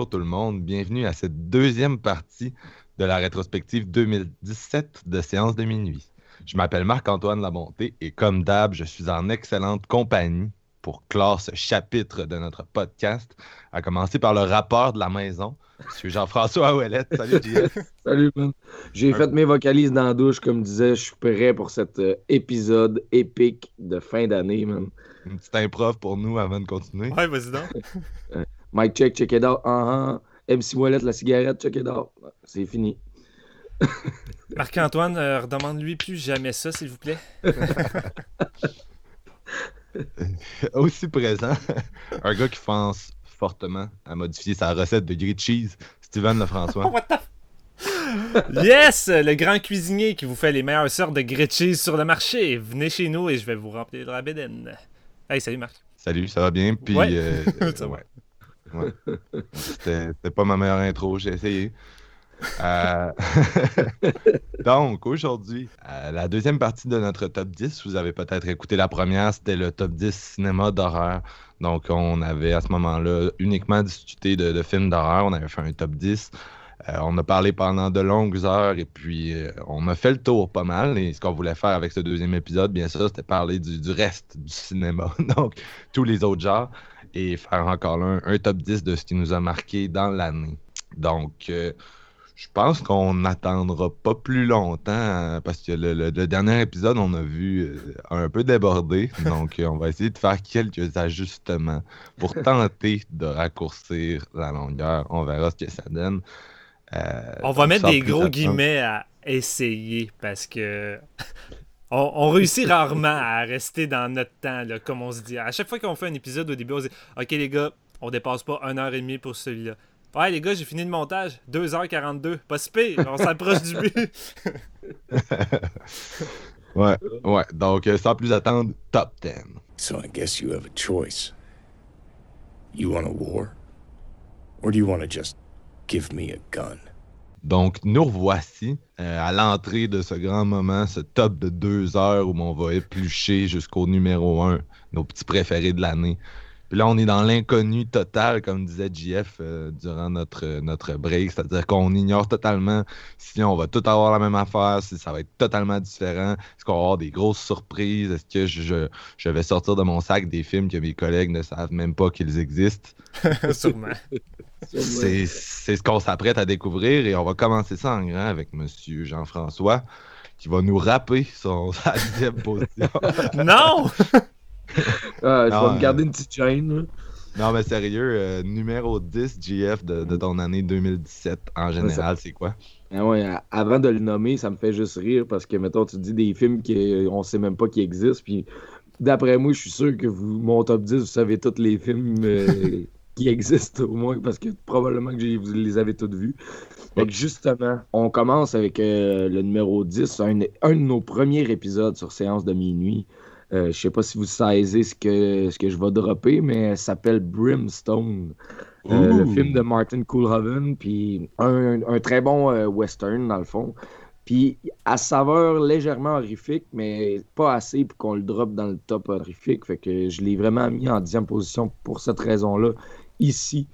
Bonjour tout le monde, bienvenue à cette deuxième partie de la rétrospective 2017 de Séance de minuit. Je m'appelle Marc-Antoine Labonté et comme d'hab, je suis en excellente compagnie pour clore ce chapitre de notre podcast, à commencer par le rapport de la maison, M. Jean-François Ouellette. Salut, JF. Salut, man. J'ai fait mes vocalises dans la douche, comme disait, je suis prêt pour cet euh, épisode épique de fin d'année, man. Une petite improv pour nous avant de continuer. Ouais, vas-y donc. Mike check, check it out. Uh -huh. MC Wallet, la cigarette, check it out. C'est fini. Marc-Antoine, euh, redemande-lui plus jamais ça, s'il vous plaît. Aussi présent, un gars qui pense fortement à modifier sa recette de grilled cheese, Steven Lefrançois. What the Yes, le grand cuisinier qui vous fait les meilleures sortes de grilled cheese sur le marché. Venez chez nous et je vais vous remplir de la bédaine. Hey, salut Marc. Salut, ça va bien? Puis, Ouais. euh, Ça va. ouais. C'était pas ma meilleure intro, j'ai essayé. Euh, Donc, aujourd'hui, euh, la deuxième partie de notre top 10, vous avez peut-être écouté la première, c'était le top 10 cinéma d'horreur. Donc, on avait à ce moment-là uniquement discuté de, films d'horreur. On avait fait un top 10. Euh, on a parlé pendant de longues heures et puis on a fait le tour pas mal. Et ce qu'on voulait faire avec ce deuxième épisode, bien sûr, c'était parler du reste du cinéma. Donc, tous les autres genres et faire encore là un, un top 10 de ce qui nous a marqué dans l'année. Donc, euh, je pense qu'on n'attendra pas plus longtemps euh, parce que le, le- le dernier épisode, on a vu euh, un peu déborder. Donc, on va essayer de faire quelques ajustements pour tenter de raccourcir la longueur. On verra ce que ça donne. Euh, On va mettre des gros guillemets à essayer parce que on, on réussit rarement à rester dans notre temps, là, comme on se dit. À chaque fois qu'on fait un épisode au début, on se dit Ok, les gars, on dépasse pas 1h30 pour celui-là. Ouais, les gars, j'ai fini le montage. 2h42. Pas si pire, on s'approche du but. Ouais, ouais. Donc, euh, sans plus attendre, top 10. So I guess you have a choice. You want a war? Or do you want to just give me a gun? Donc, nous revoici euh, à l'entrée de ce grand moment, ce top de deux heures où on va éplucher jusqu'au numéro un, nos petits préférés de l'année. Puis là, on est dans l'inconnu total, comme disait JF euh, durant notre, notre break, c'est-à-dire qu'on ignore totalement si on va tout avoir la même affaire, si ça va être totalement différent, est-ce qu'on va avoir des grosses surprises, est-ce que je, je, je vais sortir de mon sac des films que mes collègues ne savent même pas qu'ils existent? Sûrement. C'est c'est ce qu'on s'apprête à découvrir et on va commencer ça en grand avec Monsieur Jean-François qui va nous rapper son, sa position. non Ah, je Non, vais euh, me garder une petite chaîne. non mais sérieux, euh, numéro 10 GF de, de ton année 2017 en général, c'est quoi? Ah ouais, avant de le nommer, ça me fait juste rire parce que, mettons, tu dis des films qu'on sait même pas qu'ils existent. Puis, d'après moi, je suis sûr que vous, mon top 10, vous savez tous les films euh, qui existent, au moins, parce que probablement que vous les avez tous vus. Fait que justement, on commence avec euh, le numéro 10, un, un de nos premiers épisodes sur Séance de minuit. Euh, je sais pas si vous saisissez ce que, ce que je vais dropper, mais ça s'appelle Brimstone. Euh, le film de Martin Coolhoven, puis un, un très bon euh, western dans le fond. Puis à saveur légèrement horrifique, mais pas assez pour qu'on le drop dans le top horrifique. Fait que je l'ai vraiment mis en dixième position pour cette raison-là, ici.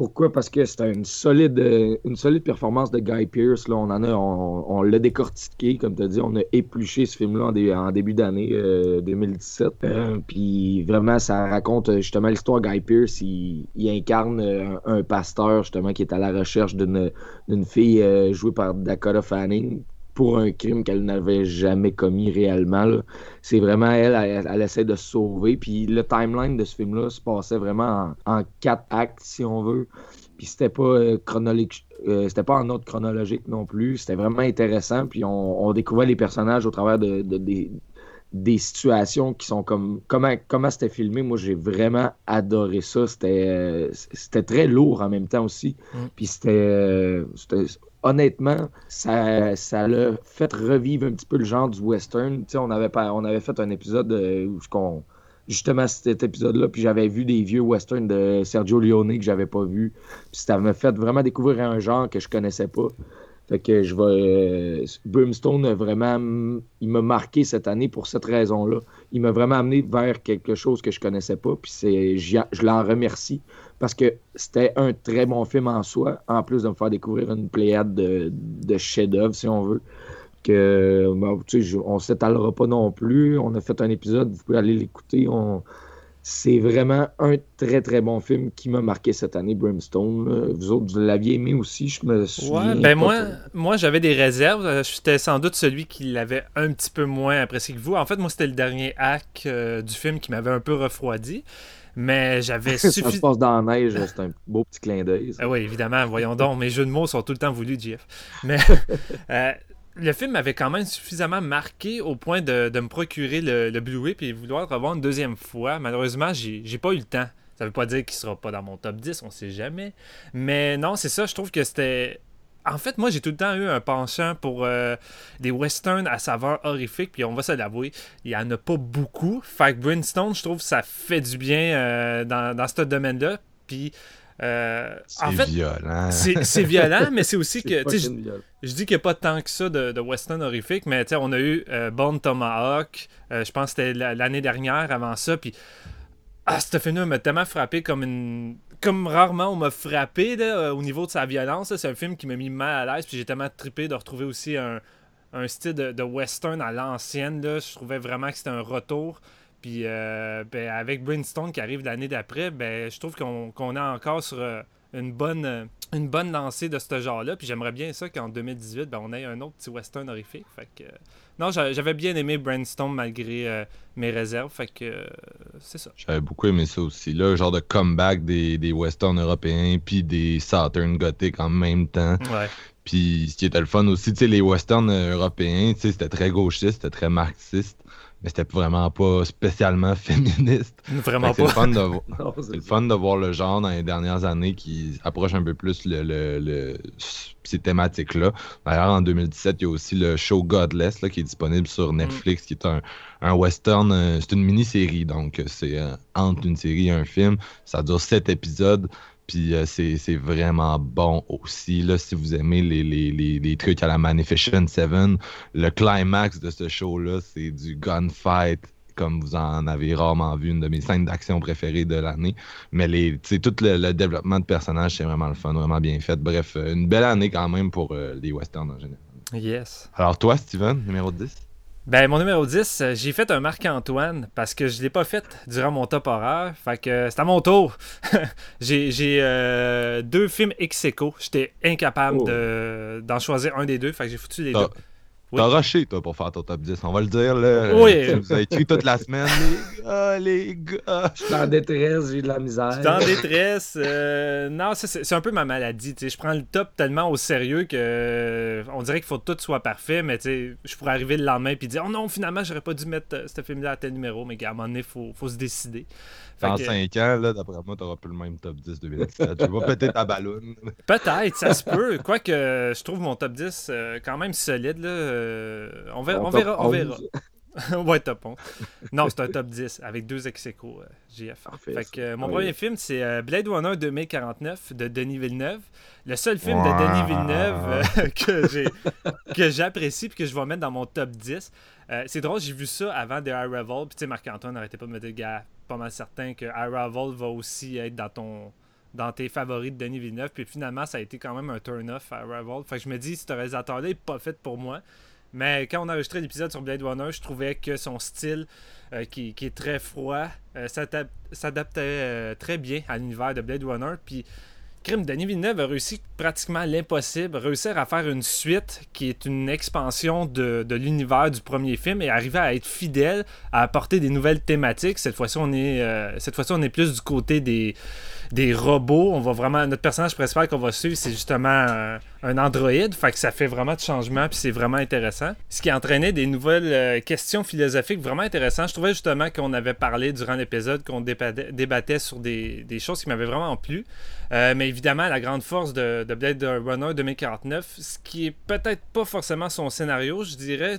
Pourquoi? Parce que c'était une solide, euh, une solide performance de Guy Pearce. Là. On on, l'a décortiqué, comme tu as dit, on a épluché ce film-là en, dé- en début d'année euh, 2017. Euh, puis vraiment, ça raconte euh, justement l'histoire Guy Pearce. Il, incarne euh, un, pasteur justement qui est à la recherche d'une fille euh, jouée par Dakota Fanning pour un crime qu'elle n'avait jamais commis réellement. C'est vraiment elle, elle, essaie de se sauver. Puis le timeline de ce film-là se passait vraiment en, quatre actes, si on veut. Puis c'était pas euh, chronologique. Euh, c'était pas en ordre chronologique non plus. C'était vraiment intéressant. Puis on, découvrait les personnages au travers de, des, situations qui sont comme. Comment, comment c'était filmé, moi j'ai vraiment adoré ça. C'était, euh, c'était très lourd en même temps aussi. Mm. Puis c'était honnêtement, ça, ça l'a fait revivre un petit peu le genre du western. on avait, on avait fait un épisode euh, où justement cet épisode-là, puis j'avais vu des vieux westerns de Sergio Leone que j'avais pas vu. Puis ça m'a fait vraiment découvrir un genre que je connaissais pas. Fait que je vais. Euh, Brimstone a vraiment. Il m'a marqué cette année pour cette raison-là. Il m'a vraiment amené vers quelque chose que je connaissais pas. Puis c'est, je l'en remercie parce que c'était un très bon film en soi, en plus de me faire découvrir une pléiade de, de chefs-d'œuvre, si on veut. Que, bon, on ne s'étalera pas non plus. On a fait un épisode, vous pouvez aller l'écouter. On... C'est vraiment un très très bon film qui m'a marqué cette année, Brimstone. Vous autres, vous l'aviez aimé aussi, je me suis. Ouais, ben moi, moi j'avais des réserves. J'étais sans doute celui qui l'avait un petit peu moins apprécié que vous. En fait, moi, c'était le dernier acte euh, du film qui m'avait un peu refroidi. Mais j'avais suffisamment. ça se passe dans la neige, c'est un beau petit clin d'œil. Ah oui, évidemment, voyons donc. Mes jeux de mots sont tout le temps voulus, Jeff. Mais euh, le film m'avait quand même suffisamment marqué au point de, me procurer le, le Blu-ray et vouloir le revoir une deuxième fois. Malheureusement, j'ai pas eu le temps. Ça veut pas dire qu'il sera pas dans mon top 10, on sait jamais. Mais non, c'est ça, je trouve que c'était en fait, moi, j'ai tout le temps eu un penchant pour euh, des westerns à saveur horrifique, puis on va se l'avouer, il n'y en a pas beaucoup. Fait que Brimstone, je trouve ça fait du bien euh, dans, dans ce domaine-là. Puis. Euh, en fait, violent. C'est violent, mais c'est aussi que. Je, je, dis qu'il n'y a pas tant que ça de, de western horrifique, mais on a eu Bone Tomahawk, je pense que c'était l'année dernière avant ça, puis. Ah, ce film-là m'a tellement frappé comme une comme rarement on m'a frappé euh, au niveau de sa violence. C'est un film qui m'a mis mal à l'aise. Puis j'ai tellement trippé de retrouver aussi un, style de, western à l'ancienne. Je trouvais vraiment que c'était un retour. Puis euh, ben, avec Brimstone qui arrive l'année d'après, ben, je trouve qu'on est encore sur euh, une bonne, une bonne lancée de ce genre-là. Puis j'aimerais bien ça qu'en 2018, ben, on ait un autre petit western horrifique. Fait que, non, j'avais bien aimé Brainstorm malgré euh, mes réserves. Fait que euh, c'est ça. J'avais beaucoup aimé ça aussi. Là, genre de comeback des, des westerns européens puis des Saturn gothiques en même temps. Ouais. Puis ce qui était le fun aussi, tu sais, les westerns européens, tu sais, c'était très gauchiste, c'était très marxiste mais c'était vraiment pas spécialement féministe. Vraiment pas. C'est le, fun de, voir le genre dans les dernières années qui approche un peu plus le, ces thématiques-là. D'ailleurs, en 2017, il y a aussi le show Godless là, qui est disponible sur mm. Netflix, qui est un, un western, euh, c'est une mini-série, donc c'est euh, entre une série et un film. Ça dure sept épisodes. Puis euh, c'est vraiment bon aussi. Là, si vous aimez les, les, trucs à la Magnificent Seven, le climax de ce show-là, c'est du gunfight comme vous en avez rarement vu, une de mes scènes d'action préférées de l'année. Mais les, tout le, développement de personnages, c'est vraiment le fun, vraiment bien fait. Bref, euh, une belle année quand même pour euh, les westerns en général. Yes. Alors toi, Steven, numéro 10 ben, mon numéro 10, euh, j'ai fait un Marc-Antoine parce que je ne l'ai pas fait durant mon top horaire. Fait que c'est à mon tour. j'ai euh, deux films ex J'étais incapable oh. d'en choisir un des deux. Fait que j'ai foutu les deux. T'as rushé, toi, pour faire ton top 10, on va le dire, là. Oui. Tu nous as écrit toute la semaine, les gars, les gars. Je suis en détresse, j'ai de la misère. Je suis en détresse. Euh, non, c'est un peu ma maladie, tu sais. Je prends le top tellement au sérieux que euh, on dirait qu'il faut que tout soit parfait, mais tu sais, je pourrais arriver le lendemain et dire, oh non, finalement, j'aurais pas dû mettre euh, ce film-là à tel numéro, mais à un moment donné, il faut, faut se décider. Dans 5 ans, là, d'après moi, t'auras plus le même top 10 de 2017. Tu vas peut-être ta ballon. Peut-être, ça se peut. Quoique, je trouve mon top 10 euh, quand même solide. Là. Euh, on verra. On, verra, on verra. ouais, top 11. Non, c'est un top 10 avec deux ex euh, JF. fait que, mon premier film, c'est Blade Runner 2049 de Denis Villeneuve. Le seul film de Denis Villeneuve que j'apprécie et que je vais mettre dans mon top 10. c'est drôle, j'ai vu ça avant The Arrival. Puis, tu sais, Marc-Antoine n'arrêtait pas de me dire, gars, pas mal certain que Arrival va aussi être dans ton dans tes favoris de Denis Villeneuve. Puis finalement, ça a été quand même un turn-off à Arrival. Fait que je me dis, ce réalisateur-là n'est pas fait pour moi. Mais quand on a enregistré l'épisode sur Blade Runner, je trouvais que son style, euh, qui, est très froid, euh, s'adaptait euh, très bien à l'univers de Blade Runner. Puis Crime, Denis Villeneuve a réussi pratiquement l'impossible, réussir à faire une suite qui est une expansion de, l'univers du premier film et arriver à être fidèle, à apporter des nouvelles thématiques. Cette fois-ci, on cette fois-ci, on est plus du côté des, des robots. On va vraiment, notre personnage principal qu'on va suivre, c'est justement un, un androïde. Fait que ça fait vraiment de changements, puis c'est vraiment intéressant. Ce qui entraînait des nouvelles euh, questions philosophiques vraiment intéressantes. Je trouvais justement qu'on avait parlé durant l'épisode, qu'on débattait, sur des, choses qui m'avaient vraiment plu. Euh, mais évidemment, la grande force de, de, Blade Runner 2049, ce qui est peut-être pas forcément son scénario, je dirais,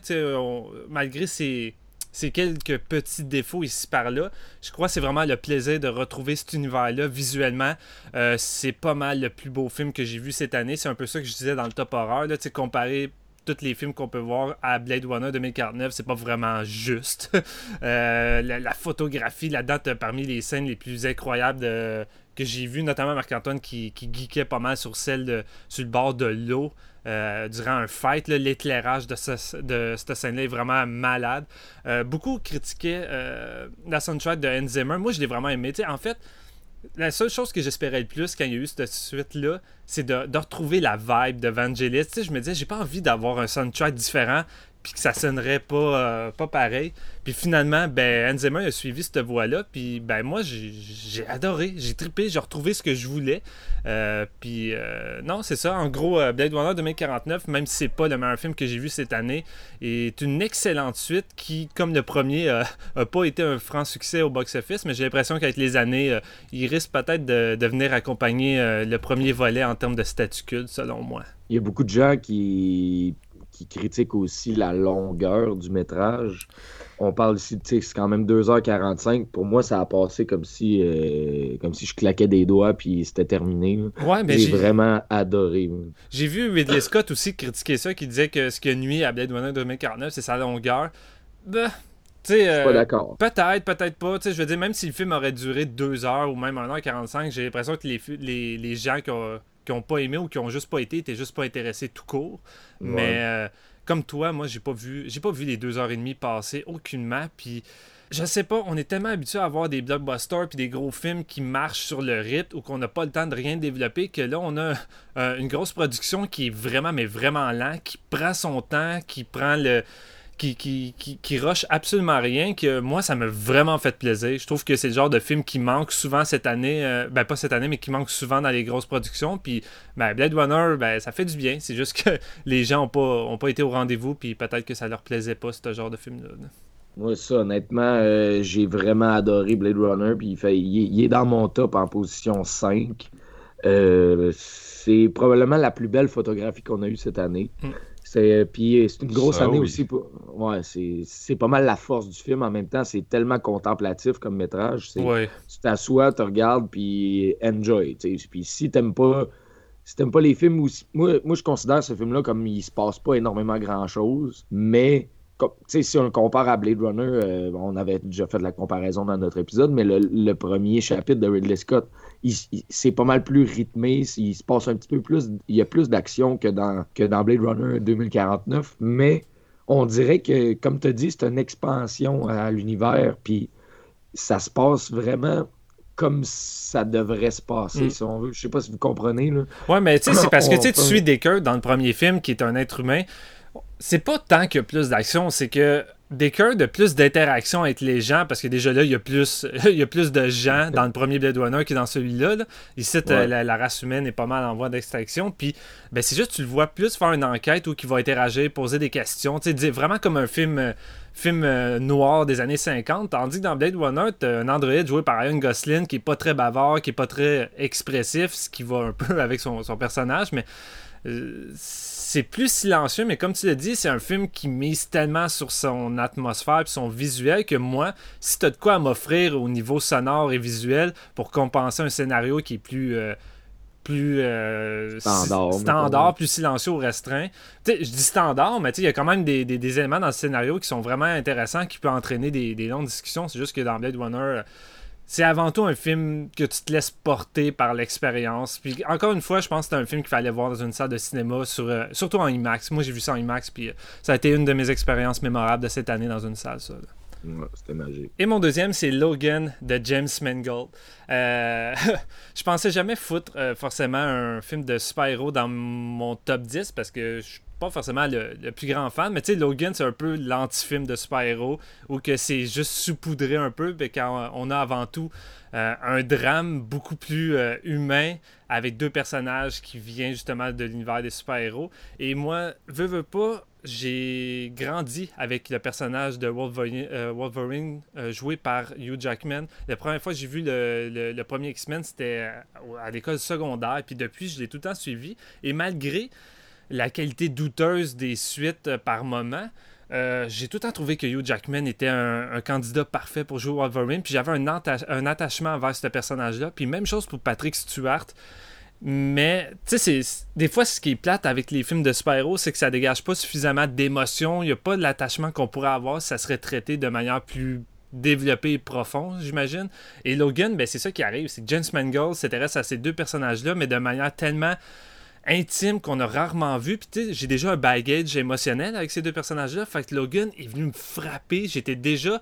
malgré ses, ses, quelques petits défauts ici par là, je crois que c'est vraiment le plaisir de retrouver cet univers-là visuellement. Euh, c'est pas mal le plus beau film que j'ai vu cette année. C'est un peu ça que je disais dans le top horreur, là, comparé tous les films qu'on peut voir à Blade Runner 2049, c'est pas vraiment juste. euh, la, photographie, la date parmi les scènes les plus incroyables de, que j'ai vu, notamment Marc-Antoine qui, qui geekait pas mal sur celle de, sur le bord de l'eau. Euh, durant un fight, l'éclairage de, de cette scène-là est vraiment malade. Euh, beaucoup critiquaient euh, la soundtrack de Hans Zimmer. Moi, je l'ai vraiment aimé. En fait, la seule chose que j'espérais le plus quand il y a eu cette suite-là, c'est de, retrouver la vibe de Vangelis. Je me disais, j'ai pas envie d'avoir un soundtrack différent puis que ça sonnerait pas, euh, pas pareil. Puis finalement, ben, Hans a suivi cette voie-là, puis ben moi, j'ai adoré, j'ai trippé, j'ai retrouvé ce que je voulais. Euh, puis euh, non, c'est ça, en gros, Blade Runner 2049, même si c'est pas le meilleur film que j'ai vu cette année, est une excellente suite qui, comme le premier, a pas été un franc succès au box-office, mais j'ai l'impression qu'avec les années, il risque peut-être de, de, venir accompagner le premier volet en termes de statut selon moi. Il y a beaucoup de gens qui qui critique aussi la longueur du métrage. On parle ici, c'est quand même 2h45. Pour moi, ça a passé comme si, euh, comme si je claquais des doigts puis c'était terminé. Ouais, mais j'ai vraiment adoré. J'ai vu Ridley Scott aussi critiquer ça, qui disait que ce qui a nuit à Blade Runner 2049, c'est sa longueur. Ben, tu sais, euh, pas d'accord. Peut-être, peut-être pas. Je veux dire, même si le film aurait duré 2 heures ou même 1h45, j'ai l'impression que les, les, les gens qui ont qui n'ont pas aimé ou qui ont juste pas été, étaient juste pas intéressés tout court. Ouais. Mais euh, comme toi, moi, j'ai pas vu j'ai pas vu les deux heures et demie passer aucunement. Puis je sais pas, on est tellement habitué à avoir des blockbusters puis des gros films qui marchent sur le rythme ou qu'on n'a pas le temps de rien développer que là on a euh, une grosse production qui est vraiment mais vraiment lent, qui prend son temps, qui prend le qui, qui, qui, qui rush absolument rien, que moi, ça m'a vraiment fait plaisir. Je trouve que c'est le genre de film qui manque souvent cette année, euh, ben pas cette année, mais qui manque souvent dans les grosses productions. Puis ben, Blade Runner, ben, ça fait du bien. C'est juste que les gens n'ont pas, ont pas été au rendez-vous, puis peut-être que ça leur plaisait pas, ce genre de film-là. Moi, ça, honnêtement, euh, j'ai vraiment adoré Blade Runner, puis il, fait, il, est, dans mon top en position 5. Euh, c'est probablement la plus belle photographie qu'on a eue cette année. Mm. C'est, puis c'est une grosse Ça, année oui. aussi. Pour... Ouais, c'est, c'est pas mal la force du film. En même temps, c'est tellement contemplatif comme métrage. C'est, Ouais. Tu t'assois, tu regardes, puis enjoy. Puis si t'aimes pas, si t'aimes pas les films, où, moi, moi je considère ce film-là comme il se passe pas énormément grand-chose, mais si on le compare à Blade Runner, euh, on avait déjà fait de la comparaison dans notre épisode, mais le, le premier chapitre de Ridley Scott, c'est pas mal plus rythmé, il se passe un petit peu plus, il y a plus d'action que dans, que dans Blade Runner 2049, mais on dirait que, comme tu as dit, c'est une expansion à l'univers, puis ça se passe vraiment comme ça devrait se passer, Mm. si on veut. Je sais pas si vous comprenez, là. Ouais, mais tu sais, c'est parce que tu suis Decker dans le premier film, qui est un être humain. C'est pas tant qu'il y a plus d'action, c'est que Decker de plus d'interaction avec les gens, parce que déjà là, il y a plus, il y a plus de gens dans le premier Blade Runner que dans celui-là. là. Ici, Ouais. la, la race humaine est pas mal en voie d'extraction. Puis, ben, c'est juste, tu le vois plus faire une enquête où il va interagir, poser des questions. Tu sais, dire- vraiment comme un film, euh, film euh, noir des années 50. Tandis que dans Blade Runner, t'as un androïde joué par Ryan Gosling qui est pas très bavard, qui est pas très expressif, ce qui va un peu avec son, son personnage, mais c'est plus silencieux, mais comme tu l'as dit, c'est un film qui mise tellement sur son atmosphère et son visuel que moi, si tu as de quoi à m'offrir au niveau sonore et visuel pour compenser un scénario qui est plus. euh, plus euh, Standard, standard plus silencieux ou restreint. Je dis standard, mais il y a quand même des, des- des éléments dans le scénario qui sont vraiment intéressants, qui peuvent entraîner des, des longues discussions. C'est juste que dans Blade Runner, euh, c'est avant tout un film que tu te laisses porter par l'expérience. Puis encore une fois, je pense que c'est un film qu'il fallait voir dans une salle de cinéma, sur, euh, surtout en IMAX. Moi, j'ai vu ça en IMAX, puis euh, ça a été une de mes expériences mémorables de cette année dans une salle, ça. là. Ouais, c'était magique. Et mon deuxième, c'est Logan de James Mangold. Euh, je pensais jamais foutre euh, forcément un film de super-héros dans mon top 10 parce que je suis pas forcément le, plus grand fan, mais tu sais, Logan, c'est un peu l'anti-film de super-héros où que c'est juste saupoudré un peu, mais quand on a avant tout euh, un drame beaucoup plus euh, humain avec deux personnages qui viennent justement de l'univers des super-héros. Et moi, veux, veux pas, j'ai grandi avec le personnage de Wolverine, euh, joué par Hugh Jackman. La première fois que j'ai vu le, le- le premier X-Men, c'était à l'école secondaire. Puis depuis, je l'ai tout le temps suivi. Et malgré la qualité douteuse des suites euh, par moment, euh, j'ai tout le temps trouvé que Hugh Jackman était un, candidat parfait pour jouer Wolverine. Puis j'avais un, attachement envers ce personnage-là. Puis même chose pour Patrick Stewart. Mais, tu sais, des fois, ce qui est plate avec les films de super-héros, c'est que ça dégage pas suffisamment d'émotion. Il n'y a pas de l'attachement qu'on pourrait avoir si ça serait traité de manière plus développée et profonde, j'imagine. Et Logan, ben, c'est ça qui arrive. C'est que James Mangold s'intéresse à ces deux personnages-là, mais de manière tellement intime qu'on a rarement vu. Puis, j'ai déjà un baggage émotionnel avec ces deux personnages-là. Fait que Logan est venu me frapper. J'étais déjà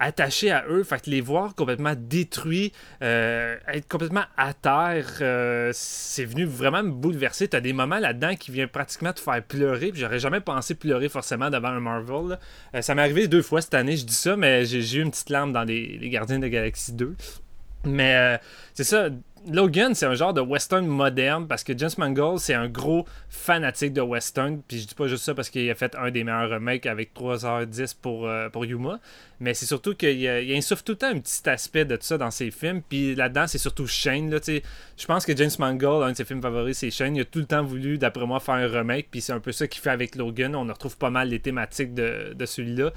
attaché à eux. Fait que les voir complètement détruits, euh, être complètement à terre, euh, c'est venu vraiment me bouleverser. T'as des moments là-dedans qui viennent pratiquement te faire pleurer. Puis j'aurais jamais pensé pleurer forcément devant un Marvel. Euh, ça m'est arrivé deux fois cette année, je dis ça, mais j'ai eu une petite larme dans les, Gardiens de la Galaxie 2. Mais c'est ça. Logan, c'est un genre de western moderne parce que James Mangold, c'est un gros fanatique de western. Puis je dis pas juste ça parce qu'il a fait un des meilleurs remakes avec 3h10 pour, euh, pour Yuma. Mais c'est surtout qu'il il insuffle tout le temps un petit aspect de tout ça dans ses films. Puis là-dedans, c'est surtout Shane. Là, je pense que James Mangold, un de ses films favoris, c'est Shane. Il a tout le temps voulu, d'après moi, faire un remake. Puis c'est un peu ça qu'il fait avec Logan. On retrouve pas mal les thématiques de, de celui-là.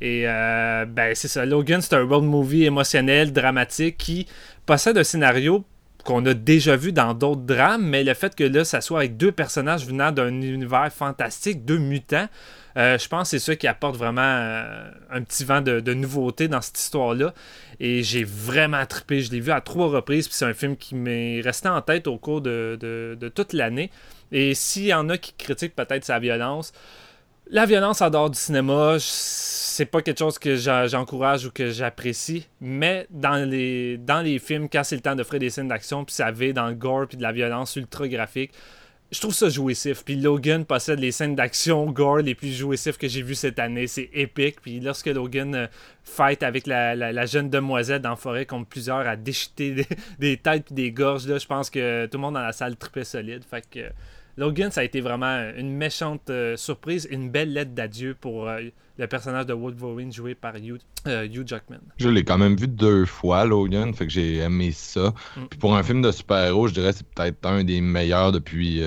Et euh, ben, c'est ça. Logan, c'est un road movie émotionnel, dramatique, qui possède un scénario qu'on a déjà vu dans d'autres drames, mais le fait que là, ça soit avec deux personnages venant d'un univers fantastique, deux mutants, euh, je pense que c'est ça qui apporte vraiment euh, un petit vent de, nouveauté dans cette histoire-là. Et j'ai vraiment trippé. Je l'ai vu à trois reprises, puis c'est un film qui m'est resté en tête au cours de toute l'année. Et s'il y en a qui critiquent peut-être sa violence, la violence en dehors du cinéma, c'est pas quelque chose que j'encourage ou que j'apprécie, mais dans les, dans les films, quand c'est le temps d'offrir des scènes d'action, puis ça va dans le gore, puis de la violence ultra graphique, je trouve ça jouissif. Puis Logan possède les scènes d'action gore les plus jouissifs que j'ai vues cette année. C'est épique. Puis lorsque Logan euh, fight avec la, jeune demoiselle dans la forêt contre plusieurs à déchiqueter des, des têtes puis des gorges, je pense que tout le monde dans la salle tripait solide. Fait que Logan, ça a été vraiment une méchante euh, surprise, une belle lettre d'adieu pour euh, le personnage de Wolverine joué par Hugh, euh, Hugh Jackman. Je l'ai quand même vu deux fois, Logan, fait que j'ai aimé ça. Mm. Puis pour un film de super-héros, je dirais que c'est peut-être un des meilleurs depuis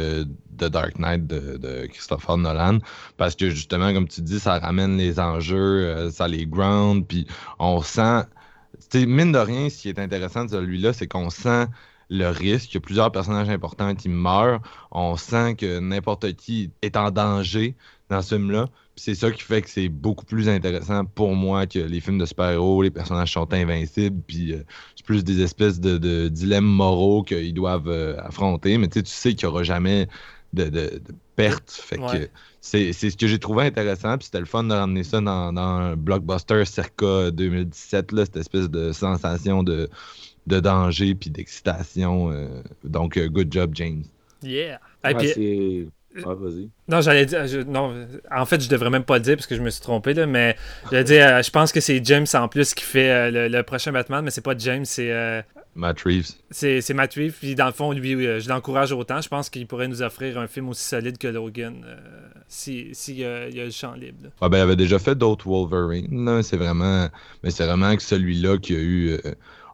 The Dark Knight de, de Christopher Nolan. Parce que justement, comme tu dis, ça ramène les enjeux, ça les ground, puis on sent. Mine de rien, ce qui est intéressant de celui-là, c'est qu'on sent le risque. Il y a plusieurs personnages importants qui meurent. On sent que n'importe qui est en danger dans ce film-là. C'est ça qui fait que c'est beaucoup plus intéressant pour moi que les films de super-héros, les personnages sont invincibles, puis euh, c'est plus des espèces de, de dilemmes moraux qu'ils doivent euh, affronter. Mais tu sais, tu sais qu'il n'y aura jamais de, de, de perte. Fait que Ouais. c'est ce que j'ai trouvé intéressant. Puis c'était le fun de ramener ça dans, dans un blockbuster circa 2017, là, cette espèce de sensation de, de danger puis d'excitation. euh, donc, euh, good job, James. Yeah! Et Ouais, puis- c'est- Ouais, vas-y. Non, j'allais dire. je- non, en fait, je devrais même pas le dire parce que je me suis trompé, là, mais j'allais dire, euh, je pense que c'est James en plus qui fait euh, le, le prochain Batman, mais c'est pas James, c'est euh, Matt Reeves. c'est c'est Matt Reeves. Puis dans le fond, lui, euh, je l'encourage autant. Je pense qu'il pourrait nous offrir un film aussi solide que Logan euh, si, si, euh, il y a le champ libre. là. Ah ben, il avait déjà fait d'autres Wolverine. là. C'est vraiment, mais c'est vraiment que celui-là qui a eu.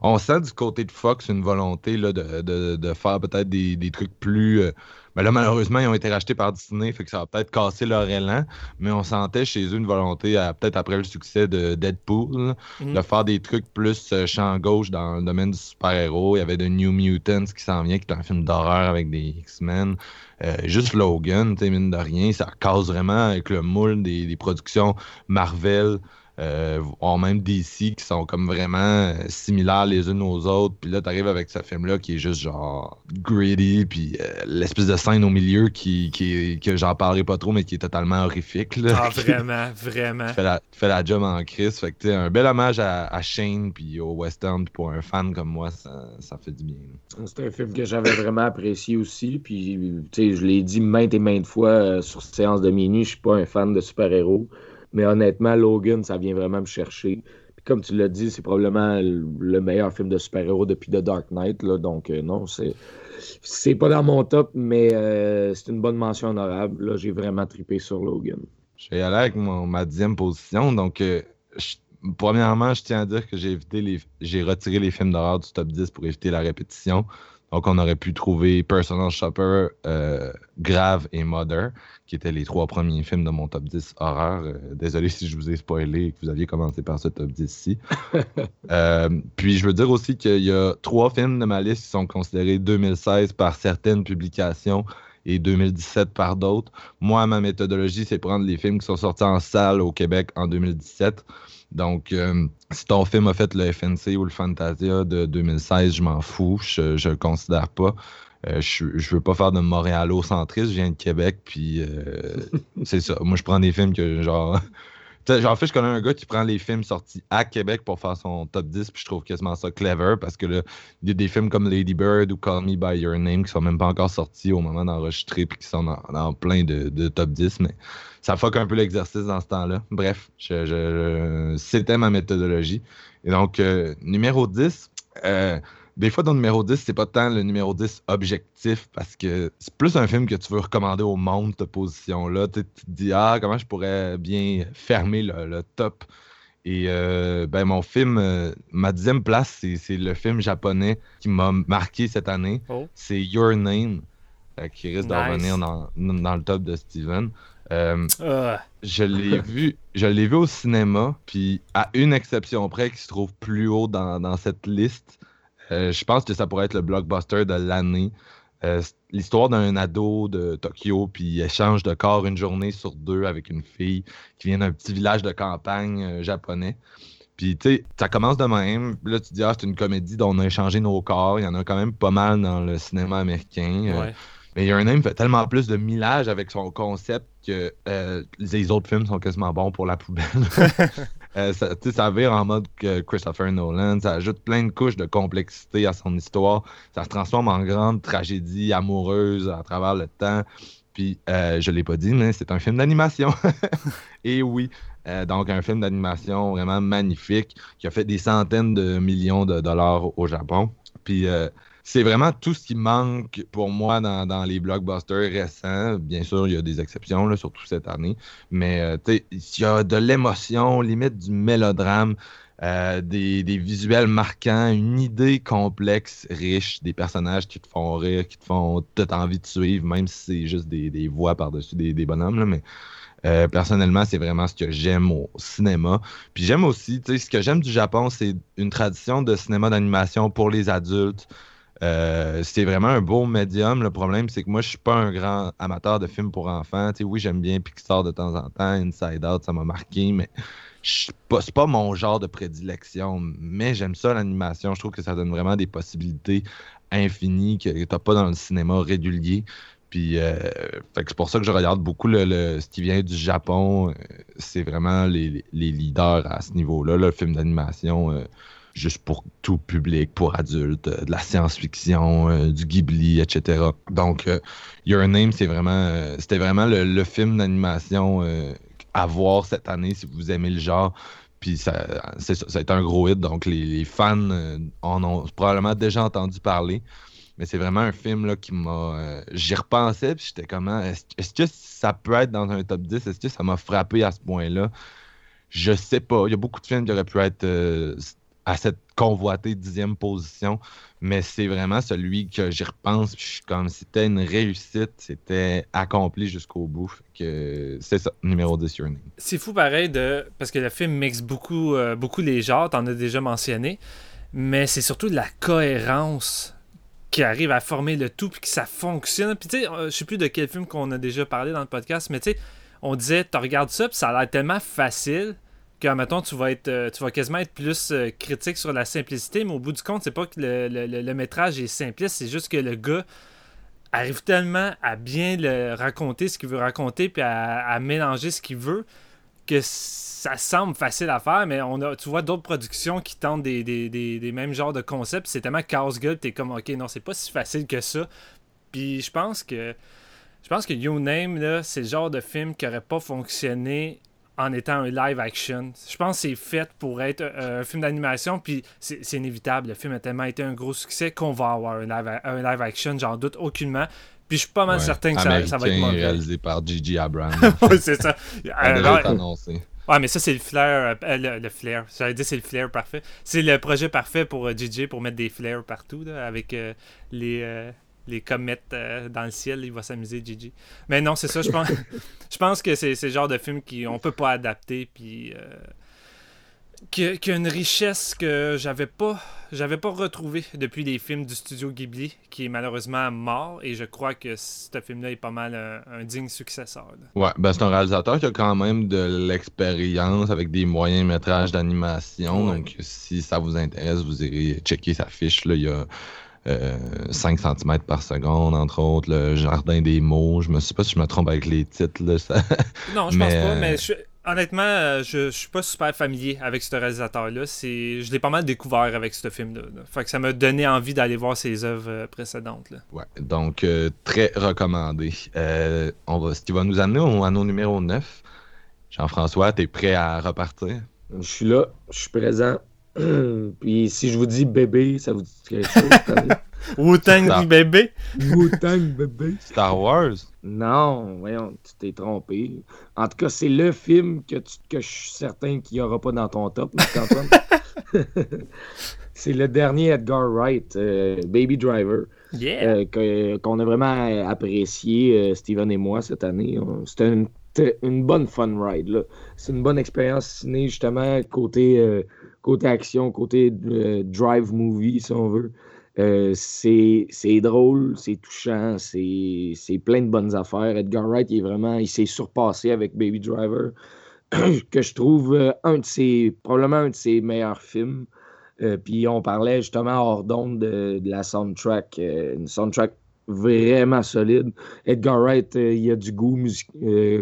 On sent du côté de Fox une volonté là, de, de- de faire peut-être des, des trucs plus. euh, ben là, malheureusement, ils ont été rachetés par Disney, fait que ça va peut-être casser leur élan. Mais on sentait chez eux une volonté, à- peut-être après le succès de Deadpool, Mhm. de faire des trucs plus euh, champ gauche dans le domaine du super-héros. Il y avait The New Mutants qui s'en vient, qui est un film d'horreur avec des X-Men. Euh, juste Logan, mine de rien, ça cause vraiment avec le moule des, des productions Marvel, euh, même DC qui sont comme vraiment euh, similaires les unes aux autres. Puis là, t'arrives avec ce film-là qui est juste genre greedy, puis euh, l'espèce de scène au milieu qui, qui que j'en parlerai pas trop, mais qui est totalement horrifique. Là. Ah, vraiment, vraiment. fait, la, fait la job en crise. Fait que un bel hommage à, Shane puis au western. Puis pour un fan comme moi, ça, ça fait du bien. C'est un film que j'avais vraiment apprécié aussi. Puis, je l'ai dit maintes et maintes fois sur séance de minuit, je suis pas un fan de super-héros. Mais honnêtement, Logan, ça vient vraiment me chercher. Puis comme tu l'as dit, c'est probablement le meilleur film de super-héros depuis The Dark Knight. Donc euh, non, c'est. C'est pas dans mon top, mais euh, c'est une bonne mention honorable. Là, j'ai vraiment tripé sur Logan. Je vais y aller avec ma dixième position. Donc, euh, premièrement, je tiens à dire que j'ai évité les, j'ai retiré les films d'horreur du top 10 pour éviter la répétition. Donc, on aurait pu trouver Personal Shopper, euh, Grave et Mother, qui étaient les trois premiers films de mon top 10 horreur. Euh, désolé si je vous ai spoilé et que vous aviez commencé par ce top 10-ci. Euh, puis, je veux dire aussi qu'il y a trois films de ma liste qui sont considérés 2016 par certaines publications et 2017 par d'autres. Moi, ma méthodologie, c'est prendre les films qui sont sortis en salle au Québec en 2017 donc, euh, si ton film a fait le FNC ou le Fantasia de 2016, je m'en fous, je ne le considère pas. Euh, je, je veux pas faire de Montréal-centriste, je viens de Québec, puis euh, c'est ça. Moi, je prends des films que genre. en fait, je connais un gars qui prend les films sortis à Québec pour faire son top 10, puis je trouve quasiment ça clever parce que là, il y a des films comme Lady Bird ou Call Me By Your Name qui sont même pas encore sortis au moment d'enregistrer, puis qui sont dans, plein de, de, top 10, mais ça fuck un peu l'exercice dans ce temps-là. Bref, c'était ma méthodologie. Et donc, euh, numéro 10, euh, des fois, dans le numéro 10, c'est pas tant le numéro 10 objectif parce que c'est plus un film que tu veux recommander au monde, cette position-là. Tu, te dis, ah, comment je pourrais bien fermer le, top? Et euh, ben, mon film, ma dixième place, c'est le film japonais qui m'a marqué cette année. Oh. C'est Your Name, qui risque de revenir dans, dans, le top de Steven. Euh, ah. Je l'ai vu, je l'ai vu au cinéma, puis à une exception près qui se trouve plus haut dans, cette liste, euh, je pense que ça pourrait être le blockbuster de l'année. Euh, l'histoire d'un ado de Tokyo, puis échange de corps une journée sur deux avec une fille qui vient d'un petit village de campagne japonais. Puis, tu sais, ça commence de même. Là, tu dis, ah, c'est une comédie dont on a échangé nos corps. Il y en a quand même pas mal dans le cinéma américain. Mais Your fait tellement plus de millage avec son concept que euh, les autres films sont quasiment bons pour la poubelle. euh, ça, ça vire en mode que Christopher Nolan. Ça ajoute plein de couches de complexité à son histoire. Ça se transforme en grande tragédie amoureuse à travers le temps. Puis, euh, je ne l'ai pas dit, mais c'est un film d'animation. Et oui, euh, donc un film d'animation vraiment magnifique qui a fait des centaines de millions de dollars au Japon. Puis, c'est vraiment tout ce qui manque pour moi dans, les blockbusters récents. Bien sûr, il y a des exceptions, surtout cette année. Mais euh, il y a de l'émotion, limite du mélodrame, euh, des, visuels marquants, une idée complexe, riche, des personnages qui te font rire, qui te font toute envie de suivre, même si c'est juste des, voix par-dessus des, bonhommes. mais euh, personnellement, c'est vraiment ce que j'aime au cinéma. Puis j'aime aussi, ce que j'aime du Japon, c'est une tradition de cinéma d'animation pour les adultes. Euh, c'est vraiment un beau médium. Le problème, c'est que moi, je suis pas un grand amateur de films pour enfants. oui, j'aime bien Pixar de temps en temps, Inside Out, ça m'a marqué, mais c'est pas, pas mon genre de prédilection. Mais j'aime ça, l'animation. Je trouve que ça donne vraiment des possibilités infinies que tu n'as pas dans le cinéma régulier. Puis, euh, c'est pour ça que je regarde beaucoup ce qui vient du Japon. Euh, c'est vraiment les, leaders à ce niveau-là, le film d'animation juste pour tout public, pour adultes, euh, de la science-fiction, euh, du Ghibli, etc. Donc, euh, Your Name, c'est vraiment, c'était vraiment le, film d'animation à voir cette année si vous aimez le genre. Puis ça, ça, a été un gros hit, donc les, fans en ont probablement déjà entendu parler. Mais c'est vraiment un film là, qui m'a. J'y repensais, puis j'étais comment. Est-ce que ça peut être dans un top 10 Est-ce que ça m'a frappé à ce point-là? Je sais pas. Il y a beaucoup de films qui auraient pu être à cette convoitée dixième position, mais c'est vraiment celui que j'y repense. Puis comme c'était une réussite, c'était accompli jusqu'au bout. Que c'est ça, numéro 10 Your Name. C'est fou pareil de parce que le film mixe beaucoup, euh, beaucoup les genres, t'en as déjà mentionné, mais c'est surtout de la cohérence qui arrive à former le tout puis que ça fonctionne. Puis tu sais, euh, je sais plus de quel film qu'on a déjà parlé dans le podcast, mais tu sais, on disait, tu regardes ça puis ça a l'air tellement facile que, mettons, tu vas être, euh, tu vas quasiment être plus euh, critique sur la simplicité, mais au bout du compte, c'est pas que le, le- le- métrage est simpliste, c'est juste que le gars arrive tellement à bien le raconter ce qu'il veut raconter puis à, à mélanger ce qu'il veut que ça semble facile à faire, mais on a, tu vois d'autres productions qui tentent des, des, des, des mêmes genres de concepts, c'est tellement casse-gueule, t'es comme, ok, non, c'est pas si facile que ça. Puis je pense que je pense que You Name, là, c'est le genre de film qui aurait pas fonctionné en étant un live action. Je pense que c'est fait pour être euh, un film d'animation, puis c'est inévitable. Le film a tellement été un gros succès qu'on va avoir un live, un live action, j'en doute aucunement. Puis je suis pas mal Ouais. certain que ça, ça va être mauvais. réalisé par Gigi Abrams. Ouais, c'est ça. Ça Euh, annoncé. Ouais, mais ça, c'est le flair. euh, le, le flair. J'allais dire c'est le flair parfait. C'est le projet parfait pour euh, DJ pour mettre des flares partout, là, avec euh, les, les comètes euh, dans le ciel. Il va s'amuser, DJ. Mais non, c'est ça. Je pense, je pense que c'est le genre de film qu'on peut pas adapter. Puis. Euh, qui, qui a une richesse que j'avais pas j'avais pas retrouvé depuis les films du studio Ghibli qui est malheureusement mort et je crois que ce film là est pas mal un, un digne successeur là. Ouais, ben c'est un réalisateur qui a quand même de l'expérience avec des moyens métrages d'animation. Ouais. Donc, si ça vous intéresse, vous irez checker sa fiche. Là. Il y a euh, 5 cm par seconde, entre autres, le jardin des mots. Je me sais pas si je me trompe avec les titres. Là, ça- Non, je Mais, pense pas, euh, mais je- honnêtement, euh, je, je suis pas super familier avec ce réalisateur-là. C'est, je l'ai pas mal découvert avec ce film-là. là. Fait que ça m'a donné envie d'aller voir ses œuvres euh, précédentes. là. Ouais, donc euh, très recommandé. Euh, on va, ce qui va nous amener au anneau numéro 9. Jean-François, t'es prêt à repartir? Je suis là, je suis présent. Puis si je vous dis bébé, ça vous dit quelque chose? Wu-Tang bébé. Wu-Tang, bébé. Star Wars? Non, voyons, tu t'es trompé. En tout cas, c'est le film que, tu- que je suis certain qu'il n'y aura pas dans ton top, Marc-Antoine. c'est le dernier Edgar Wright, euh, Baby Driver, Yeah. euh, que- qu'on a vraiment apprécié, euh, Steven et moi, cette année. C'était une, une bonne fun ride. là. C'est une bonne expérience ciné, justement, côté, euh, côté action, côté euh, drive movie, si on veut. Euh, c'est drôle, c'est touchant, c'est plein de bonnes affaires. Edgar Wright, il est vraiment, il s'est surpassé avec Baby Driver, que je trouve euh, un de probablement un de ses meilleurs films. Puis on parlait justement hors d'onde de, la soundtrack, une soundtrack vraiment solide. Edgar Wright, il a du goût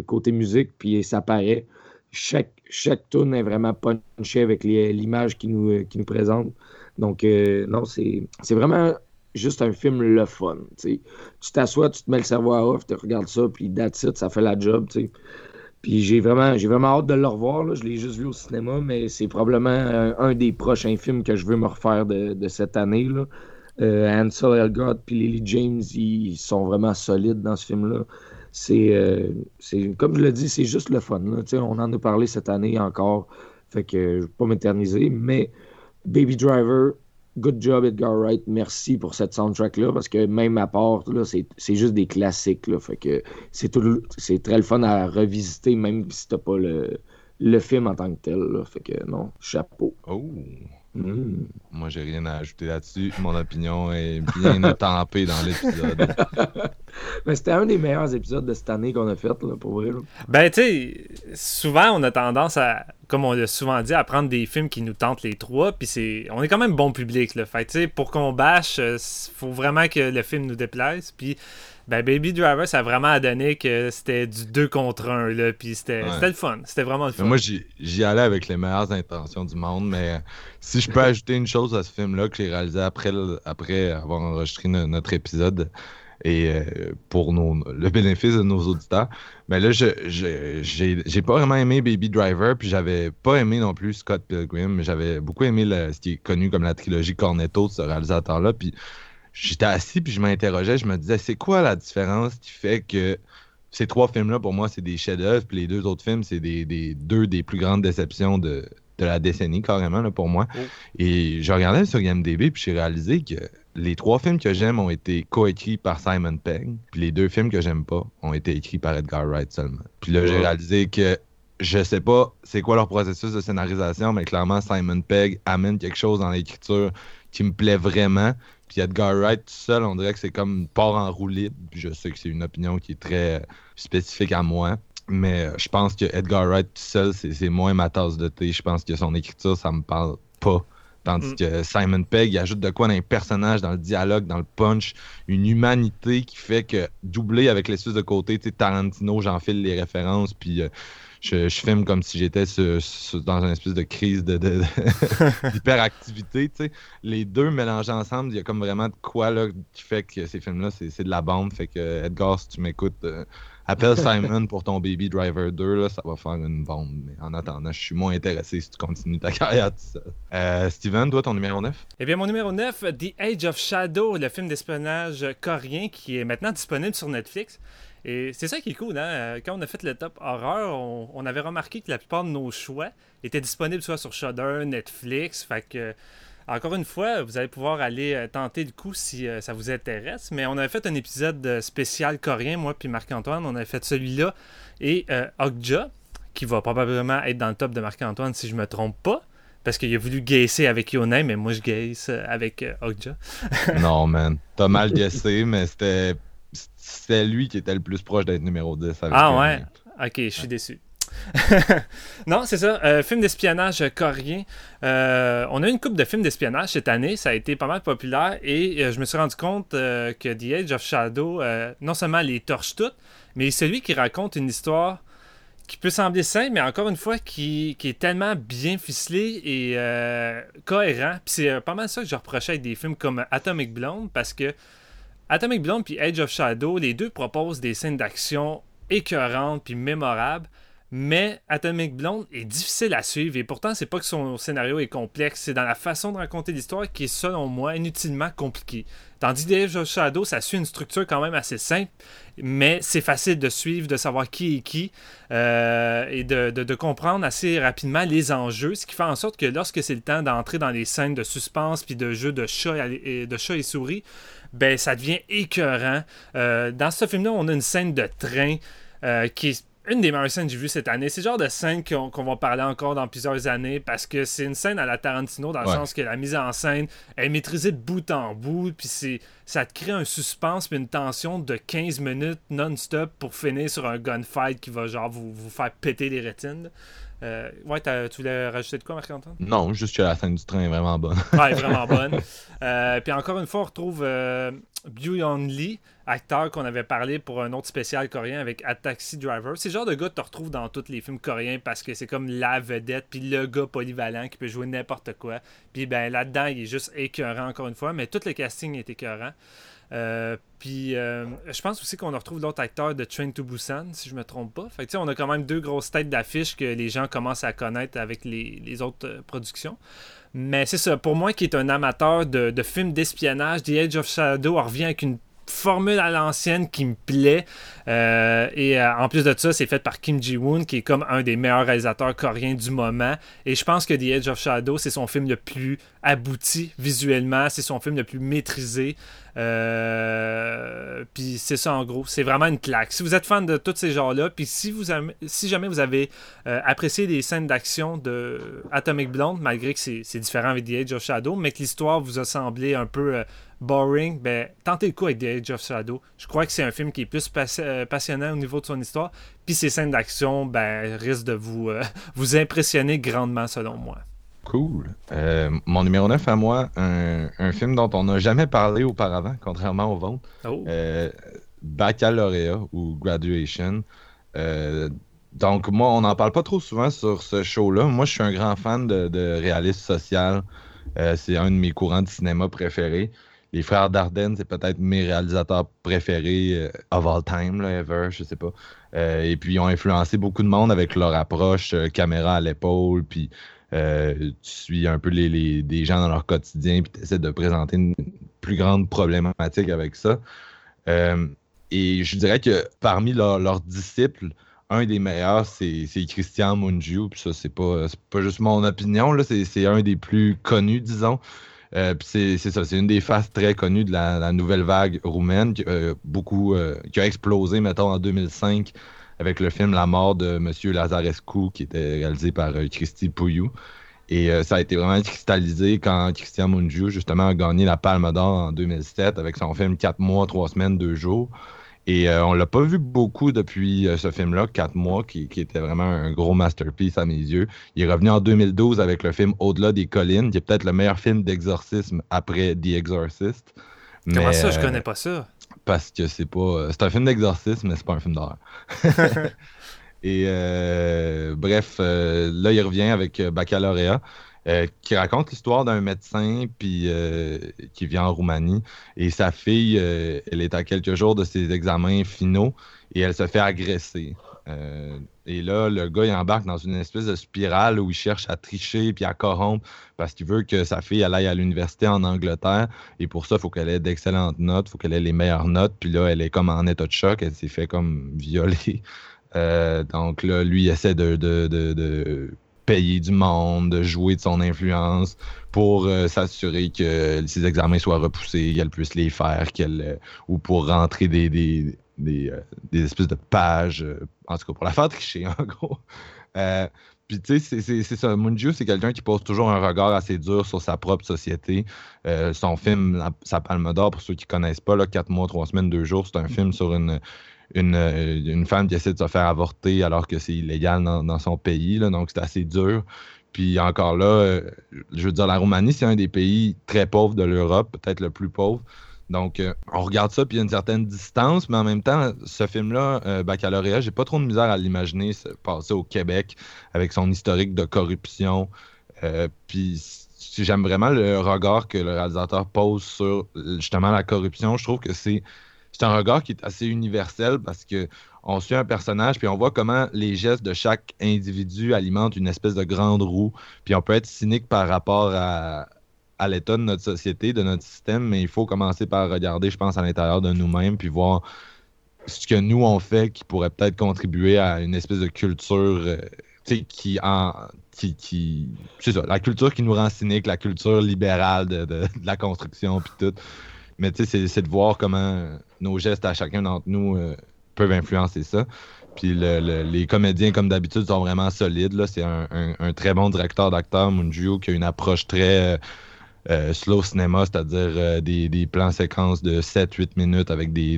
côté musique, puis ça paraît. Chaque, chaque tune est vraiment punché avec l'image qu'il nous, euh, qu'il nous présente. Donc, euh, non, c'est vraiment juste un film le fun. tu t'assois, tu te mets le cerveau à off, tu regardes ça, puis that's it, ça fait la job. Puis j'ai vraiment, vraiment hâte de le revoir. Je l'ai juste vu au cinéma, mais c'est probablement un, un des prochains films que je veux me refaire de, de cette année. Là. Euh, Ansel Elgort puis Lily James, ils sont vraiment solides dans ce film-là. C'est, euh, c'est comme je le dis, c'est juste le fun. On en a parlé cette année encore. Fait que je ne vais pas m'éterniser, mais Baby Driver, good job Edgar Wright. Merci pour cette soundtrack-là, parce que même à part, c'est, juste des classiques. Là. Fait que c'est, tout, c'est très le fun à revisiter, même si t'as pas le, film en tant que tel. Fait que non, chapeau. Oh! Mm. Moi, j'ai rien à ajouter là-dessus. Mon opinion est bien étampée dans l'épisode. Mais c'était un des meilleurs épisodes de cette année qu'on a fait, là, pour vrai. là. Ben, tu sais, souvent, on a tendance à, comme on l'a souvent dit, à prendre des films qui nous tentent les trois, puis c'est... On est quand même bon public, là. Fait tu sais, pour qu'on bâche, il faut vraiment que le film nous déplaise, puis... Ben, Baby Driver, ça a vraiment donné que c'était du 2 contre 1, là, puis c'était Ouais. le fun. C'était vraiment le fun. Mais moi, j'y allais avec les meilleures intentions du monde, mais si je peux ajouter une chose à ce film-là que j'ai réalisé après, après avoir enregistré no- notre épisode et euh, pour nos, le bénéfice de nos auditeurs, mais là, je- j'ai j'ai pas vraiment aimé Baby Driver, puis j'avais pas aimé non plus Scott Pilgrim, mais j'avais beaucoup aimé le- ce qui est connu comme la trilogie Cornetto de ce réalisateur-là, puis j'étais assis, puis je m'interrogeais, je me disais, c'est quoi la différence qui fait que ces trois films-là, pour moi, c'est des chefs-d'œuvre. Puis les deux autres films, c'est des, des- deux des plus grandes déceptions de, de la décennie, carrément, là, pour moi. Et je regardais sur IMDb, puis j'ai réalisé que les trois films que j'aime ont été coécrits par Simon Pegg. Puis les deux films que j'aime pas ont été écrits par Edgar Wright seulement. Puis là, j'ai réalisé que je sais pas c'est quoi leur processus de scénarisation, mais clairement, Simon Pegg amène quelque chose dans l'écriture qui me plaît vraiment. Puis Edgar Wright tout seul, on dirait que c'est comme part en roue libre. Puis je sais que c'est une opinion qui est très spécifique à moi. Mais je pense que Edgar Wright tout seul, c'est moins ma tasse de thé. Je pense que son écriture, ça me parle pas. Tandis mm. que Simon Pegg il ajoute de quoi dans les personnages, dans le dialogue, dans le punch, une humanité qui fait que doubler avec les de côté, tu sais, Tarantino, j'enfile les références, puis euh, je, filme comme si j'étais dans une espèce de crise d'hyperactivité. De, les deux mélangés ensemble, il y a comme vraiment de quoi là, qui fait que ces films-là, c'est de la bande. Fait que Edgar, si tu m'écoutes, euh, Appelle Simon pour ton Baby Driver 2, là, ça va faire une bombe. Mais en attendant, je suis moins intéressé si tu continues ta carrière tout seul. Euh, Steven, toi, ton numéro 9 Eh bien, mon numéro 9, The Age of Shadow, le film d'espionnage coréen qui est maintenant disponible sur Netflix. Et c'est ça qui est cool, hein? Quand on a fait le top horreur, on, avait remarqué que la plupart de nos choix étaient disponibles soit sur Shudder, Netflix, fait que encore une fois, vous allez pouvoir aller euh, tenter le coup si euh, ça vous intéresse. Mais on avait fait un épisode euh, spécial coréen, moi puis Marc-Antoine. On avait fait celui-là. Et Okja, qui va probablement être dans le top de Marc-Antoine si je me trompe pas. Parce qu'il a voulu gaisser avec Yonai, mais moi je gaisse avec Okja. non, man. T'as mal gaissé, mais c'était. C'était lui qui était le plus proche d'être numéro 10. ah ouais? Ok, je suis déçu. non, c'est ça. Euh, film d'espionnage coréen. Euh, on a une coupe de films d'espionnage cette année. Ça a été pas mal populaire. Et euh, je me suis rendu compte que The Age of Shadow, non seulement les torche toutes, mais celui qui raconte une histoire qui peut sembler simple, mais encore une fois, qui, est tellement bien ficelé et cohérent. Puis c'est pas mal ça que je reprochais avec des films comme Atomic Blonde, parce que Atomic Blonde puis Age of Shadow, les deux proposent des scènes d'action écœurantes puis mémorables, mais Atomic Blonde est difficile à suivre et pourtant c'est pas que son scénario est complexe, c'est dans la façon de raconter l'histoire qui est selon moi inutilement compliquée. Tandis que Age of Shadow, ça suit une structure quand même assez simple, mais c'est facile de suivre, de savoir qui est qui euh, et de, comprendre assez rapidement les enjeux, ce qui fait en sorte que lorsque c'est le temps d'entrer dans les scènes de suspense puis de jeux de chat et, de chat et souris, ben ça devient écœurant. Euh, dans ce film-là, on a une scène de train euh, qui est une des meilleures scènes que j'ai vues cette année. C'est le genre de scène qu'on va parler encore dans plusieurs années parce que c'est une scène à la Tarantino dans le sens que la mise en scène est maîtrisée de bout en bout. Puis ça te crée un suspense puis une tension de 15 minutes non-stop pour finir sur un gunfight qui va genre vous, vous faire péter les rétines. Euh, ouais, tu voulais rajouter de quoi, Marc-Antoine? Non, juste que la scène du train est vraiment bonne. ouais, vraiment bonne. Euh, puis encore une fois, on retrouve euh, Byung Lee, acteur qu'on avait parlé pour un autre spécial coréen avec A Taxi Driver. C'est le genre de gars que tu retrouves dans tous les films coréens parce que c'est comme la vedette, puis le gars polyvalent qui peut jouer n'importe quoi. Puis ben là-dedans, il est juste écœurant encore une fois, mais tout le casting est écœurant. Euh, puis euh, je pense aussi qu'on retrouve l'autre acteur de Train to Busan, si je me trompe pas. Fait que, on a quand même deux grosses têtes d'affiche que les gens commencent à connaître avec les, autres euh, productions. Mais c'est ça, pour moi qui est un amateur de, films d'espionnage, The Age of Shadow revient avec une formule à l'ancienne qui me plaît. Et en plus de ça, c'est fait par Kim Ji-woon, qui est comme un des meilleurs réalisateurs coréens du moment. Et je pense que The Edge of Shadow, c'est son film le plus abouti visuellement, c'est son film le plus maîtrisé. Euh, puis c'est ça en gros, c'est vraiment une claque. Si vous êtes fan de tous ces genres-là, puis si, si jamais vous avez apprécié les scènes d'action de Atomic Blonde, malgré que c'est différent avec The Edge of Shadow, mais que l'histoire vous a semblé un peu boring, ben, tentez le coup avec The Age of Shadow. Je crois que c'est un film qui est plus euh, passionnant au niveau de son histoire. Puis ses scènes d'action ben, risquent de vous, euh, vous impressionner grandement, selon moi. Cool. Euh, mon numéro 9 à moi, un, film dont on n'a jamais parlé auparavant, contrairement au vôtre. Oh. Baccalauréat ou Graduation. donc, moi, on n'en parle pas trop souvent sur ce show-là. Moi, je suis un grand fan de, de réalisme social. c'est un de mes courants de cinéma préférés les frères Dardenne, c'est peut-être mes réalisateurs préférés euh, of all time, là, ever, je sais pas. Euh, et puis, ils ont influencé beaucoup de monde avec leur approche euh, caméra à l'épaule, puis tu suis un peu les, des gens dans leur quotidien, puis tu essaies de présenter une plus grande problématique avec ça. et je dirais que parmi leurs disciples, un des meilleurs, c'est Christian Mungiu. Puis ça, c'est pas, pas juste mon opinion, c'est un des plus connus, disons. Euh, c'est ça, c'est une des faces très connues de la, nouvelle vague roumaine, qui, euh, beaucoup, euh, qui a explosé, mettons, en 2005 avec le film La mort de M. Lazarescu, qui était réalisé par Christy Pouillou. Et euh, ça a été vraiment cristallisé quand Christian Mungiu, justement, a gagné la Palme d'Or en 2007 avec son film 4 mois, 3 semaines, 2 jours. Et euh, on l'a pas vu beaucoup depuis euh, ce film-là, 4 mois, qui, était vraiment un gros masterpiece à mes yeux. Il est revenu en 2012 avec le film Au-delà des collines, qui est peut-être le meilleur film d'exorcisme après The Exorcist. Comment ça, je connais pas ça? Parce que c'est pas. C'est un film d'exorcisme, mais c'est pas un film d'horreur. Et euh, bref, euh, là, il revient avec euh, Baccalauréat. qui raconte l'histoire d'un médecin puis, qui vient en Roumanie. Et sa fille, elle est à quelques jours de ses examens finaux et elle se fait agresser. Et là, le gars, il embarque dans une espèce de spirale où il cherche à tricher puis à corrompre parce qu'il veut que sa fille aille à l'université en Angleterre. Et pour ça, il faut qu'elle ait d'excellentes notes, il faut qu'elle ait les meilleures notes. Puis là, elle est comme en état de choc, elle s'est fait comme violer. Euh, donc là, lui essaie de, payer du monde, de jouer de son influence pour euh, s'assurer que ses examens soient repoussés, qu'elle puisse les faire, qu'elle euh, ou pour rentrer des, espèces de pages, en tout cas pour la faire tricher en gros. Puis tu sais, c'est ça. Munju, c'est quelqu'un qui pose toujours un regard assez dur sur sa propre société. son film, Sa Palme d'Or, pour ceux qui ne connaissent pas, là, 4 mois, 3 semaines, 2 jours, c'est un film sur une, euh, une, femme qui essaie de se faire avorter alors que c'est illégal dans, son pays. donc, c'est assez dur. Puis encore là, euh, je veux dire, la Roumanie, c'est un des pays très pauvres de l'Europe, peut-être le plus pauvre. Donc, euh, on regarde ça, puis il y a une certaine distance, mais en même temps, ce film-là, Baccalauréat, j'ai pas trop de misère à l'imaginer passer au Québec avec son historique de corruption. puis, j'aime vraiment le regard que le réalisateur pose sur justement la corruption. Je trouve que c'est c'est un regard qui est assez universel parce que on suit un personnage, puis on voit comment les gestes de chaque individu alimentent une espèce de grande roue. Puis on peut être cynique par rapport à, l'état de notre société, de notre système, mais il faut commencer par regarder, je pense, à l'intérieur de nous-mêmes, puis voir ce que nous on fait qui pourrait peut-être contribuer à une espèce de culture euh, qui en qui, c'est ça, la culture qui nous rend cynique, la culture libérale de, la construction puis tout. Mais tu sais, c'est de voir comment nos gestes à chacun d'entre nous euh, peuvent influencer ça. Puis les comédiens, comme d'habitude, sont vraiment solides. C'est un, très bon directeur d'acteur, Munju, qui a une approche très euh, euh, slow cinéma, c'est-à-dire des, plans séquences de 7-8 minutes avec des,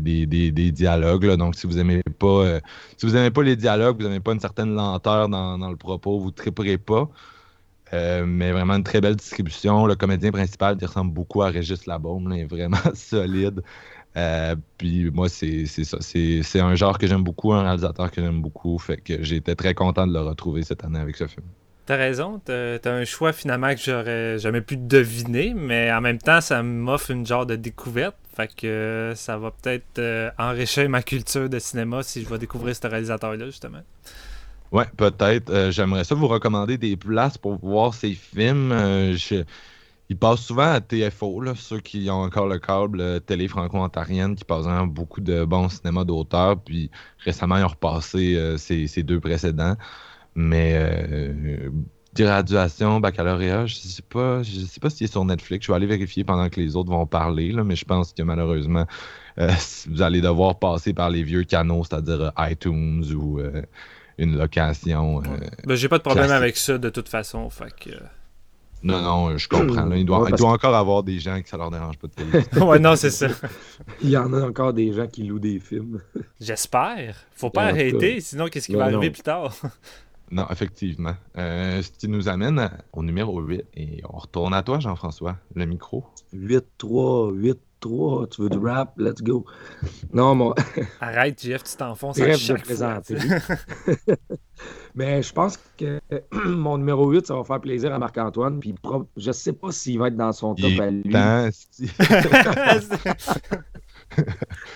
dialogues. Donc, si vous aimez pas si vous aimez pas les dialogues, vous n'aimez pas une certaine lenteur dans, le propos, vous ne triperez pas. Euh, mais vraiment une très belle distribution. Le comédien principal qui ressemble beaucoup à Régis Labaume, il est vraiment solide. Euh, puis moi, c'est. C'est un genre que j'aime beaucoup, un réalisateur que j'aime beaucoup. Fait que été très content de le retrouver cette année avec ce film. T'as raison, t'as as un choix finalement que j'aurais jamais pu deviner, mais en même temps, ça m'offre une genre de découverte. Fait que ça va peut-être euh, enrichir ma culture de cinéma si je vais découvrir ce réalisateur-là, justement. Ouais, peut-être. Euh, j'aimerais ça vous recommander des places pour voir ces films. Euh, ils passent souvent à TFO, là, ceux qui ont encore le câble euh, télé franco-ontarienne, qui passent vraiment beaucoup de bons cinémas d'auteur. Puis récemment, ils ont repassé ces, deux précédents. Mais graduation, baccalauréat, je sais pas, je sais pas s'il est sur Netflix. Je vais aller vérifier pendant que les autres vont parler, là, mais je pense que malheureusement, vous allez devoir passer par les vieux canaux, c'est-à-dire iTunes ou une location. Euh, ben, j'ai pas de problème avec ça de toute façon. Fait que... Non, non, je comprends. Il doit, il doit encore avoir des gens qui ça leur dérange pas de télévision. ouais, non, c'est ça. il y en a encore des gens qui louent des films. J'espère. Faut pas arrêter, sinon qu'est-ce qui va arriver plus tard? Non, effectivement. Euh, ce qui nous amène au numéro 8. Et on retourne à toi, Jean-François, le micro. 8-3, 8 tu veux du rap, let's go. Non, moi. Arrête, Jeff, tu t'enfonces à chaque présenter. Mais je pense que mon numéro 8, ça va faire plaisir à Marc-Antoine. Puis je sais pas s'il va être dans son top à lui.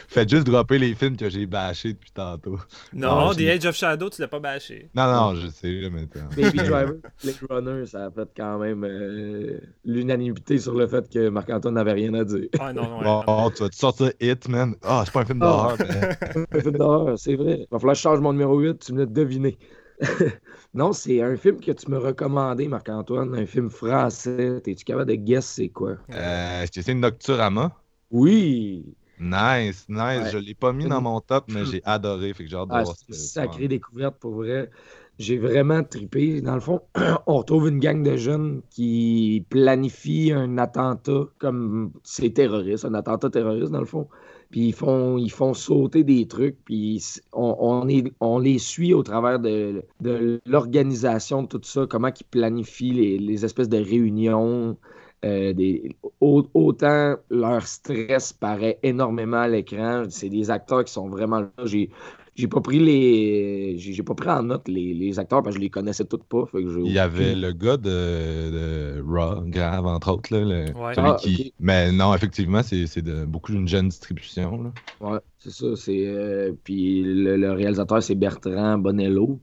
Faites juste dropper les films que j'ai bâchés depuis tantôt. Non, The Age of Shadow, tu l'as pas bâché. Non, non, je sais, mais Baby Driver, Blade Runner, ça a fait quand même euh, l'unanimité sur le fait que Marc-Antoine n'avait rien à dire. Ah non, non, oh, tu vas te sortir Hit, man. Ah, c'est pas un film d'horreur. Mais... un film d'horreur, c'est vrai. Il va falloir que je change mon numéro 8, tu me l'as deviné. non, c'est un film que tu me recommandais, Marc-Antoine, un film français. Es-tu capable de guess c'est quoi? Euh, c'est Nocturama? Oui! Nice, nice. Je ne l'ai pas mis dans mon top, mais j'ai adoré. Fait que j'ai hâte de ah, voir Sacrée découverte pour vrai. j'ai vraiment tripé. Dans le fond, on retrouve une gang de jeunes qui planifient un attentat comme c'est terroriste, un attentat terroriste dans le fond. Puis ils font, ils font sauter des trucs, puis on, est, on les suit au travers de, de l'organisation de tout ça, comment ils planifient les, les espèces de réunions. Euh, des, autant leur stress paraît énormément à l'écran. C'est des acteurs qui sont vraiment là. J'ai, j'ai pas pris les. J'ai pas pris en note les, acteurs parce que je les connaissais toutes pas. Il y avait le gars de, Raw, grave, entre autres. Là, ah, qui... Mais non, effectivement, c'est de beaucoup d'une jeune distribution. Là. Ouais, c'est ça. C'est, euh, Puis le, réalisateur, c'est Bertrand Bonello.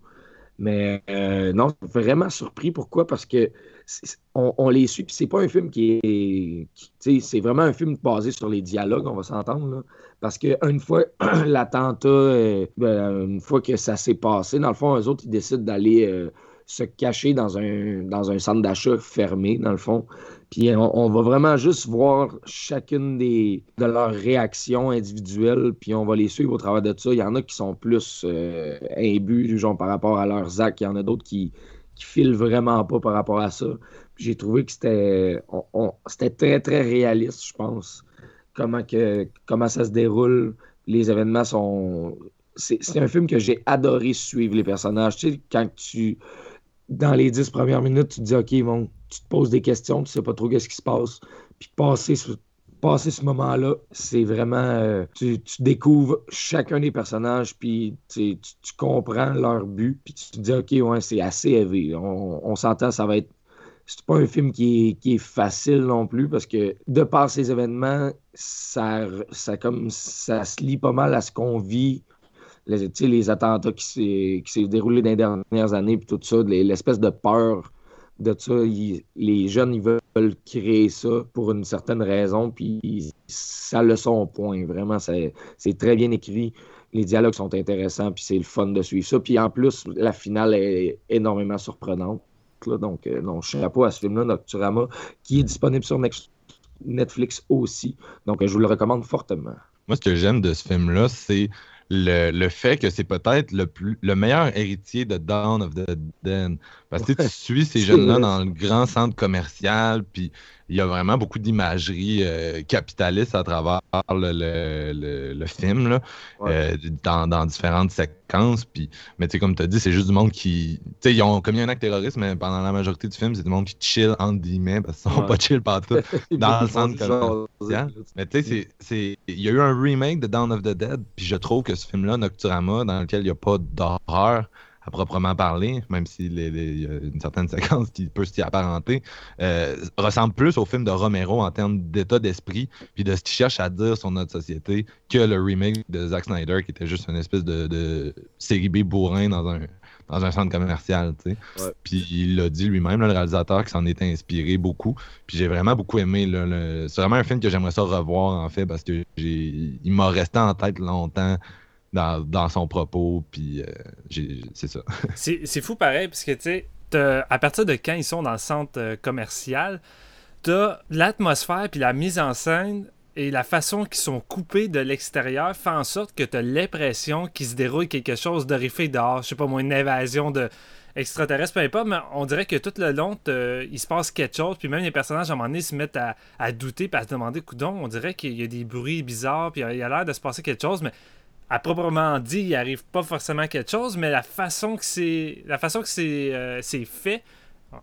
Mais euh, non, vraiment surpris. Pourquoi? Parce que on, les suit, puis c'est pas un film qui est. c'est vraiment un film basé sur les dialogues, on va s'entendre. Parce qu'une fois l'attentat, euh, ben, une fois que ça s'est passé, dans le fond, eux autres, ils décident d'aller euh, se cacher dans un, dans un centre d'achat fermé, dans le fond. Puis on, va vraiment juste voir chacune des, de leurs réactions individuelles, puis on va les suivre au travers de ça. Il y en a qui sont plus euh, imbus, genre par rapport à leurs actes. Il y en a d'autres qui, qui filent vraiment pas par rapport à ça. J'ai trouvé que c'était, c'était très, très réaliste, je pense. Comment, que, comment ça se déroule. Les événements sont. C'est, un film que j'ai adoré suivre les personnages. Tu sais, quand tu. Dans les dix premières minutes, tu te dis, OK, bon, tu te poses des questions, tu sais pas trop qu'est-ce qui se passe. Puis passer passer ce moment-là, c'est vraiment. Euh, tu, découvres chacun des personnages, puis tu, comprends leur but, puis tu te dis, OK, ouais, c'est assez élevé. On, s'entend, ça va être. C'est pas un film qui est, facile non plus, parce que de par ces événements, ça, ça, comme, ça se lie pas mal à ce qu'on vit les, les attentats qui s'est déroulés dans les dernières années, puis tout ça, l'espèce de peur de ça. les jeunes, ils veulent créer ça pour une certaine raison, puis ça le son point. Vraiment, c'est très bien écrit. Les dialogues sont intéressants, puis c'est le fun de suivre ça. Puis en plus, la finale est énormément surprenante. donc, euh, non, chapeau à ce film-là, Nocturama, qui est disponible sur Netflix aussi. Donc, je vous le recommande fortement. Moi, ce que j'aime de ce film-là, c'est le, fait que c'est peut-être le, le meilleur héritier de Dawn of the Dead. Parce que tu suis ces jeunes-là dans le grand centre commercial, puis il y a vraiment beaucoup d'imagerie euh, capitaliste à travers le, film, là, euh, dans, différentes séquences. Puis, mais tu sais, comme tu as dit, c'est juste du monde qui. Tu sais, ils ont commis un acte terroriste, mais pendant la majorité du film, c'est du monde qui chill, entre guillemets, parce qu'ils sont pas chill partout, dans le centre commercial. Mais tu sais, il y a eu un remake de Dawn of the Dead, puis je trouve que ce film-là, Nocturama, dans lequel il n'y a pas d'horreur, à proprement parler, même s'il y a une certaine séquence qui peut s'y apparenter, euh, ressemble plus au film de Romero en termes d'état d'esprit, puis de ce qu'il cherche à dire sur notre société, que le remake de Zack Snyder, qui était juste une espèce de, série B bourrin dans un, dans un centre commercial. tu sais. Puis il l'a dit lui-même, le réalisateur, qui s'en était inspiré beaucoup. Puis j'ai vraiment beaucoup aimé. C'est vraiment un film que j'aimerais ça revoir, en fait, parce que il m'a resté en tête longtemps dans, son propos, puis euh, c'est ça. c'est fou pareil, parce que tu sais, à partir de quand ils sont dans le centre euh, commercial, t'as l'atmosphère puis la mise en scène et la façon qu'ils sont coupés de l'extérieur fait en sorte que tu as l'impression qu'il se déroule quelque chose d'horrifique dehors. Je sais pas moi, une invasion de extraterrestre, peu importe, mais on dirait que tout le long, il se passe quelque chose, puis même les personnages, à un moment donné, se mettent à, douter, puis à se demander, coudon, on dirait qu'il y a des bruits bizarres, puis il y a l'air de se passer quelque chose, mais à proprement dit, il arrive pas forcément quelque chose, mais la façon que c'est la façon que c'est euh, fait,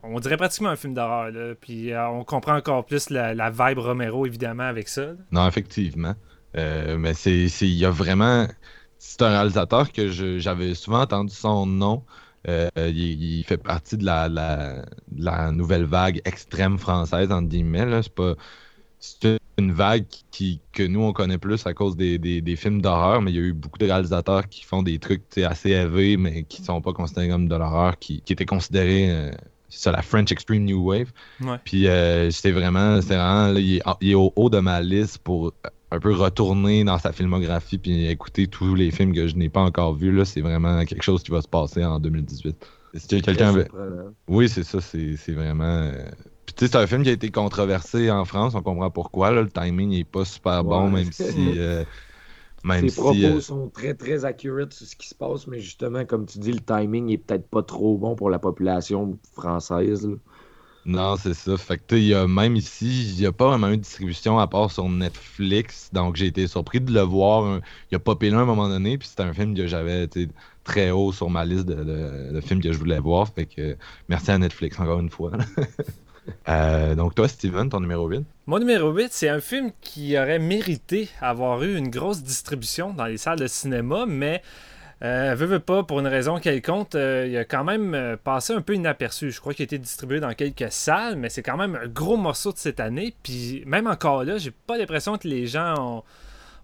on dirait pratiquement un film d'horreur. Puis euh, on comprend encore plus la, vibe Romero, évidemment, avec ça. Non, effectivement. Euh, mais c'est il y a vraiment... C'est un réalisateur que j'avais souvent entendu son nom. il, fait partie de la, la, nouvelle vague extrême française, entre guillemets. C'est pas c'est une vague qui, que nous, on connaît plus à cause des, films d'horreur, mais il y a eu beaucoup de réalisateurs qui font des trucs assez élevés, mais qui sont pas considérés comme de l'horreur, qui, étaient considérés euh, sur la French Extreme New Wave. Puis euh, c'était vraiment, vraiment il, est, au haut de ma liste pour un peu retourner dans sa filmographie puis écouter tous les films que je n'ai pas encore vus. C'est vraiment quelque chose qui va se passer en 2018. Si quelqu'un Oui, c'est ça, c'est vraiment. Euh, c'est un film qui a été controversé en France, on comprend pourquoi. le timing n'est pas super bon, même si. Euh, Même Ses propos euh, sont très, très accurate sur ce qui se passe, mais justement, comme tu dis, le timing est peut-être pas trop bon pour la population française. là. Non, c'est ça. Fait que, tu sais, y a même ici, il n'y a pas vraiment eu de distribution à part sur Netflix. Donc, j'ai été surpris de le voir. Il a popé là à un moment donné. Puis, c'était un film que j'avais tu sais, très haut sur ma liste de, de- de films que je voulais voir. Fait que, merci à Netflix encore une fois. Euh, donc, toi, Steven, ton numéro 8 Mon numéro 8, c'est un film qui aurait mérité avoir eu une grosse distribution dans les salles de cinéma, mais euh, veut pas, pour une raison quelconque, euh, il a quand même euh, passé un peu inaperçu. Je crois qu'il a été distribué dans quelques salles, mais c'est quand même un gros morceau de cette année. Puis même encore là, j'ai pas l'impression que les gens ont,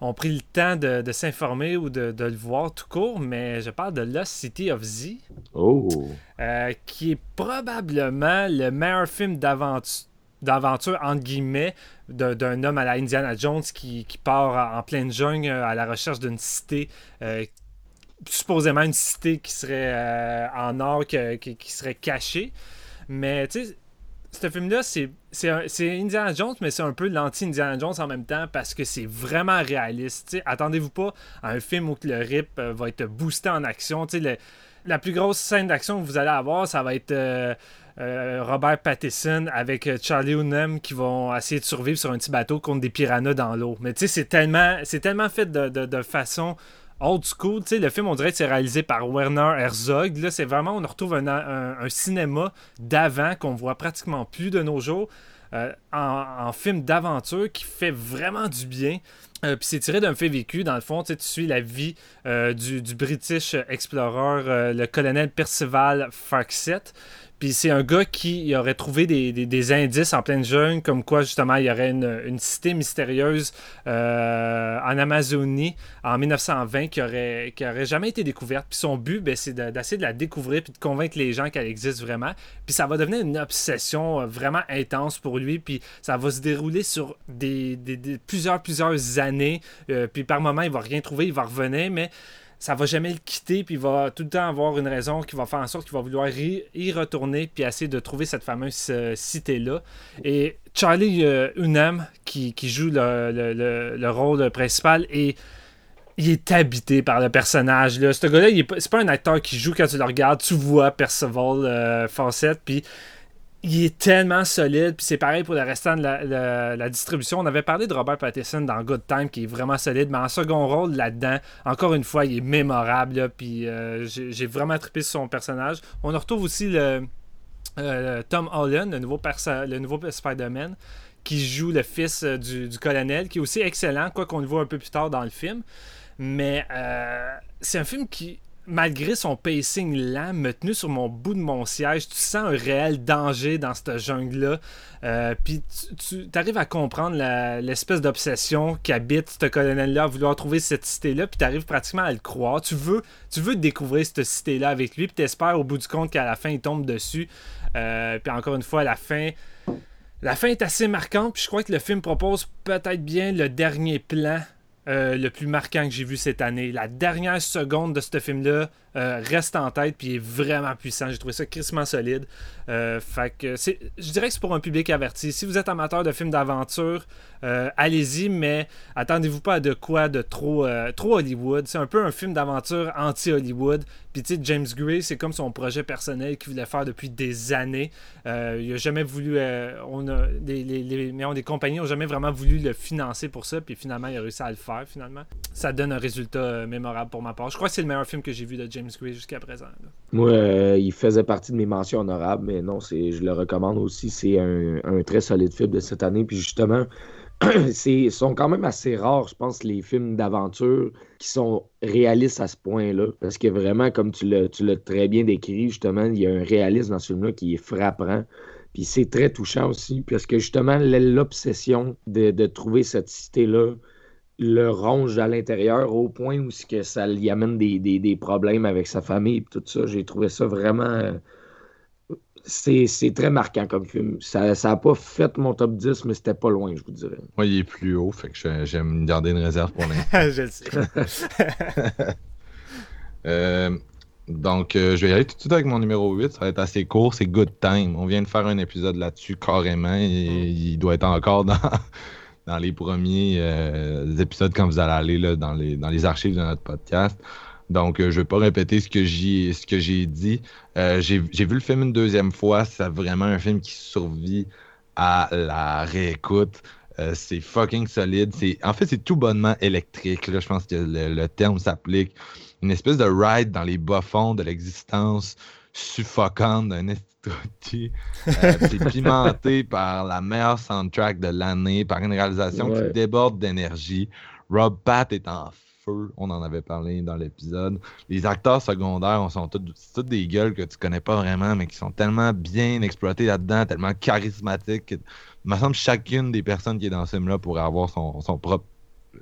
ont pris le temps de, de s'informer ou de, de le voir tout court, mais je parle de Lost City of Z. Oh! Euh, qui est probablement le meilleur film d'aventure, d'aventure entre guillemets, d'un homme à la Indiana Jones qui, qui part en, pleine jungle euh, à la recherche d'une cité, euh, supposément une cité qui serait euh, en or, qui, qui serait cachée. Mais tu sais, ce film-là, c'est, Indiana Jones, mais c'est un peu l'anti-Indiana Jones en même temps parce que c'est vraiment réaliste. Attendez-vous pas à un film où le RIP euh, va être boosté en action. La plus grosse scène d'action que vous allez avoir, ça va être euh, euh, Robert Pattinson avec Charlie Hunnam qui vont essayer de survivre sur un petit bateau contre des piranhas dans l'eau. Mais c'est tellement, fait de façon old school. Tu le film, on dirait c'est réalisé par Werner Herzog. Là, c'est vraiment, on retrouve un, cinéma d'avant qu'on voit pratiquement plus de nos jours. euh, en, film d'aventure qui fait vraiment du bien. Euh, Puis c'est tiré d'un fait vécu. Dans le fond, tu suis la vie euh, du, du British Explorer, euh, le colonel Percival Farksett. Puis c'est un gars qui aurait trouvé des, indices en pleine jungle, comme quoi justement il y aurait une, cité mystérieuse euh, en Amazonie en 1920 qui aurait, qui aurait jamais été découverte. Puis son but, ben, c'est de- d'essayer de la découvrir puis de convaincre les gens qu'elle existe vraiment. Puis ça va devenir une obsession euh, vraiment intense pour lui. Puis ça va se dérouler sur des- des- plusieurs, plusieurs années. Euh, puis par moment, il va rien trouver, il va revenir, mais ça va jamais le quitter, puis il va tout le temps avoir une raison qui va faire en sorte qu'il va vouloir y, retourner, puis essayer de trouver cette fameuse euh, cité-là. Et Charlie euh, Hunnam, qui, joue le, le- le- le rôle principal, et il est habité par le personnage. Ce gars-là, c'est pas un acteur qui joue quand tu le regardes, tu vois Percival euh, Fawcett, puis il est tellement solide, puis c'est pareil pour le restant de la, distribution. On avait parlé de Robert Pattinson dans Good Time, qui est vraiment solide, mais en second rôle là-dedans, encore une fois, il est mémorable, puis euh, j'ai vraiment trippé sur son personnage. On retrouve aussi le, euh, Tom Holland, le nouveau, nouveau Spider-Man, qui joue le fils euh, du, colonel, qui est aussi excellent, quoi qu'on le voit un peu plus tard dans le film. Mais c'est un film qui, malgré son pacing lent, m'a tenu sur mon bout de mon siège. Tu sens un réel danger dans cette jungle-là. Euh, Puis tu, arrives à comprendre l'espèce d'obsession qu'habite ce colonel-là à vouloir trouver cette cité-là. Puis tu arrives pratiquement à le croire. Tu veux, tu découvrir cette cité-là avec lui. Puis tu espères au bout du compte qu'à la fin, il tombe dessus. Euh, puis encore une fois, à la fin. La fin est assez marquante, puis je crois que le film propose peut-être bien le dernier plan euh, le plus marquant que j'ai vu cette année. La dernière seconde de ce film-là euh, reste en tête, puis est vraiment puissant. J'ai trouvé ça crissement solide. Euh, fait que c'est, je dirais que c'est pour un public averti. Si vous êtes amateur de films d'aventure, euh, allez-y, mais attendez-vous pas à de quoi de trop, Hollywood. C'est un peu un film d'aventure anti-Hollywood. Puis tu James Gray, c'est comme son projet personnel qu'il voulait faire depuis des années. Il a jamais voulu. on a, les, les, on, les compagnies ont jamais vraiment voulu le financer pour ça. Puis finalement, il a réussi à le faire. Finalement, ça donne un résultat mémorable pour ma part. Je crois que c'est le meilleur film que j'ai vu de James Jusqu'à présent. Moi, euh, il faisait partie de mes mentions honorables, mais non, je le recommande aussi. C'est un, très solide film de cette année. Puis justement, c'est sont quand même assez rares, je pense, les films d'aventure qui sont réalistes à ce point-là. Parce que vraiment, comme tu l'as, très bien décrit, justement, il y a un réalisme dans ce film-là qui est frappant. Puis c'est très touchant aussi, parce que justement, l'obsession de trouver cette cité-là le ronge à l'intérieur au point où que ça lui amène des, des- des problèmes avec sa famille et tout ça. J'ai trouvé ça vraiment. C'est c'est très marquant comme film. Ça n'a pas fait mon top 10, mais c'était pas loin, je vous dirais. Moi, il est plus haut, fait que j'aime garder une réserve pour l'instant. je le sais. Euh, donc, euh, je vais y aller tout de suite avec mon numéro 8. Ça va être assez court. C'est Good Time. On vient de faire un épisode là-dessus carrément. Et il doit être encore dans, dans les premiers euh, épisodes quand vous allez aller là, dans, les, dans les archives de notre podcast. Donc, euh, je ne vais pas répéter ce que j'ai, dit. Euh, j'ai, vu le film une deuxième fois. C'est vraiment un film qui survit à la réécoute. c'est fucking solide. En fait, c'est tout bonnement électrique. Là, je pense que le, terme s'applique. Une espèce de ride dans les bas-fonds de l'existence suffocante d'un c'est pimenté par la meilleure soundtrack de l'année, par une réalisation qui déborde d'énergie. Rob Pat est en feu, on en avait parlé dans l'épisode. Les acteurs secondaires sont tous, des gueules que tu connais pas vraiment, mais qui sont tellement bien exploités là-dedans, tellement charismatiques. Il me semble que chacune des personnes qui est dans ce film-là pourrait avoir son, propre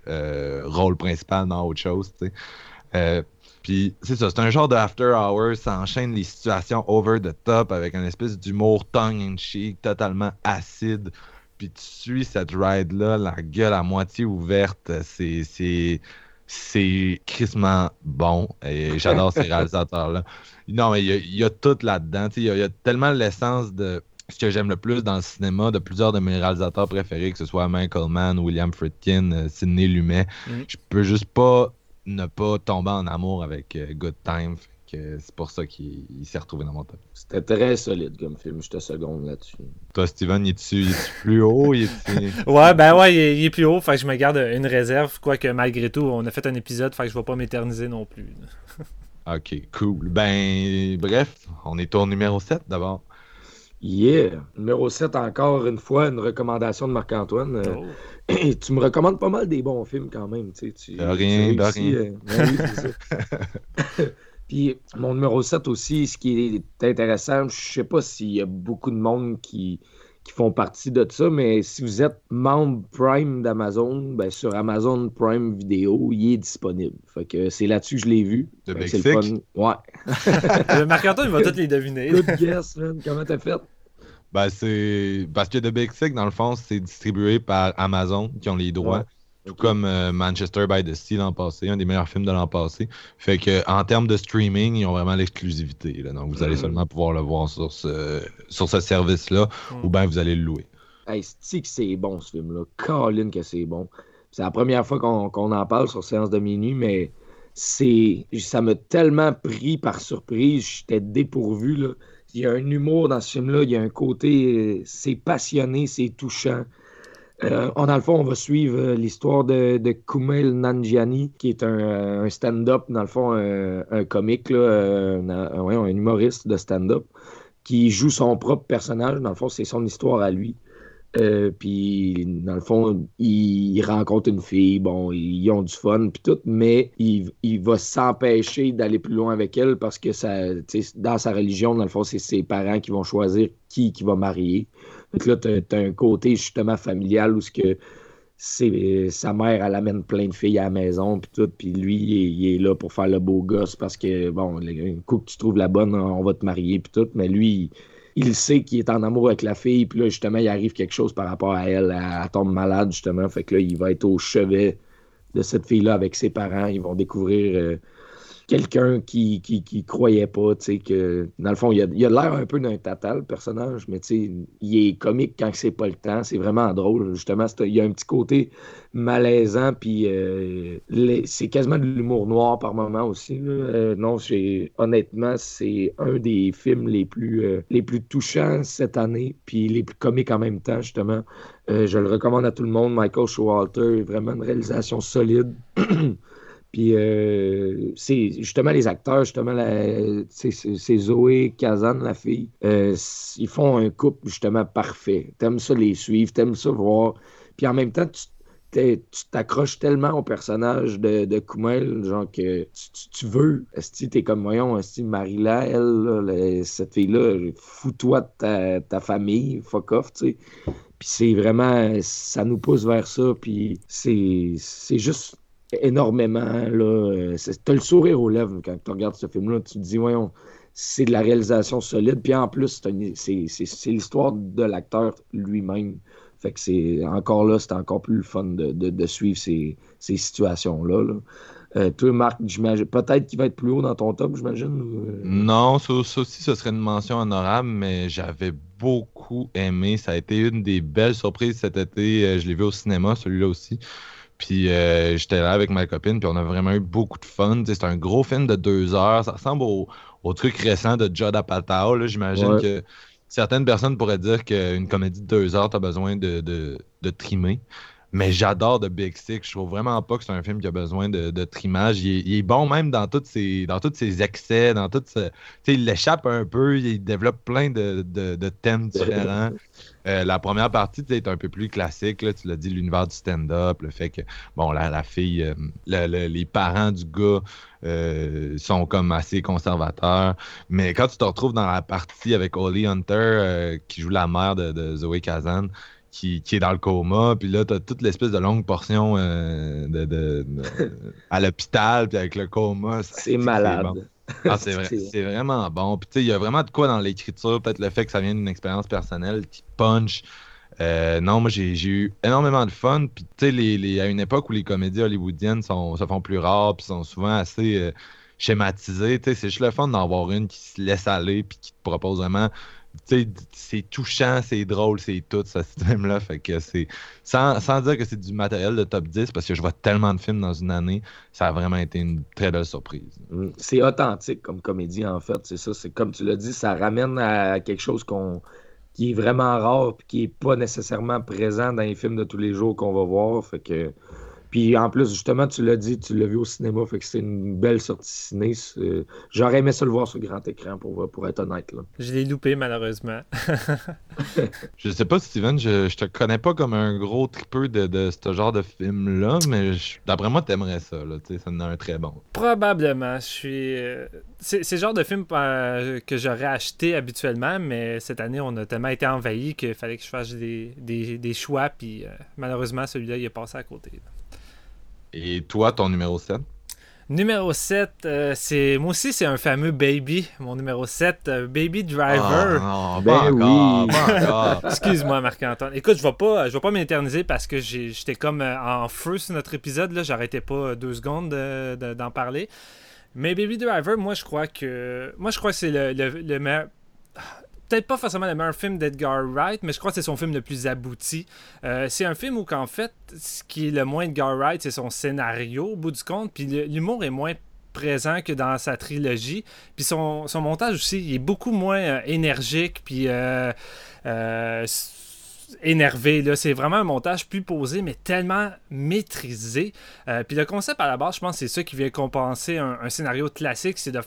euh, rôle principal dans autre chose. Euh, puis c'est ça, c'est un genre de after hours, ça enchaîne les situations over the top avec un espèce d'humour tongue in cheek, totalement acide. Puis tu suis cette ride-là, la gueule à moitié ouverte, c'est. c'est c'est crissement bon et j'adore ces réalisateurs-là. Non, mais il y, a, tout là-dedans. Il y, a tellement l'essence de ce que j'aime le plus dans le cinéma de plusieurs de mes réalisateurs préférés, que ce soit Michael Mann, William Friedkin, euh, Sidney Lumet. Mm. Je peux juste pas ne pas tomber en amour avec euh, Good Time. C'est pour ça qu'il s'est retrouvé dans mon top. C'était très solide comme film, je te seconde là-dessus. Toi, Steven, il est-tu plus haut? Il ouais, ben ouais, il est, plus haut. Fait que je me garde une réserve. Quoique malgré tout, on a fait un épisode, fait que je vais pas m'éterniser non plus. ok, cool. Ben, bref, on est au numéro 7 d'abord. Yeah! Numéro 7, encore une fois, une recommandation de Marc-Antoine. Euh, oh. tu me recommandes pas mal des bons films quand même. Tu, tu, rien, de rien. Euh, Puis mon numéro 7 aussi, ce qui est intéressant, je sais pas s'il y a beaucoup de monde qui, qui font partie de ça, mais si vous êtes membre Prime d'Amazon, ben sur Amazon Prime Vidéo, il est disponible. Fait que c'est là-dessus que je l'ai vu. De c'est le fun. Ouais. Marc-Antoine, il va tous les deviner. Good guess, man. Comment t'as fait? Ben, c'est. Parce que The Big Sick, dans le fond, c'est distribué par Amazon qui ont les droits. Tout comme euh, Manchester by the Sea l'an passé, un des meilleurs films de l'an passé. Fait que en termes de streaming, ils ont vraiment l'exclusivité. Donc vous allez mm. seulement pouvoir le voir sur ce, sur ce service-là mm. ou bien vous allez le louer. Hey, c'est que c'est bon ce film-là? Colin que c'est bon. C'est la première fois qu'on en parle sur Séance de minuit, mais c'est ça m'a tellement pris par surprise. J'étais dépourvu. Là il y a un humour dans ce film-là, il y a un côté, euh, c'est passionné, c'est touchant. Euh, dans le fond, on va suivre euh, l'histoire de, de Kumail Nanjiani, qui est un, stand-up, dans le fond, un, comique, un, humoriste de stand-up, qui joue son propre personnage. Dans le fond, c'est son histoire à lui. Euh, puis, dans le fond, il, rencontre une fille, bon, ils ont du fun, puis tout, mais il, va s'empêcher d'aller plus loin avec elle parce que ça, dans sa religion, dans le fond, c'est ses parents qui vont choisir qui, qui va marier. Donc là, tu as, un côté justement familial où ce que sa mère, elle amène plein de filles à la maison, puis tout, puis lui, il est, là pour faire le beau gosse parce que, bon, un coup que tu trouves la bonne, on va te marier, puis tout, mais lui, il sait qu'il est en amour avec la fille, puis là, justement, il arrive quelque chose par rapport à elle. Elle, tombe malade, justement. Fait que là, il va être au chevet de cette fille-là avec ses parents. Ils vont découvrir euh, quelqu'un qui, qui, croyait pas, tu sais, que dans le fond, il a, il a l'air un peu d'un tata, le personnage, mais tu sais, il est comique quand c'est pas le temps. C'est vraiment drôle, justement. Il y a un petit côté malaisant, puis euh, c'est quasiment de l'humour noir par moment aussi. Euh, non, honnêtement, c'est un des films les plus, euh, les plus touchants cette année, puis les plus comiques en même temps, justement. je le recommande à tout le monde. Michael Showalter, vraiment une réalisation solide. Puis euh, c'est justement les acteurs, justement, c'est Zoé Kazan, la fille. Euh, ils font un couple justement parfait. T'aimes ça les suivre, t'aimes ça voir. Puis en même temps, tu t'accroches tellement au personnage de, de genre que tu, veux. tu t'es comme, voyons, Marila, elle, cette fille-là, fous-toi de ta, famille, fuck off, tu sais. Puis c'est vraiment, ça nous pousse vers ça, puis c'est juste énormément. Là. T'as le sourire aux lèvres quand tu regardes ce film-là. Tu te dis, voyons, c'est de la réalisation solide. Puis en plus, c'est l'histoire de l'acteur lui-même. Fait que c'est encore là, c'est encore plus le fun de, suivre ces, situations-là. Euh, toi, Marc. Peut-être qu'il va être plus haut dans ton top, j'imagine. euh? Non, ça, ça aussi, ce serait une mention honorable, mais j'avais beaucoup aimé. Ça a été une des belles surprises cet été. Euh, Je l'ai vu au cinéma, celui-là aussi. Puis euh, j'étais là avec ma copine, puis on a vraiment eu beaucoup de fun. C'est un gros film de deux heures. Ça ressemble au, au truc récent de Judd Apatow. J'imagine Ouais. que certaines personnes pourraient dire qu'une comédie de deux heures, tu as besoin de, de, de trimer. Mais j'adore The Big Sick. Je trouve vraiment pas que c'est un film qui a besoin de, de trimage. Il est, il est bon même dans tous ses, dans tous ses excès, dans tout ce- il l'échappe un peu, il développe plein de, de- de thèmes différents. Euh, la première partie est un peu plus classique, là, tu l'as dit, l'univers du stand-up, le fait que, bon, la, la fille, euh, le- le- les parents du gars euh, sont comme assez conservateurs. Mais quand tu te retrouves dans la partie avec Holly Hunter, qui joue la mère de, de Zoé Kazan, qui, qui est dans le coma, puis là, t'as toute l'espèce de longue portion euh, de, de- de- à l'hôpital, puis avec le coma. C'est malade. bon. Ah, c'est vrai, c'est vraiment bon. Puis tu sais, il y a vraiment de quoi dans l'écriture, peut-être le fait que ça vient d'une expérience personnelle qui punch. Euh, non, moi j'ai eu énormément de fun. Puis tu sais, les, les- à une époque où les comédies hollywoodiennes sont, se font plus rares, puis sont souvent assez euh, schématisées, tu sais, c'est juste le fun d'en avoir une qui se laisse aller, puis qui te propose vraiment. C'est touchant, c'est drôle, c'est tout, ce système-là. Fait que c'est. Sans, sans dire que c'est du matériel de top 10, parce que je vois tellement de films dans une année, ça a vraiment été une très belle surprise. Mm. C'est authentique comme comédie, en fait. C'est ça. C'est comme tu l'as dit, ça ramène à quelque chose qu'on qui est vraiment rare puis qui est pas nécessairement présent dans les films de tous les jours qu'on va voir. Fait que. Puis en plus, justement, tu l'as dit, tu l'as vu au cinéma, fait que c'est une belle sortie ciné. C'est- J'aurais aimé ça le voir sur grand écran, pour, pour être honnête. Là. Je l'ai loupé, malheureusement. Je sais pas, Steven, je, je te connais pas comme un gros tripeux de, de ce genre de film-là, mais d'après moi, t'aimerais ça, là, tu sais, ça en a un très bon. Probablement. Je suis. euh, C'est c'est le genre de film euh, que j'aurais acheté habituellement, mais cette année, on a tellement été envahi qu'il fallait que je fasse des, des, des choix, puis euh, malheureusement, celui-là, il est passé à côté. Et toi, ton numéro 7? Numéro 7, euh, c'est moi aussi, c'est un fameux Baby. Mon numéro 7, euh, Baby Driver. Non, Ben oui. encore. Excuse-moi, Marc-Antoine. Écoute, je vais pas, je vais pas m'éterniser parce que j'ai- j'étais comme euh, en feu sur notre épisode. Là, j'arrêtais pas deux secondes de- de- d'en parler. Mais Baby Driver, moi, je crois que, moi, je crois que c'est le, le, le meilleur. Peut-être pas forcément le meilleur film d'Edgar Wright, mais je crois que c'est son film le plus abouti. Euh, c'est un film où, qu'en fait, ce qui est le moins Edgar Wright, c'est son scénario, au bout du compte. Puis l'humour est moins présent que dans sa trilogie. Puis son, son montage aussi, il est beaucoup moins euh, énergique. Puis euh, euh, énervé. C'est vraiment un montage plus posé, mais tellement maîtrisé. Euh, puis le concept à la base, je pense c'est ça qui vient compenser un, scénario classique, c'est de,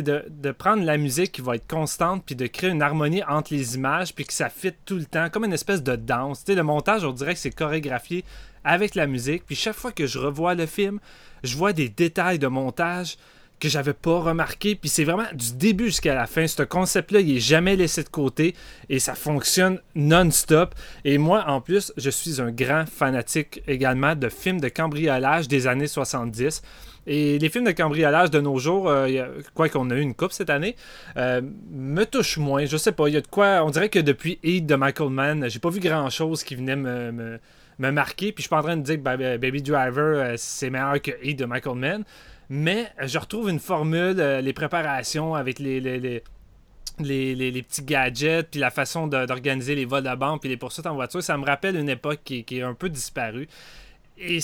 de, de prendre la musique qui va être constante, puis de créer une harmonie entre les images, puis que ça fit tout le temps, comme une espèce de danse. Le montage, on dirait que c'est chorégraphié avec la musique. Puis chaque fois que je revois le film, je vois des détails de montage que j'avais pas remarqué. Puis c'est vraiment du début jusqu'à la fin. Ce concept-là, il est jamais laissé de côté et ça fonctionne non-stop. Et moi, en plus, je suis un grand fanatique également de films de cambriolage des années 70. Et les films de cambriolage de nos jours, euh, quoi qu'on a eu une coupe cette année, euh, me touchent moins. Je sais pas, il y a de quoi. On dirait que depuis Heat de Michael Mann, j'ai pas vu grand chose qui venait me, me, marquer. Puis je suis pas en train de dire que Ba- Baby Driver, euh, c'est meilleur que Heat de Michael Mann. Mais je retrouve une formule, euh, les préparations avec les, petits gadgets, puis la façon d'organiser les vols de banque, puis les poursuites en voiture. Ça me rappelle une époque qui, qui est un peu disparue. Et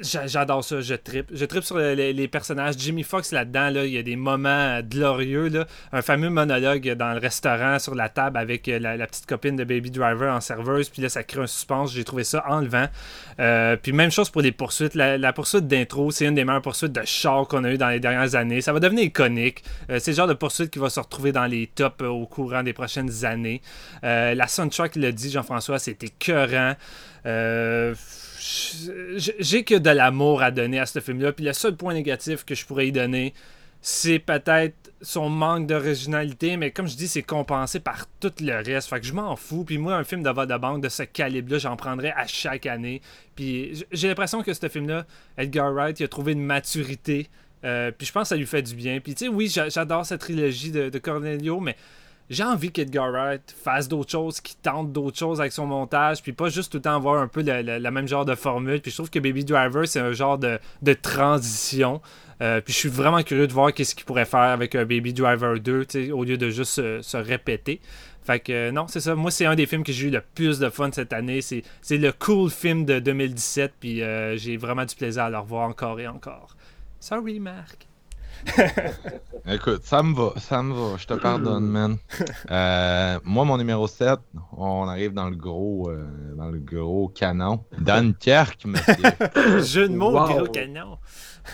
j'adore ça, je tripe. Je tripe sur le- les, personnages. Jimmy Fox là-dedans, là, il y a des moments euh, glorieux. Un fameux monologue dans le restaurant sur la table avec euh, la, petite copine de Baby Driver en serveuse. Puis là, ça crée un suspense. J'ai trouvé ça enlevant. Euh, puis même chose pour les poursuites. La, poursuite d'intro, c'est une des meilleures poursuites de char qu'on a eu dans les dernières années. Ça va devenir iconique. C'est le genre de poursuite qui va se retrouver dans les tops au courant des prochaines années. La soundtrack l'a dit, Jean-François, c'était écœurant. J'ai que de l'amour à donner à ce film-là. Puis le seul point négatif que je pourrais y donner, c'est peut-être son manque d'originalité, mais comme je dis, c'est compensé par tout le reste. Fait que je m'en fous. Puis moi, un film de de banque de ce calibre-là, j'en prendrais à chaque année. Puis j'ai l'impression que ce film-là, Edgar Wright, il a trouvé une maturité. Euh, puis je pense que ça lui fait du bien. Puis tu sais, oui, j'a- j'adore cette trilogie de Cornelio, mais j'ai envie qu'Edgar Wright fasse d'autres choses, qu'il tente d'autres choses avec son montage, puis pas juste tout le temps avoir un peu le, même genre de formule. Puis je trouve que Baby Driver, c'est un genre de, transition. Euh, puis je suis vraiment curieux de voir qu'est-ce qu'il pourrait faire avec un Baby Driver 2, au lieu de juste se, répéter. Fait que euh, non, c'est ça. Moi, c'est un des films que j'ai eu le plus de fun cette année. C'est le cool film de 2017, puis euh, j'ai vraiment du plaisir à le revoir encore et encore. Sorry, Marc. Écoute, ça me va, ça me va, je te pardonne, man. Euh, moi, mon numéro 7, on arrive dans le gros, euh, dans le gros canon. Dunkirk, monsieur. Jeu de mots, gros canon.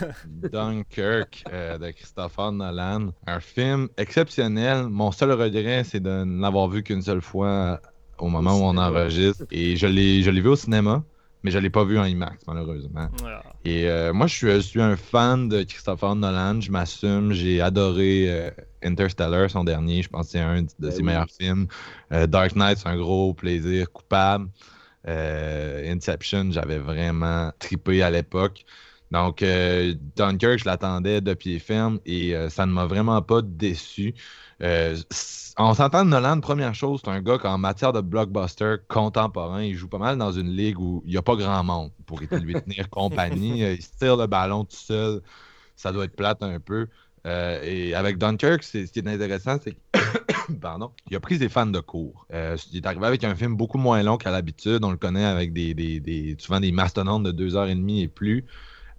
Dunkirk euh, de Christopher Nolan. Un film exceptionnel. Mon seul regret, c'est de n'avoir vu qu'une seule fois au moment où on enregistre. Et je l'ai vu au cinéma mais je ne l'ai pas vu en IMAX, malheureusement. Et euh, moi, je suis, un fan de Christopher Nolan, je m'assume. J'ai adoré euh, Interstellar, son dernier. Je pense que c'est un de ben ses meilleurs films. Euh, Dark Knight, c'est un gros plaisir coupable. Inception, j'avais vraiment tripé à l'époque. Donc, Dunkirk, je l'attendais de pied ferme et ça ne m'a vraiment pas déçu. Euh, on s'entend de Nolan, première chose, c'est un gars qui, en matière de blockbuster contemporain, il joue pas mal dans une ligue où il n'y a pas grand monde pour lui tenir compagnie. Euh, il se tire le ballon tout seul. Ça doit être plate un peu. Euh, et avec Dunkirk, ce qui est intéressant, c'est Pardon. Il a pris des fans de cours. il est arrivé avec un film beaucoup moins long qu'à l'habitude. On le connaît avec des, des, des souvent des mastodontes de deux heures et demie et plus.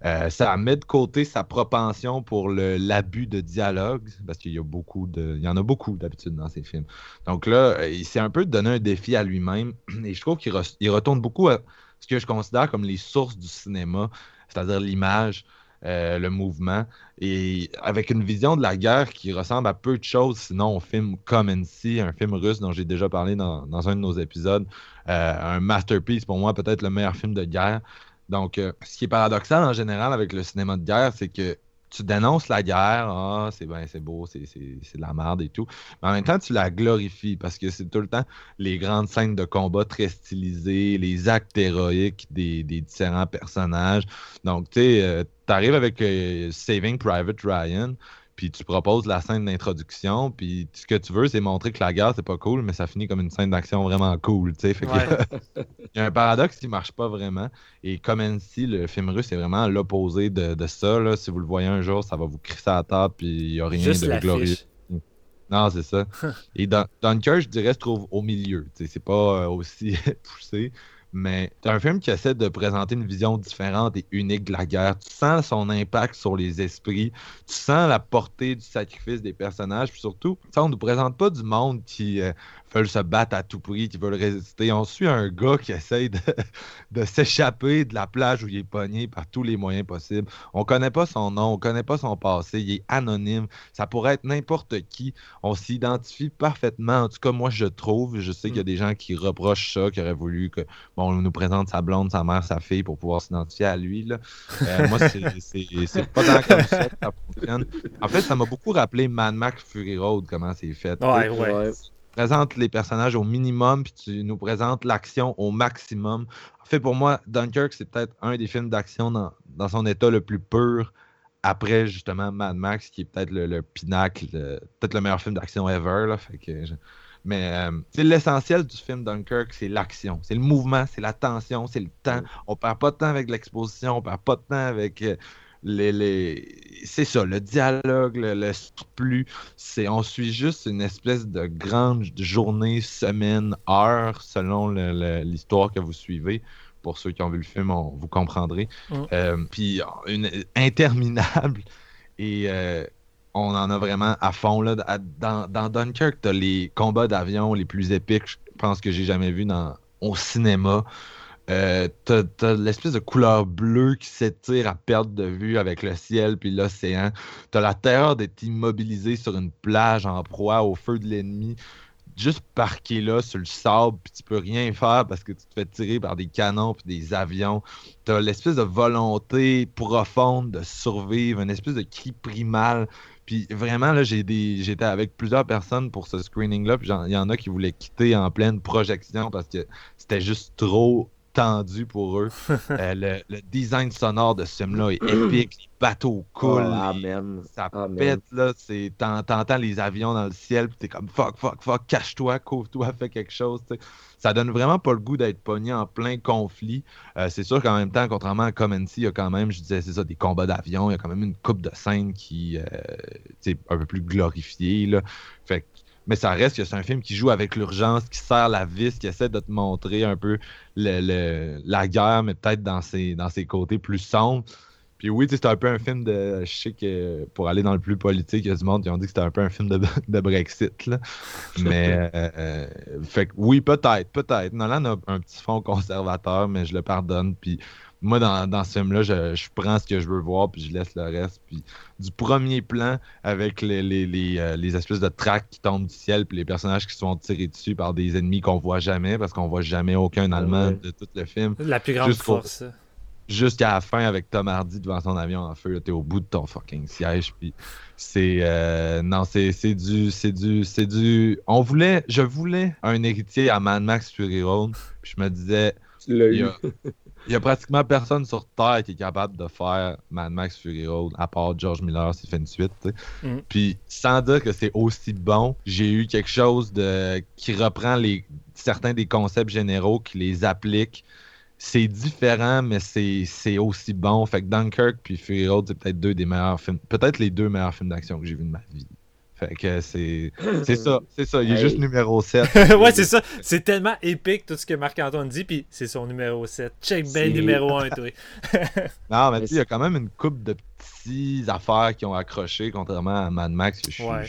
Euh, ça met de côté sa propension pour l'abus de dialogue, parce qu'il y a beaucoup de. Il y en a beaucoup d'habitude dans ces films. Donc là, euh, il s'est un peu donné un défi à lui-même. Et je trouve qu'il retourne beaucoup à ce que je considère comme les sources du cinéma, c'est-à-dire l'image, euh, le mouvement, et avec une vision de la guerre qui ressemble à peu de choses, sinon au film Come and See, un film russe dont j'ai déjà parlé dans, un de nos épisodes, un masterpiece pour moi, peut-être le meilleur film de guerre. Donc, euh, ce qui est paradoxal en général avec le cinéma de guerre, c'est que tu dénonces la guerre, ah, c'est ben, c'est beau, c'est de la merde et tout. Mais en même temps, tu la glorifies parce que c'est tout le temps les grandes scènes de combat très stylisées, les actes héroïques des, différents personnages. Donc, tu sais, euh, tu arrives avec euh, Saving Private Ryan, puis tu proposes la scène d'introduction, puis ce que tu veux, c'est montrer que la guerre, c'est pas cool, mais ça finit comme une scène d'action vraiment cool, tu sais. il y a un paradoxe qui marche pas vraiment. Et comme ainsi, le film russe est vraiment l'opposé de, ça. Là. Si vous le voyez un jour, ça va vous crisser à la table, puis il n'y a rien de glorieux. Non, c'est ça. Et Dunkirk, je dirais, se trouve au milieu. C'est pas euh, aussi poussé mais c'est un film qui essaie de présenter une vision différente et unique de la guerre. Tu sens son impact sur les esprits, tu sens la portée du sacrifice des personnages, puis surtout, ça, on ne nous présente pas du monde qui euh, veulent se battre à tout prix, qui veulent résister. On suit un gars qui essaye de, s'échapper de la plage où il est pogné par tous les moyens possibles. On connaît pas son nom, on connaît pas son passé, il est anonyme. Ça pourrait être n'importe qui. On s'identifie parfaitement. En tout cas, moi, je trouve. Je sais qu'il y a mm. des gens qui reprochent ça, qui auraient voulu que bon, on nous présente sa blonde, sa mère, sa fille pour pouvoir s'identifier à lui. Là. Euh, moi, c'est pas tant comme ça que ça fonctionne. En fait, ça m'a beaucoup rappelé Mad Max Fury Road, comment c'est fait. Ouais, ouais présentes les personnages au minimum, puis tu nous présentes l'action au maximum. En fait, pour moi, Dunkirk, c'est peut-être un des films d'action dans, dans, son état le plus pur, après justement Mad Max, qui est peut-être le, pinacle, peut-être le meilleur film d'action ever. Là, fait que Mais euh, c'est l'essentiel du film Dunkirk, c'est l'action, c'est le mouvement, c'est la tension, c'est le temps. On perd pas de temps avec l'exposition, on perd pas de temps avec euh, les, c'est ça, le dialogue, le, surplus, c'est on suit juste une espèce de grande journée, semaine, heure, selon l'histoire que vous suivez. Pour ceux qui ont vu le film, vous comprendrez. Mm. Euh, puis une interminable et euh, on en a vraiment à fond là. dans, dans Dunkirk, t'as les combats d'avion les plus épiques, je pense que j'ai jamais vu dans au cinéma. Euh, t'as, l'espèce de couleur bleue qui s'étire à perte de vue avec le ciel puis l'océan. T'as la terreur d'être immobilisé sur une plage en proie au feu de l'ennemi, juste parqué là sur le sable, puis tu peux rien faire parce que tu te fais tirer par des canons puis des avions. T'as l'espèce de volonté profonde de survivre, une espèce de cri primal. Puis vraiment, là, j'étais avec plusieurs personnes pour ce screening-là, puis il y en a qui voulaient quitter en pleine projection parce que c'était juste trop tendu pour eux. Euh, le, le design sonore de ce film-là est épique. Les bateaux coulent. Oh, amen. Ça Amen. pète, là. T'entends les avions dans le ciel, puis t'es comme fuck, fuck, fuck, cache-toi, couvre-toi, fais quelque chose. Ça donne vraiment pas le goût d'être pogné en plein conflit. Euh, c'est sûr qu'en même temps, contrairement à Comency, il y a quand même, je disais, c'est ça, des combats d'avions. Il y a quand même une coupe de scènes qui euh, tu sais, un peu plus glorifiée. Là. Fait que- mais ça reste que c'est un film qui joue avec l'urgence, qui serre la vis, qui essaie de te montrer un peu le- le- la guerre, mais peut-être dans ses, dans ses côtés plus sombres. Puis oui, c'est un peu un film de. Je sais que pour aller dans le plus politique, il y a du monde qui ont dit que c'était un peu un film de, de Brexit. Là. Mais euh, euh, fait que oui, peut-être, peut-être. Nolan a un petit fond conservateur, mais je le pardonne. Puis moi, dans, dans ce film-là, je, je prends ce que je veux voir, puis je laisse le reste. Puis du premier plan avec les, les, les, euh, les espèces de tracts qui tombent du ciel, puis les personnages qui se font tirer dessus par des ennemis qu'on voit jamais, parce qu'on voit jamais aucun Allemand Ouais. de tout le film La plus grande force. jusqu'à la fin avec Tom Hardy devant son avion en feu. T'es au bout de ton fucking siège. Puis c'est euh, non, c'est c'est du c'est du c'est du. On voulait, je voulais un héritier à Mad Max Fury Road. Puis je me disais, Tu l'as il y eu. a, il y a pratiquement personne sur Terre qui est capable de faire Mad Max Fury Road à part George Miller s'il fait une suite. Mm. Puis sans dire que c'est aussi bon, j'ai eu quelque chose de qui reprend les certains des concepts généraux, qui les applique. C'est différent, mais c'est c'est aussi bon. Fait que Dunkirk puis Fury Road, c'est peut-être deux des meilleurs films, peut-être les deux meilleurs films d'action que j'ai vus de ma vie. Fait que c'est c'est ça, c'est ça. Il est Hey. juste numéro 7. ouais, c'est ça. C'est tellement épique tout ce que Marc-Antoine dit, puis c'est son numéro 7. Check ben C'est- numéro 1, toi. Non, mais Mais tu sais, il y a quand même une coupe de petites affaires qui ont accroché, contrairement à Mad Max. je Ouais.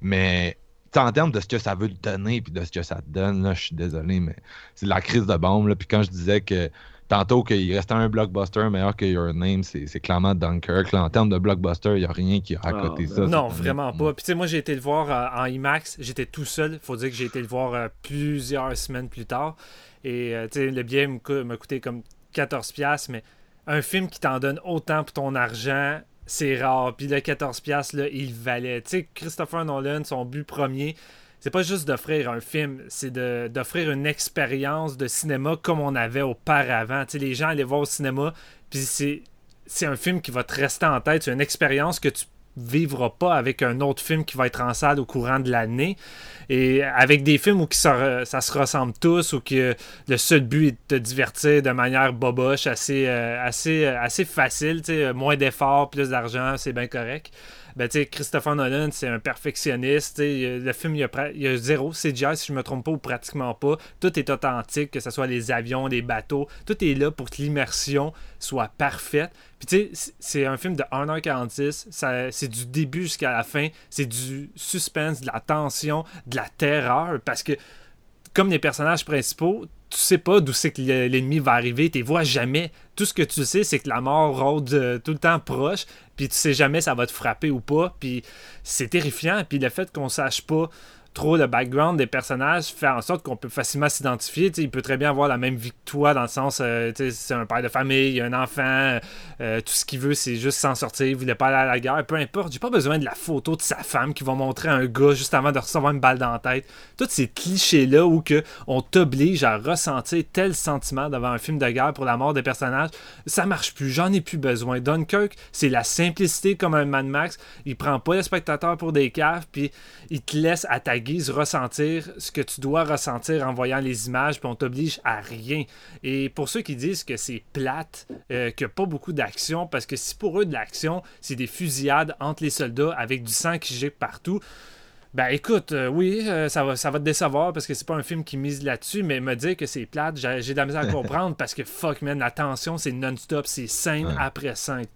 Mais en termes de ce que ça veut te donner puis de ce que ça te donne, là, je suis désolé, mais c'est de la crise de bombe. Là. Puis quand je disais que tantôt qu'il restait un blockbuster meilleur que Your Name, c'est clairement Dunkirk. Là, en termes de blockbuster, il n'y a rien qui a à Ah, côté ben ça. Non, vraiment pas. Puis tu sais, moi j'ai été le voir euh, en IMAX, j'étais tout seul. Faut dire que j'ai été le voir euh, plusieurs semaines plus tard. Et euh, tu sais, le billet m'a coûté comme 14$, piastres, mais un film qui t'en donne autant pour ton argent, c'est rare. Puis le 14$, piastres, là, il valait. Tu sais, Christopher Nolan, son but premier, c'est pas juste d'offrir un film, c'est d'offrir une expérience de cinéma comme on avait auparavant. Les gens allaient voir au cinéma, puis c'est un film qui va te rester en tête. C'est une expérience que tu vivras pas avec un autre film qui va être en salle au courant de l'année. Et avec des films où ça, ça se ressemble tous, ou que le seul but est de te divertir de manière boboche, assez, euh, assez, euh, assez facile, moins d'efforts, plus d'argent, c'est bien correct. Ben, Christopher Nolan, c'est un perfectionniste. Le film, il y, a, zéro CGI, si je me trompe pas, ou pratiquement pas. Tout est authentique, que ce soit les avions, les bateaux. Tout est là pour que l'immersion soit parfaite. Puis tu sais, c'est un film de 1h46. ça- C'est du début jusqu'à la fin. C'est du suspense, de la tension, de la terreur. Parce que, comme les personnages principaux, tu sais pas d'où c'est que le- l'ennemi va arriver. Tu vois jamais. Tout ce que tu sais, c'est que la mort rôde euh, tout le temps proche. Puis tu sais jamais ça va te frapper ou pas. Puis c'est terrifiant. Puis le fait qu'on sache pas trop le background des personnages fait en sorte qu'on peut facilement s'identifier. Il peut très bien avoir la même vie que toi, dans le sens, euh, c'est un père de famille, un enfant, euh, tout ce qu'il veut, c'est juste s'en sortir, il voulait pas aller à la guerre, peu importe. J'ai pas besoin de la photo de sa femme qui va montrer un gars juste avant de recevoir une balle dans la tête. Tous ces clichés-là où que on t'oblige à ressentir tel sentiment devant un film de guerre pour la mort des personnages, ça marche plus, j'en ai plus besoin. Dunkirk, c'est la simplicité comme un Mad Max, il prend pas le spectateur pour des caves, puis il te laisse ta guise ressentir ce que tu dois ressentir en voyant les images, puis on t'oblige à rien. Et pour ceux qui disent que c'est plate, euh, qu'il n'y a pas beaucoup d'action, parce que si pour eux de l'action, c'est des fusillades entre les soldats avec du sang qui gicle partout, ben écoute, euh, oui, euh, ça, va, ça va te décevoir parce que c'est pas un film qui mise là-dessus, mais me dire que c'est plate, j'ai de la misère à comprendre parce que fuck man, la tension c'est non-stop, c'est scène Ouais. après scène.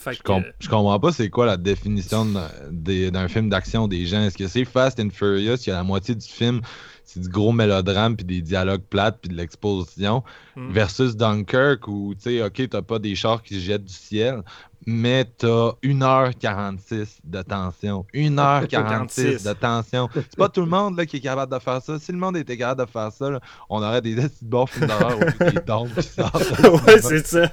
Fait Je, que, com- je comprends pas c'est quoi la définition d'un film d'action des gens. Est-ce que c'est Fast and Furious, il y a la moitié du film, c'est du gros mélodrame, puis des dialogues plates, puis de l'exposition, Mm. versus Dunkirk où, tu sais, ok, t'as pas des chars qui se jettent du ciel, mais t'as 1h46 de tension. 1h46 de tension. C'est pas tout le monde là, qui est capable de faire ça. Si le monde était capable de faire ça, là, on aurait des petits bons films d'horreur au des tombes qui sortent. ouais, c'est ça.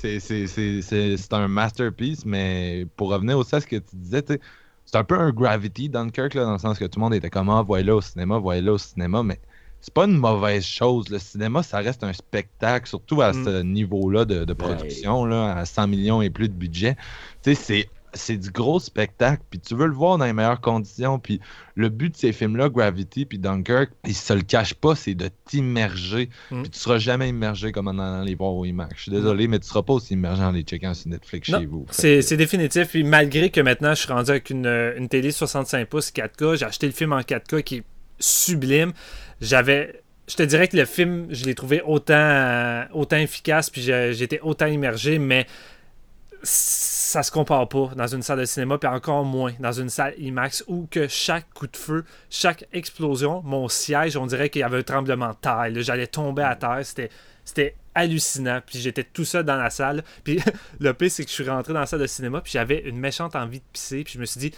C'est, un masterpiece, mais pour revenir aussi à ce que tu disais, c'est un peu un Gravity Dunkirk, là, dans le sens que tout le monde était comme Ah, voyez-le au cinéma, voyez-le au cinéma, mais c'est pas une mauvaise chose. Le cinéma, ça reste un spectacle, surtout à Mm. ce niveau-là de, de production, là, à 100 millions et plus de budget. C'est c'est du gros spectacle, puis tu veux le voir dans les meilleures conditions, puis le but de ces films-là, Gravity puis Dunkirk, ils se le cachent pas, c'est de t'immerger, Mm. puis tu seras jamais immergé comme en allant les voir au IMAX. Je suis désolé, mais tu seras pas aussi immergé en les checkant sur Netflix Non, chez vous. C'est définitif. Puis malgré que maintenant je suis rendu avec une, une télé 65 pouces 4K, j'ai acheté le film en 4K qui est sublime. J'avais. Je te dirais que le film, je l'ai trouvé autant, euh, autant efficace, puis j'ai- j'étais autant immergé, mais ça se compare pas dans une salle de cinéma, puis encore moins dans une salle IMAX où que chaque coup de feu, chaque explosion, mon siège, on dirait qu'il y avait un tremblement de terre. J'allais tomber à terre. C'était hallucinant. Puis j'étais tout seul dans la salle. Puis le pire, c'est que je suis rentré dans la salle de cinéma, puis j'avais une méchante envie de pisser. Puis je me suis dit,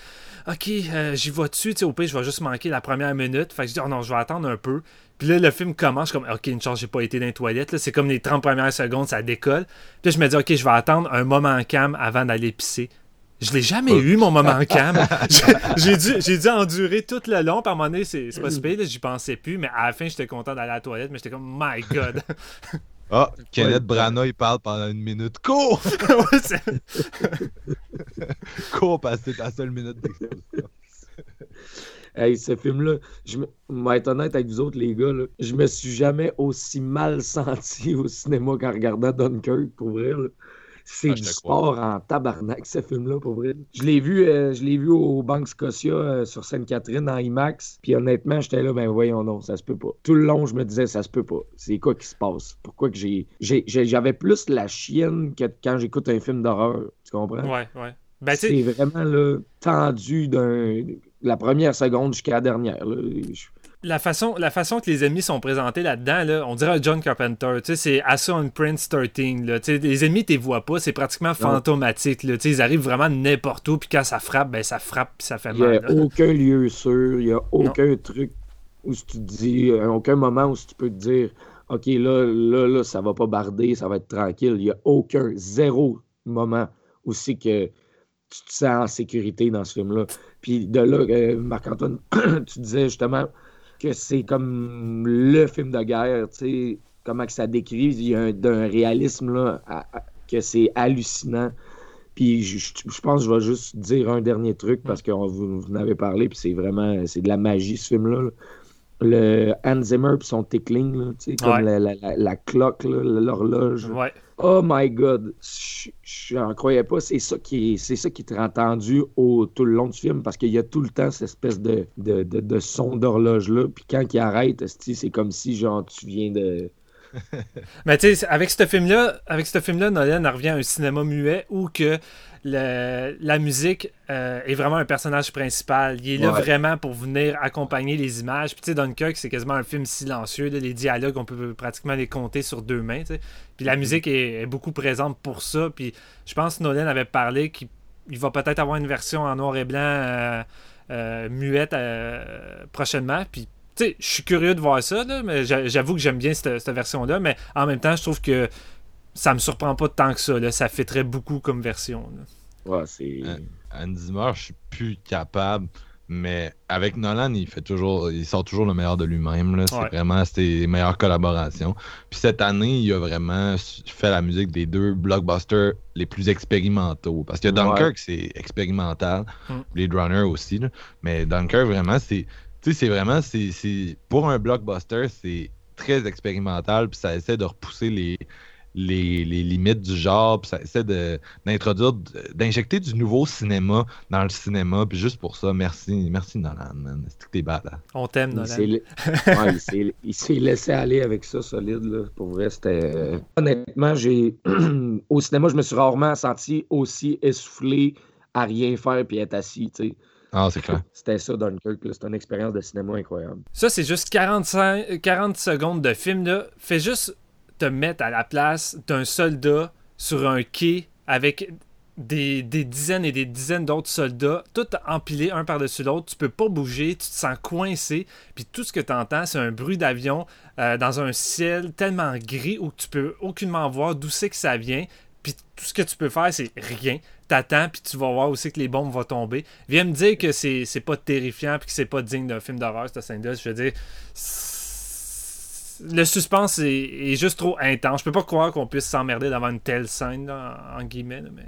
OK, euh, j'y vais dessus. Tu sais, au pire, je vais juste manquer la première minute. Fait que je dis, oh non, je vais attendre un peu. Puis là, le film commence. Je suis comme, OK, une chance, j'ai pas été dans les toilettes. là. C'est comme les 30 premières secondes, ça décolle. Puis là, je me dis, OK, je vais attendre un moment calme avant d'aller pisser. Je l'ai jamais eu, mon moment calme. J'ai- J'ai dû, dû endurer tout le long. Par un moment donné, c'est pas là, j'y pensais plus. Mais à la fin, j'étais content d'aller à la toilette. Mais j'étais comme, My God. Ah, Kenneth Ouais. Branagh, il parle pendant une minute. Cours! Cours, parce que c'est ta seule minute d'exposition. Hey, ce film-là, je me... on va être honnête avec vous autres, les gars, là, je me suis jamais aussi mal senti au cinéma qu'en regardant Dunkirk, pour vrai. là. C'est Ah, du crois. sport en tabarnak, ce film-là, pour vrai. Je l'ai vu, euh, je l'ai vu au Banque Scotia euh, sur Sainte-Catherine en IMAX. Puis honnêtement, j'étais là, ben voyons non, ça se peut pas. Tout le long, je me disais, ça se peut pas. C'est quoi qui se passe? Pourquoi que j'ai. J'avais plus la chienne que quand j'écoute un film d'horreur. Tu comprends? ouais, ouais. Ben, c'est vraiment là, tendu d'un la première seconde jusqu'à la dernière. là. Je- la façon, la façon que les ennemis sont présentés là-dedans, là, on dirait John Carpenter. Tu sais, c'est Asa on Prince 13. Là. Les ennemis, tu les vois pas. C'est pratiquement fantomatique. Là. Ils arrivent vraiment n'importe où. Puis quand ça frappe, ben ça frappe. Puis ça fait Il n'y mal. a aucun lieu sûr, il n'y a aucun truc où tu te dis, euh, aucun moment où tu peux te dire, OK, là, là, là, ça va pas barder, ça va être tranquille. Il n'y a aucun, zéro moment où c'est que tu te sens en sécurité dans ce film-là. Puis de là, euh, Marc-Antoine, tu disais justement que c'est comme le film de guerre, tu sais, comment que ça décrit, il y a un, d'un réalisme là, à- à- que c'est hallucinant. Puis je, je- je pense que je vais juste dire un dernier truc parce que on- vous, vous en avez parlé, puis c'est vraiment, c'est de la magie ce film-là. là. Le Hans Zimmer puis son tickling, là, comme Ouais. la, la, la, la cloque, l'horloge. Ouais. Oh my god, je n'en croyais pas. C'est ça qui est, c'est ça qui entendu au, tout le long du film parce qu'il y a tout le temps cette espèce de, de, de, son d'horloge-là. Puis quand il arrête, c'est comme si genre tu viens de. Mais tu sais, avec ce film-là, avec ce film-là, Nolan en revient à un cinéma muet où que le- la musique euh, est vraiment un personnage principal. Il est là vraiment pour venir accompagner les images. Puis tu sais, Dunkirk, c'est quasiment un film silencieux. là. Les dialogues, on peut pratiquement les compter sur deux mains. Puis la musique est, est beaucoup présente pour ça. Puis je pense que Nolan avait parlé qu'il il va peut-être avoir une version en noir et blanc euh, euh, muette prochainement. Puis tu sais, je suis curieux de voir ça, là, mais j'a- j'avoue que j'aime bien cette, cette version-là, mais en même temps, je trouve que ça me surprend pas tant que ça. Là. Ça fitterait beaucoup comme version. là. Ouais, c'est. Hein? Hans Zimmer, je suis plus capable. Mais avec Nolan, il fait toujours, il sort toujours le meilleur de lui-même. là. C'est Ouais. vraiment ses meilleures collaborations. Puis cette année, il a vraiment fait la musique des deux blockbusters les plus expérimentaux. Parce que Ouais. Dunkirk, c'est expérimental. Mm. Blade Runner aussi. là. Mais Dunkirk, vraiment, c'est. Tu sais, c'est vraiment. c'est c'est- Pour un blockbuster, c'est très expérimental. Puis ça essaie de repousser les. Les, les limites du genre, puis ça essaie de- d'introduire, d'injecter du nouveau cinéma dans le cinéma, puis juste pour ça, merci, merci Nolan, man. C'est que t'es badass. On t'aime, Il Nolan. s'est la- Ouais, il s'est- il s'est laissé aller avec ça solide. Là. Pour vrai, c'était. euh, Honnêtement, j'ai. Au cinéma, je me suis rarement senti aussi essoufflé à rien faire puis être assis. tu sais. Ah, c'est clair. C'était ça, Dunkirk. là. C'était une expérience de cinéma incroyable. Ça, c'est juste 45, 40 secondes de film. Là. Fais juste te mettre à la place d'un soldat sur un quai avec des, des dizaines et des dizaines d'autres soldats, tout empilés un par-dessus l'autre. Tu peux pas bouger, tu te sens coincé. Puis tout ce que tu entends, c'est un bruit d'avion euh, dans un ciel tellement gris où tu peux aucunement voir d'où c'est que ça vient. Puis tout ce que tu peux faire, c'est rien. T'attends, puis tu vas voir aussi que les bombes vont tomber. Viens me dire que c'est pas terrifiant, puis que c'est pas digne d'un film d'horreur, cette scène-là. Je veux dire, le suspense est, est juste trop intense. Je peux pas croire qu'on puisse s'emmerder devant une telle scène, là, en, en guillemets. là, mais...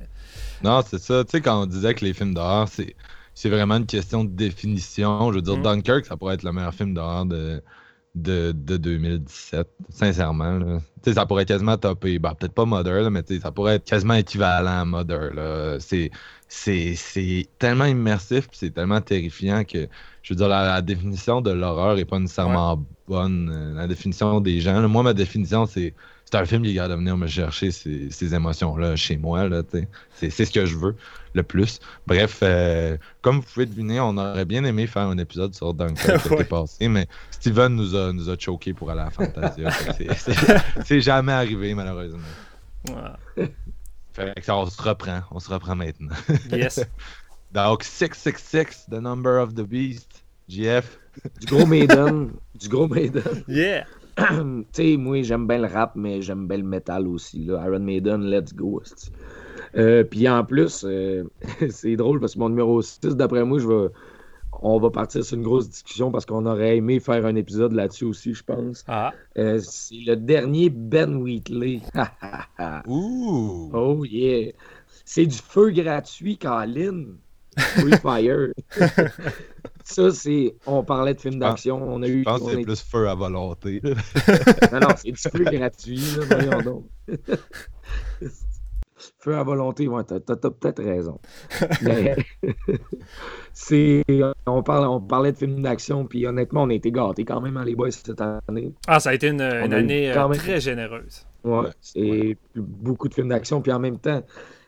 Non, c'est ça. Tu sais, quand on disait que les films d'horreur, c'est, c'est vraiment une question de définition. Je veux dire, Mm. Dunkirk, ça pourrait être le meilleur film d'horreur de, de, de 2017, sincèrement. là. Tu sais, ça pourrait quasiment topper. Ben, peut-être pas Mother, là, mais tu sais, ça pourrait être quasiment équivalent à Mother. Là. C'est, c'est, c'est tellement immersif, puis c'est tellement terrifiant que, je veux dire, la, la définition de l'horreur est pas nécessairement bonne. Euh, La définition des gens, là, moi, ma définition, c'est c'est un film qui est capable de venir me chercher ces, ces émotions-là chez moi. Là, c'est, c'est ce que je veux le plus. Bref, euh, comme vous pouvez deviner, on aurait bien aimé faire un épisode sur Dunkirk l'été Ouais. passé, mais Steven nous a, nous a choqué pour aller à Fantasia. C'est, c'est- c'est jamais arrivé, malheureusement. Fait que on se reprend. On se reprend maintenant. Yes. Donc, 666, The Number of the Beast. JF. Du gros Maiden. du gros Maiden. Yeah. tu sais, moi, j'aime bien le rap, mais j'aime bien le métal aussi. Là. Iron Maiden, let's go. Euh, Puis en plus, euh, c'est drôle parce que mon numéro 6, d'après moi, je vais... on va partir sur une grosse discussion parce qu'on aurait aimé faire un épisode là-dessus aussi, je pense. Ah. Euh, c'est le dernier Ben Wheatley. Ouh! oh yeah. C'est du feu gratuit, Colin. Free Fire. Ça, c'est. On parlait de films d'action. On a eu. Je pense que c'est plus feu à volonté. Non, non, c'est du feu gratuit, là, voyons donc. feu à volonté, ouais, t'as, t'as- t'as peut-être raison. Mais c'est. On, parle, on parlait de films d'action, puis honnêtement, on a été gâtés quand même, hein, les boys, cette année. Ah, ça a été une, une a eu année euh, quand même- très généreuse. Ouais, Ouais, c'est beaucoup de films d'action, puis en même temps,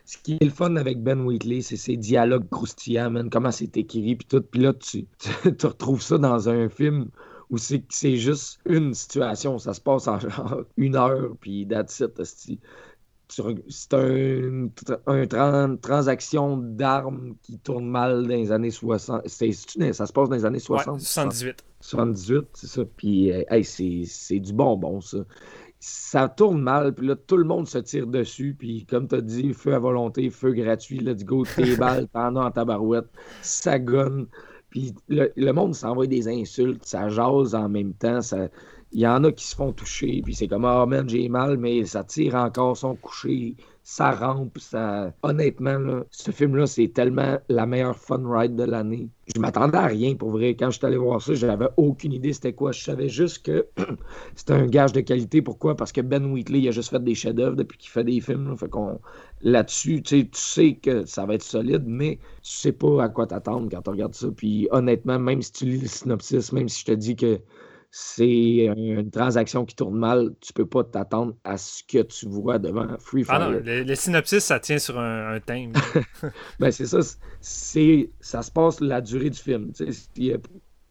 ce qui est le fun avec Ben Wheatley, c'est ses dialogues croustillants, man, comment c'est écrit, puis tout. Puis là, tu, tu, tu retrouves ça dans un film où c'est c'est juste une situation, ça se passe en genre une heure, puis that's it. Sur- C'est un, un tran- transaction d'armes qui tourne mal dans les années 60. C'est- c'est-tu- ça se passe dans les années Ouais, 60. 78. 78, c'est ça. Puis, hey, c'est c'est du bonbon, ça. Ça tourne mal, puis là, tout le monde se tire dessus. Puis, comme tu as dit, feu à volonté, feu gratuit, let's go, tes balles, t'en as en tabarouette, ça gonne. Puis, le, le monde s'envoie des insultes, ça jase en même temps. Ça... Il y en a qui se font toucher, puis c'est comme, ah, man, j'ai mal, mais ça tire encore son coucher, ça rampe, ça. Honnêtement, là, ce film-là, c'est tellement la meilleure fun ride de l'année. Je m'attendais à rien pour vrai. Quand je suis allé voir ça, j'avais aucune idée c'était quoi. Je savais juste que c'était un gage de qualité. Pourquoi? Parce que Ben Wheatley, il a juste fait des chefs-d'œuvre depuis qu'il fait des films. là. Fait qu'on là-dessus, tu sais, que ça va être solide, mais tu sais pas à quoi t'attendre quand tu regardes ça. Puis honnêtement, même si tu lis le synopsis, même si je te dis que c'est une transaction qui tourne mal, tu peux pas t'attendre à ce que tu vois devant Free Ah Fire. non, le, le synopsis, ça tient sur un, un thème. Ben c'est ça, c'est ça se passe la durée du film.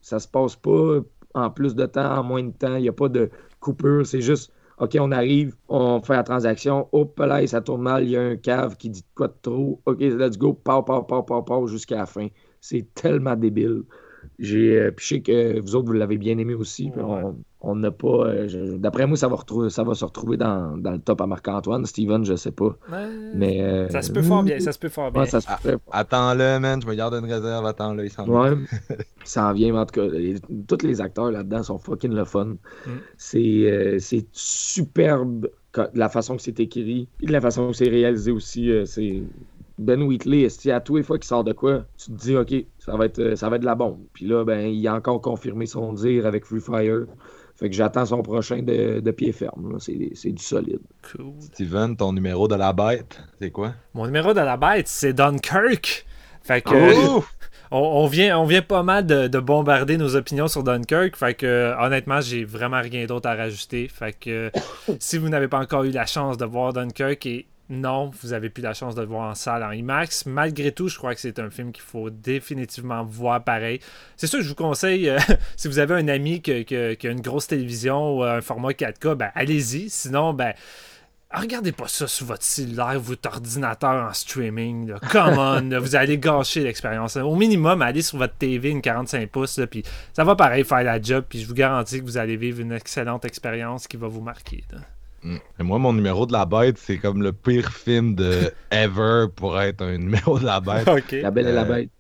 ça se passe pas en plus de temps, en moins de temps, il n'y a pas de coupure, c'est juste OK, on arrive, on fait la transaction, hop là, ça tourne mal, il y a un cave qui dit quoi de trop. OK, let's go, pow, pow, pow, pow, pow, jusqu'à la fin. C'est tellement débile. J'ai euh, puis je sais que vous autres vous l'avez bien aimé aussi. Ouais. On n'a pas. euh, je- D'après moi, ça va, retrouver, ça va se retrouver dans, dans le top à Marc-Antoine. Steven, je sais pas. Ouais, Mais, euh, Ça se peut fort bien, ça se peut fort bien. Ouais, ça se fait Attends-le, man. Je me garde une réserve. Attends-le, il s'en vient, mais en tout cas, les- tous les acteurs là-dedans sont fucking le fun. Mm. C'est euh, c'est superbe la façon que c'est écrit, puis de la façon que c'est réalisé aussi. euh, c'est Ben Wheatley, à tous les fois qu'il sort de quoi, tu te dis, OK, ça va être, euh, ça va être de la bombe. Puis là, ben, il a encore confirmé son dire avec Free Fire. Fait que j'attends son prochain de, de pied ferme. C'est c'est du solide. Cool. Steven, ton numéro de la bête, c'est quoi? Mon numéro de la bête, c'est Dunkirk. Fait que Oh! on, on vient, on vient pas mal de, de bombarder nos opinions sur Dunkirk. Fait que honnêtement, j'ai vraiment rien d'autre à rajouter. Fait que si vous n'avez pas encore eu la chance de voir Dunkirk et non, vous avez plus la chance de le voir en salle en IMAX. Malgré tout, je crois que c'est un film qu'il faut définitivement voir pareil. C'est sûr que je vous conseille, euh, si vous avez un ami qui, a une grosse télévision ou un format 4K, ben allez-y. Sinon, ben regardez pas ça sur votre cellulaire votre ordinateur en streaming. Come on, vous allez gâcher l'expérience. Au minimum, allez sur votre TV, une 45 pouces, puis ça va pareil faire la job, puis je vous garantis que vous allez vivre une excellente expérience qui va vous marquer. Mm. Et moi, mon numéro de la bête, c'est comme le pire film de ever pour être un numéro de la bête. La belle et la Euh, bête.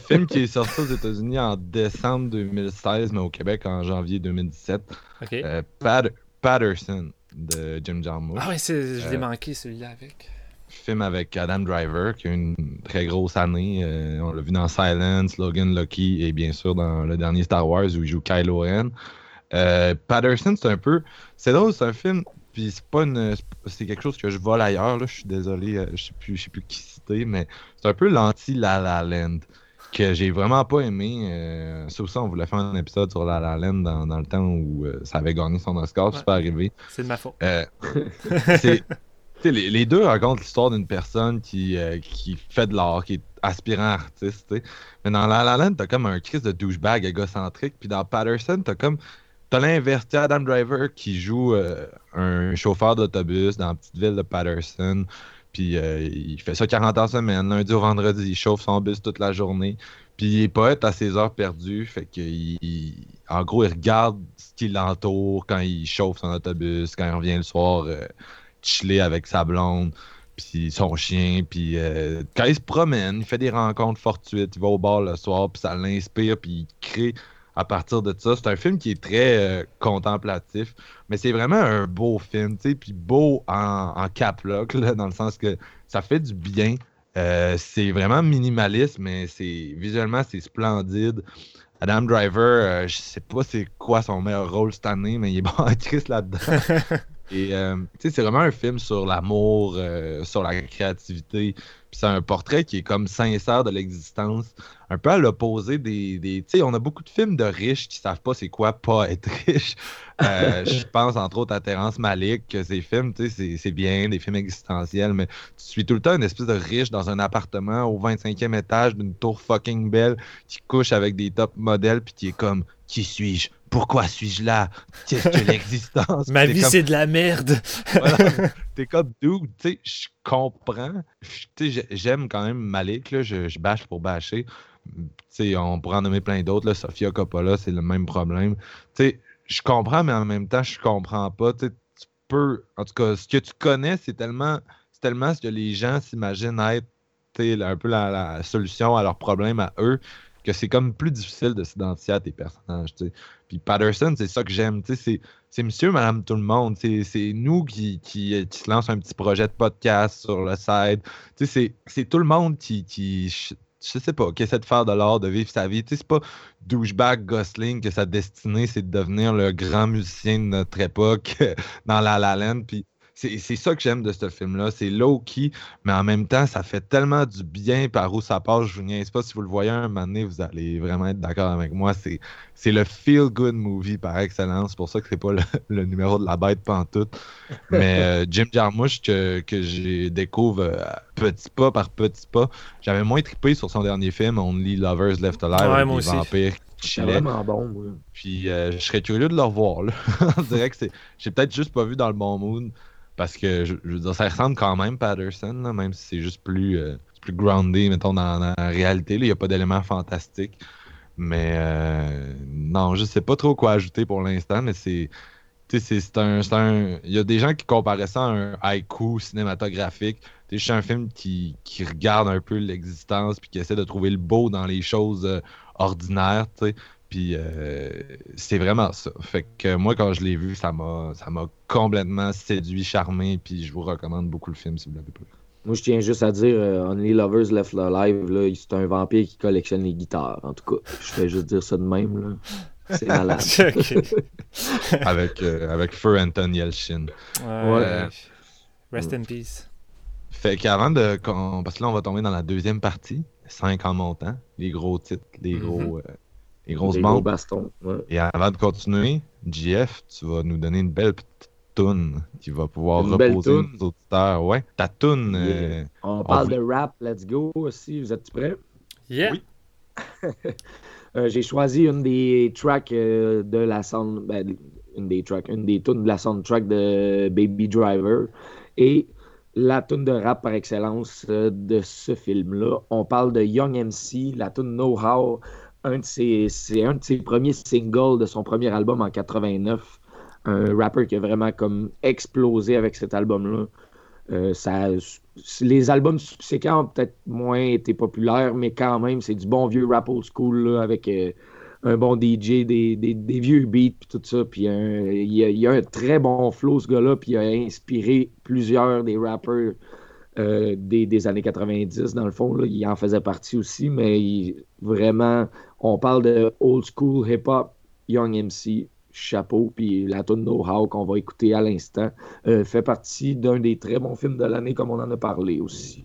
film qui est sorti aux États-Unis en décembre 2016, mais au Québec en janvier 2017. Ok. Euh, Pat- Patterson de Jim Jarmusch. ah ouais, c'est- je l'ai euh, manqué celui-là avec. Film avec Adam Driver, qui a une très grosse année. Euh, on l'a vu dans Silence, Logan Lucky et bien sûr dans le dernier Star Wars où il joue Kylo Ren. Euh, Patterson, c'est un peu. C'est drôle, c'est un film. Puis c'est pas une. C'est quelque chose que je vole ailleurs. Là. Je suis désolé, euh, je sais plus, je sais plus qui citer, mais c'est un peu l'anti-La La Land que j'ai vraiment pas aimé. Euh, ça aussi, on voulait faire un épisode sur La La Land dans, dans le temps où euh, ça avait gagné son Oscar. C'est Ouais. pas arrivé. C'est de ma faute. Euh, c'est- les, les deux racontent l'histoire d'une personne qui, euh, qui fait de l'art, qui est aspirant artiste. Mais dans La La Land, t'as comme un Chris de douchebag égocentrique. Puis dans Patterson, t'as comme. T'as l'inverse. Adam Driver qui joue euh, un chauffeur d'autobus dans la petite ville de Patterson. Puis euh, il fait ça 40 heures semaine, lundi au vendredi. Il chauffe son bus toute la journée. Puis il est poète à ses heures perdues. Fait que, en gros, il regarde ce qui l'entoure quand il chauffe son autobus, quand il revient le soir euh, chiller avec sa blonde, puis son chien. Puis euh, quand il se promène, il fait des rencontres fortuites. Il va au bar le soir, puis ça l'inspire, puis il crée à partir de ça. C'est un film qui est très euh, contemplatif, mais c'est vraiment un beau film, tu sais, puis beau en, en cap lock, là, dans le sens que ça fait du bien. Euh, c'est vraiment minimaliste, mais c'est visuellement c'est splendide. Adam Driver, euh, je sais pas c'est quoi son meilleur rôle cette année, mais il est bon actrice là-dedans. Et euh, tu sais, c'est vraiment un film sur l'amour, euh, sur la créativité. Puis c'est un portrait qui est comme sincère de l'existence, un peu à l'opposé des. des tu sais, on a beaucoup de films de riches qui savent pas c'est quoi pas être riche. Euh, je pense entre autres à Terrence Malick, que ces films, tu sais, c'est- c'est bien, des films existentiels, mais tu suis tout le temps une espèce de riche dans un appartement au 25e étage d'une tour fucking belle qui couche avec des top modèles, puis qui est comme Qui suis-je? Pourquoi suis-je là? Qu'est-ce que l'existence Ma vie, comme- c'est de la merde. voilà. T'es comme dude, tu sais, je comprends. J'aime quand même Malik, là, je, je bâche pour bâcher. Tu sais, on pourrait en nommer plein d'autres, Sofia Coppola, c'est le même problème. Je comprends, mais en même temps, je comprends pas. Tu sais, tu peux, en tout cas, ce que tu connais, c'est tellement, c'est tellement ce que les gens s'imaginent être, un peu la, la solution à leurs problèmes à eux, que c'est comme plus difficile de s'identifier à tes personnages. Puis Patterson, c'est ça que j'aime, c'est c'est monsieur, madame, tout le monde. C'est nous qui, qui, qui se lance un petit projet de podcast sur le side. C'est- c'est tout le monde qui, je, sais pas, qui essaie de faire de l'art, de vivre sa vie. Tu sais, c'est pas douchebag Gosling que sa destinée, c'est de devenir le grand musicien de notre époque dans La La Land. Puis c'est c'est ça que j'aime de ce film-là. C'est low-key, mais en même temps, ça fait tellement du bien par où ça passe. Je vous niaise pas. Si vous le voyez un moment donné, vous allez vraiment être d'accord avec moi. C'est c'est le feel-good movie par excellence. C'est pour ça que c'est pas le, le numéro de la bête pantoute. Mais euh, Jim Jarmusch, que, que j'ai découvre euh, petit pas par petit pas, j'avais moins trippé sur son dernier film, Only Lovers Left Alive, Ouais, moi des aussi. vampires qui C'est vraiment bon. Puis euh, je serais curieux de le revoir. Là. On dirait que c'est. J'ai peut-être juste pas vu dans le bon mood. Parce que je, veux dire, ça ressemble quand même Patterson, là, même si c'est juste plus, euh, plus groundé, mettons, dans, la réalité. Il n'y a pas d'éléments fantastiques. Mais euh, non, je sais pas trop quoi ajouter pour l'instant, mais c'est. Tu sais, c'est- un, Il y a des gens qui comparaient ça à un haïku cinématographique. C'est un film qui, qui regarde un peu l'existence puis qui essaie de trouver le beau dans les choses euh, ordinaires. Puis euh, c'est vraiment ça. Fait que moi, quand je l'ai vu, ça m'a ça m'a complètement séduit, charmé. Puis je vous recommande beaucoup le film si vous l'avez pas vu. Moi, je tiens juste à dire, euh, Only Lovers Left Alive, là, c'est un vampire qui collectionne les guitares. En tout cas, je fais juste dire ça de même. là. C'est malade. Avec, euh, avec Fur Anton Yelchin. Ouais. Ouais. Rest in peace. Fait qu'avant de. qu'on- Parce que là, on va tomber dans la deuxième partie, 5 en montant, les gros titres, les Mhm. gros. euh, les grosses bastons. ouais. Et avant de continuer, JF, tu vas nous donner une belle petite toune qui va pouvoir Une reposer nos auditeurs. Ouais, ta toune. euh, On parle de rap, let's go aussi. Vous êtes prêts? Yeah. Oui. Euh, J'ai choisi une des tracks euh, de la sound, ben, une des tracks, une des tunes de la soundtrack de Baby Driver et la tune de rap par excellence euh, de ce film-là. On parle de Young MC, la tune Know How, un de ses, un de ses premiers singles de son premier album en 89. Un rapper qui a vraiment comme explosé avec cet album-là. Euh, les albums subséquents ont peut-être moins été populaires, mais quand même, c'est du bon vieux rap old school avec euh, un bon DJ, des, vieux beats, puis tout ça. Puis il y, a un très bon flow, ce gars-là, puis il a inspiré plusieurs des rappers euh, des, années 90, dans le fond. Là. Il en faisait partie aussi, mais vraiment, on parle de old school hip-hop, Young MC, chapeau, puis la tune No How qu'on va écouter à l'instant euh, fait partie d'un des très bons films de l'année, comme on en a parlé aussi.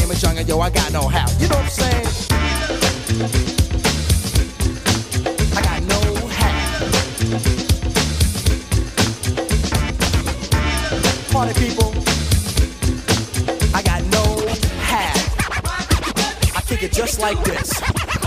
name is Young, and yo, I got no how. You know what I'm saying? I got no how. Party people, I got no how. I kick it just like this.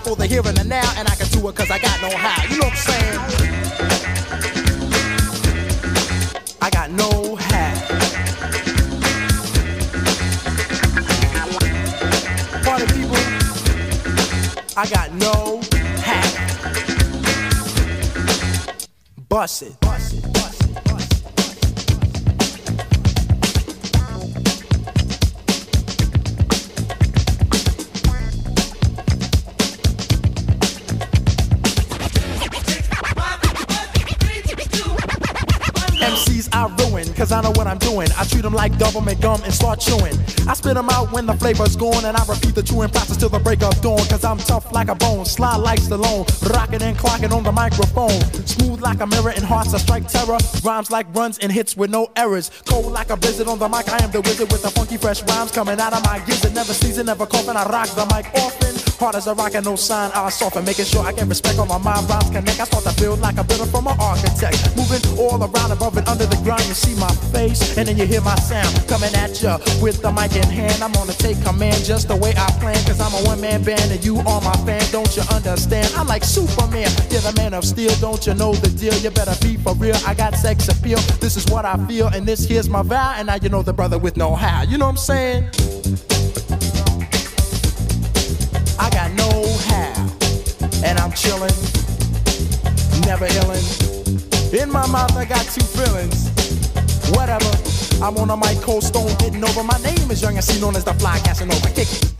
for the here and the now, and I can do it cause I got no how. You know what I'm saying? I got no how. Party people, I got no how. Bust it. It. I ruin, cause I know what I'm doing. I treat them like government gum and start chewing. I spit them out when the flavor's gone, and I repeat the chewing process till the break of dawn. Cause I'm tough like a bone, sly like Stallone, rocking and clocking on the microphone. Smooth like a mirror and hearts that strike terror. Rhymes like runs and hits with no errors. Cold like a blizzard on the mic, I am the wizard with the funky fresh rhymes coming out of my gizzard. Never season, never coughing, I rock the mic often. Hard as a rock and no sign, I soften, making sure I get respect on my mind. Rhymes connect, I start to build like a builder from an architect. Moving all around above and under the ground, you see my face, and then you hear my sound coming at ya with the mic in hand. I'm gonna take command just the way I plan, cause I'm a one man band and you are my fan. Don't you understand? I'm like Superman, you're the man of steel. Don't you know the deal? You better be for real. I got sex appeal. This is what I feel, and this here's my vow. And now you know the brother with no how. You know what I'm saying? And I'm chillin', never illin'. In my mouth, I got two feelings. Whatever, I'm on a mic, cold stone, getting over. My name is Young and see known as the fly, casting over. Kick it.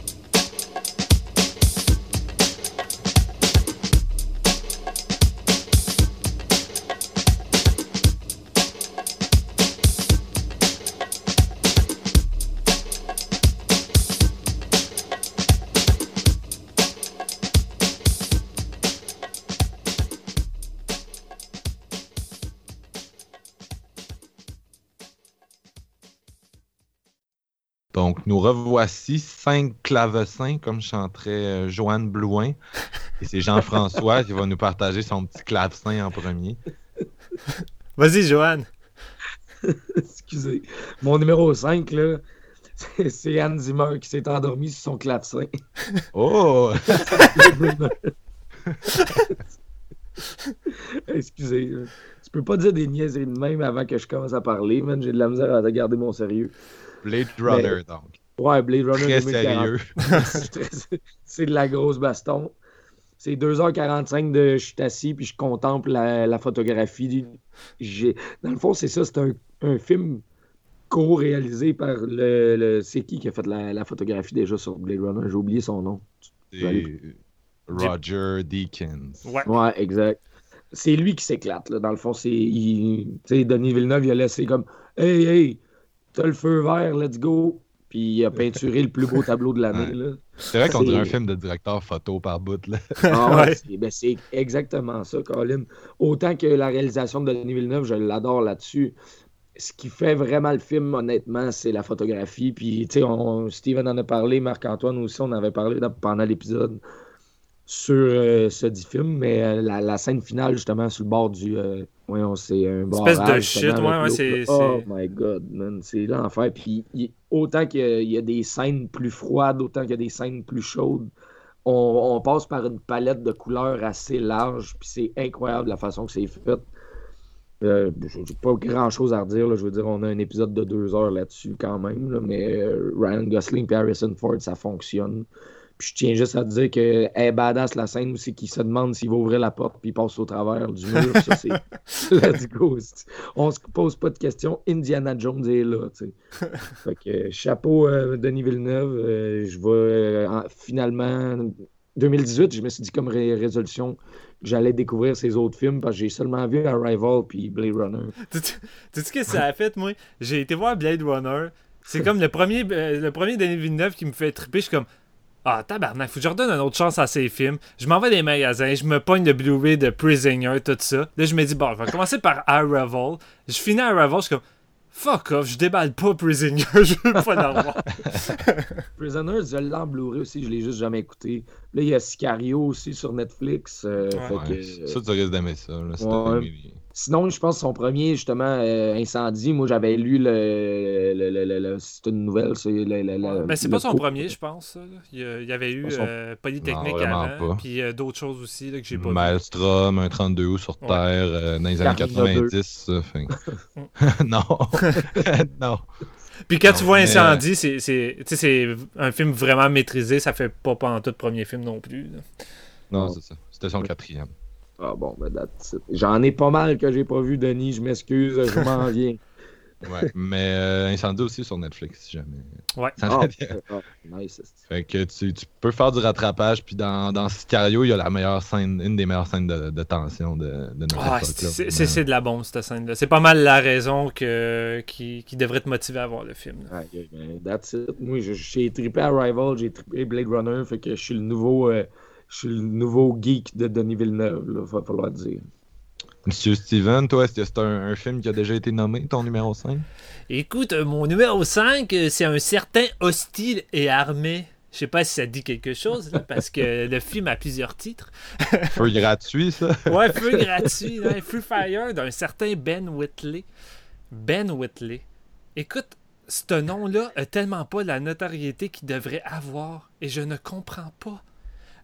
Nous revoici cinq clavecins, comme chanterait euh, Joanne Blouin. Et c'est Jean-François qui va nous partager son petit clavecin en premier. Vas-y, Joanne. Excusez. Mon numéro 5, là, c'est Anne Zimmer qui s'est endormie sur son clavecin. Oh! Excusez. tu peux pas dire des niaiseries de même avant que je commence à parler, man. J'ai de la misère à garder mon sérieux. Blade Runner, donc. Ouais, Blade Runner Très sérieux. c'est de la grosse baston. C'est 2h45 de je suis assis puis je contemple la, la photographie. J'ai- Dans le fond, c'est ça, c'est un, un film co-réalisé par le, le- C'est qui qui a fait la, la photographie déjà sur Blade Runner? J'ai oublié son nom. Roger Deakins. Ouais. Ouais, exact. C'est lui qui s'éclate, là. Dans le fond, c'est. il- Tu sais, Denis Villeneuve, il a laissé comme Hey, hey, t'as le feu vert, let's go. Puis il a peinturé le plus beau tableau de l'année, là. C'est vrai qu'on dirait un film de directeur photo par bout, là. Ah ouais, c'est ben, c'est exactement ça, Colin. Autant que la réalisation de Denis Villeneuve, je l'adore là-dessus. Ce qui fait vraiment le film, honnêtement, c'est la photographie. Puis, tu sais, on- Steven en a parlé, Marc-Antoine aussi, on avait parlé pendant l'épisode sur euh, ce dit film, mais euh, la, la scène finale, justement, sur le bord du. euh, voyons, c'est un Espèce de shit, ouais, ouais, c'est- Oh my god, man, c'est l'enfer. Puis, autant qu'il y a- il y a des scènes plus froides, autant qu'il y a des scènes plus chaudes on, on passe par une palette de couleurs assez large, puis c'est incroyable la façon que c'est fait. Euh, j'ai pas grand chose à redire, là. je veux dire, on a un épisode de deux heures là-dessus quand même, là, mais Ryan Gosling et Harrison Ford, ça fonctionne. Puis je tiens juste à te dire que est badass la scène aussi qui se demande s'il va ouvrir la porte puis il passe au travers du mur. Ça, c'est. Let's go. On se pose pas de questions. Indiana Jones est là. tu sais. fait que chapeau euh, Denis Villeneuve. euh, je vais euh, en- finalement. 2018, je me suis dit comme ré- résolution que j'allais découvrir ces autres films parce que j'ai seulement vu Arrival puis Blade Runner. Tu sais ce que ça a fait, moi? J'ai été voir Blade Runner. C'est comme le premier, euh, le premier Denis Villeneuve qui me fait triper. Je suis comme, ah, tabarnak, faut que je redonne une autre chance à ces films. Je m'en vais des magasins, je me pogne le Blu-ray de Prisoner, tout ça. Là, je me dis, bon, je vais commencer par Arrival. Je finis Arrival, je suis comme, fuck off, je déballe pas Prisoner, je veux pas l'avoir. Prisoners, je l'ai en Blu-ray aussi, je l'ai juste jamais écouté. Là, il y a Sicario aussi sur Netflix. euh, Ouais. fait Ouais, que, Ça, tu risques d'aimer ça. Là, Sinon, je pense que son premier, justement, euh, Incendie, moi j'avais lu le. le, le- le- le- c'est une nouvelle, c'est le. le- le- Mais c'est pas son premier, je pense. là. Il y, avait eu son- euh, Polytechnique Non, avant, pas. puis euh, d'autres choses aussi là, que j'ai pas vues. Maelstrom, un 32 août sur Ouais. Terre, euh, dans les années Carmina 90. ça, fait- non. non. Puis quand tu vois mais- Incendie, c'est- c'est tu sais, c'est un film vraiment maîtrisé, ça fait pas pas en tout premier film non plus. là. Non, Non. c'est ça. C'était son quatrième. Ah bon, ben that's it. J'en ai pas mal que j'ai pas vu, Denis, je m'excuse, je m'en viens. Ouais. Mais euh, Incendie aussi sur Netflix, si jamais. Ouais. Ça l'intéresse. ah, nice. Fait que tu, tu peux faire du rattrapage, puis dans, dans Sicario, il y a la meilleure scène, une des meilleures scènes de, de tension de, de notre Ah, c'est- de la bombe cette scène-là. C'est pas mal la raison que, qui, qui devrait te motiver à voir le film. là. Ah, ok, ben, that's it. Moi, je- j'ai trippé Arrival, j'ai trippé Blade Runner, fait que je suis le nouveau, euh, je suis le nouveau geek de Denis Villeneuve, là, va falloir dire. Monsieur Steven, toi, est-ce que c'est un, un film qui a déjà été nommé, ton numéro 5 Écoute, euh, mon numéro 5, euh, c'est un certain hostile et armé. Je sais pas si ça dit quelque chose, là, parce que le film a plusieurs titres. Feu gratuit, ça Ouais, feu gratuit, là, Free Fire d'un certain Ben Whitley. Ben Whitley. Écoute, ce nom-là a tellement pas la notoriété qu'il devrait avoir et je ne comprends pas.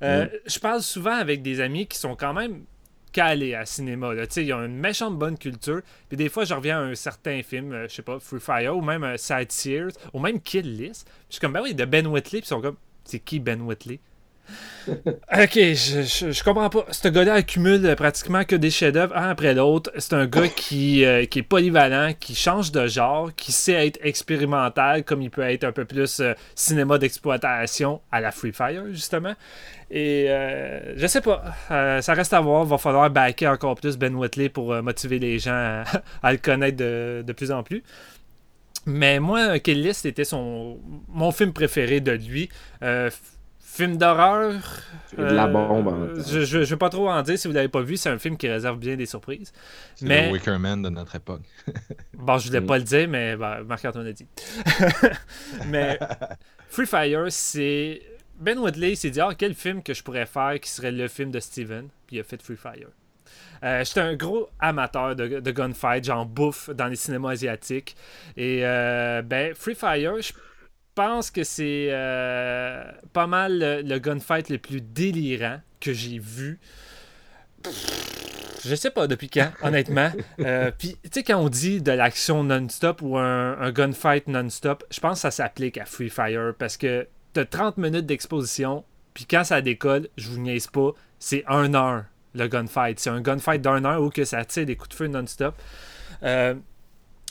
Euh, Je parle souvent avec des amis qui sont quand même calés à cinéma. Là. Tu sais, Ils ont une méchante bonne culture. Puis des fois, je reviens à un certain film, euh, je sais pas, Free Fire ou même euh, Side Sears ou même Kill List. Puis je suis comme, ben oui, de Ben Whitley. Puis ils sont comme, c'est qui Ben Whitley? Ok, je, comprends pas. Ce gars-là accumule pratiquement que des chefs-d'œuvre un après l'autre. C'est un gars qui, euh, qui est polyvalent, qui change de genre, qui sait être expérimental, comme il peut être un peu plus euh, cinéma d'exploitation à la Free Fire, justement. Et euh, je sais pas, ça reste à voir. Va falloir backer encore plus Ben Whitley pour motiver les gens à, à le connaître de, de plus en plus. Mais moi, Kill List était son, mon film préféré de lui. Film d'horreur. De la euh, bombe, en je, je veux pas trop en dire si vous l'avez pas vu. C'est un film qui réserve bien des surprises. C'est Mais- le Wicker Man de notre époque. Bon, je voulais Mm. pas le dire, mais ben, Marc-Antoine a dit. mais Free Fire, c'est. Ben Woodley s'est dit Ah, quel film que je pourrais faire qui serait le film de Steven Puis il a fait Free Fire. Euh, J'étais un gros amateur de, de gunfight, j'en bouffe dans les cinémas asiatiques. Et euh, ben, Free Fire, je pense que c'est euh, pas mal le, le gunfight le plus délirant que j'ai vu. je sais pas depuis quand, honnêtement. Euh, puis, tu sais, quand on dit de l'action non-stop ou un, un gunfight non-stop, je pense que ça s'applique à Free Fire parce que t'as 30 minutes d'exposition, puis quand ça décolle, je vous niaise pas, c'est un heure le gunfight. C'est un gunfight d'un heure où que ça tire des coups de feu non-stop. Euh,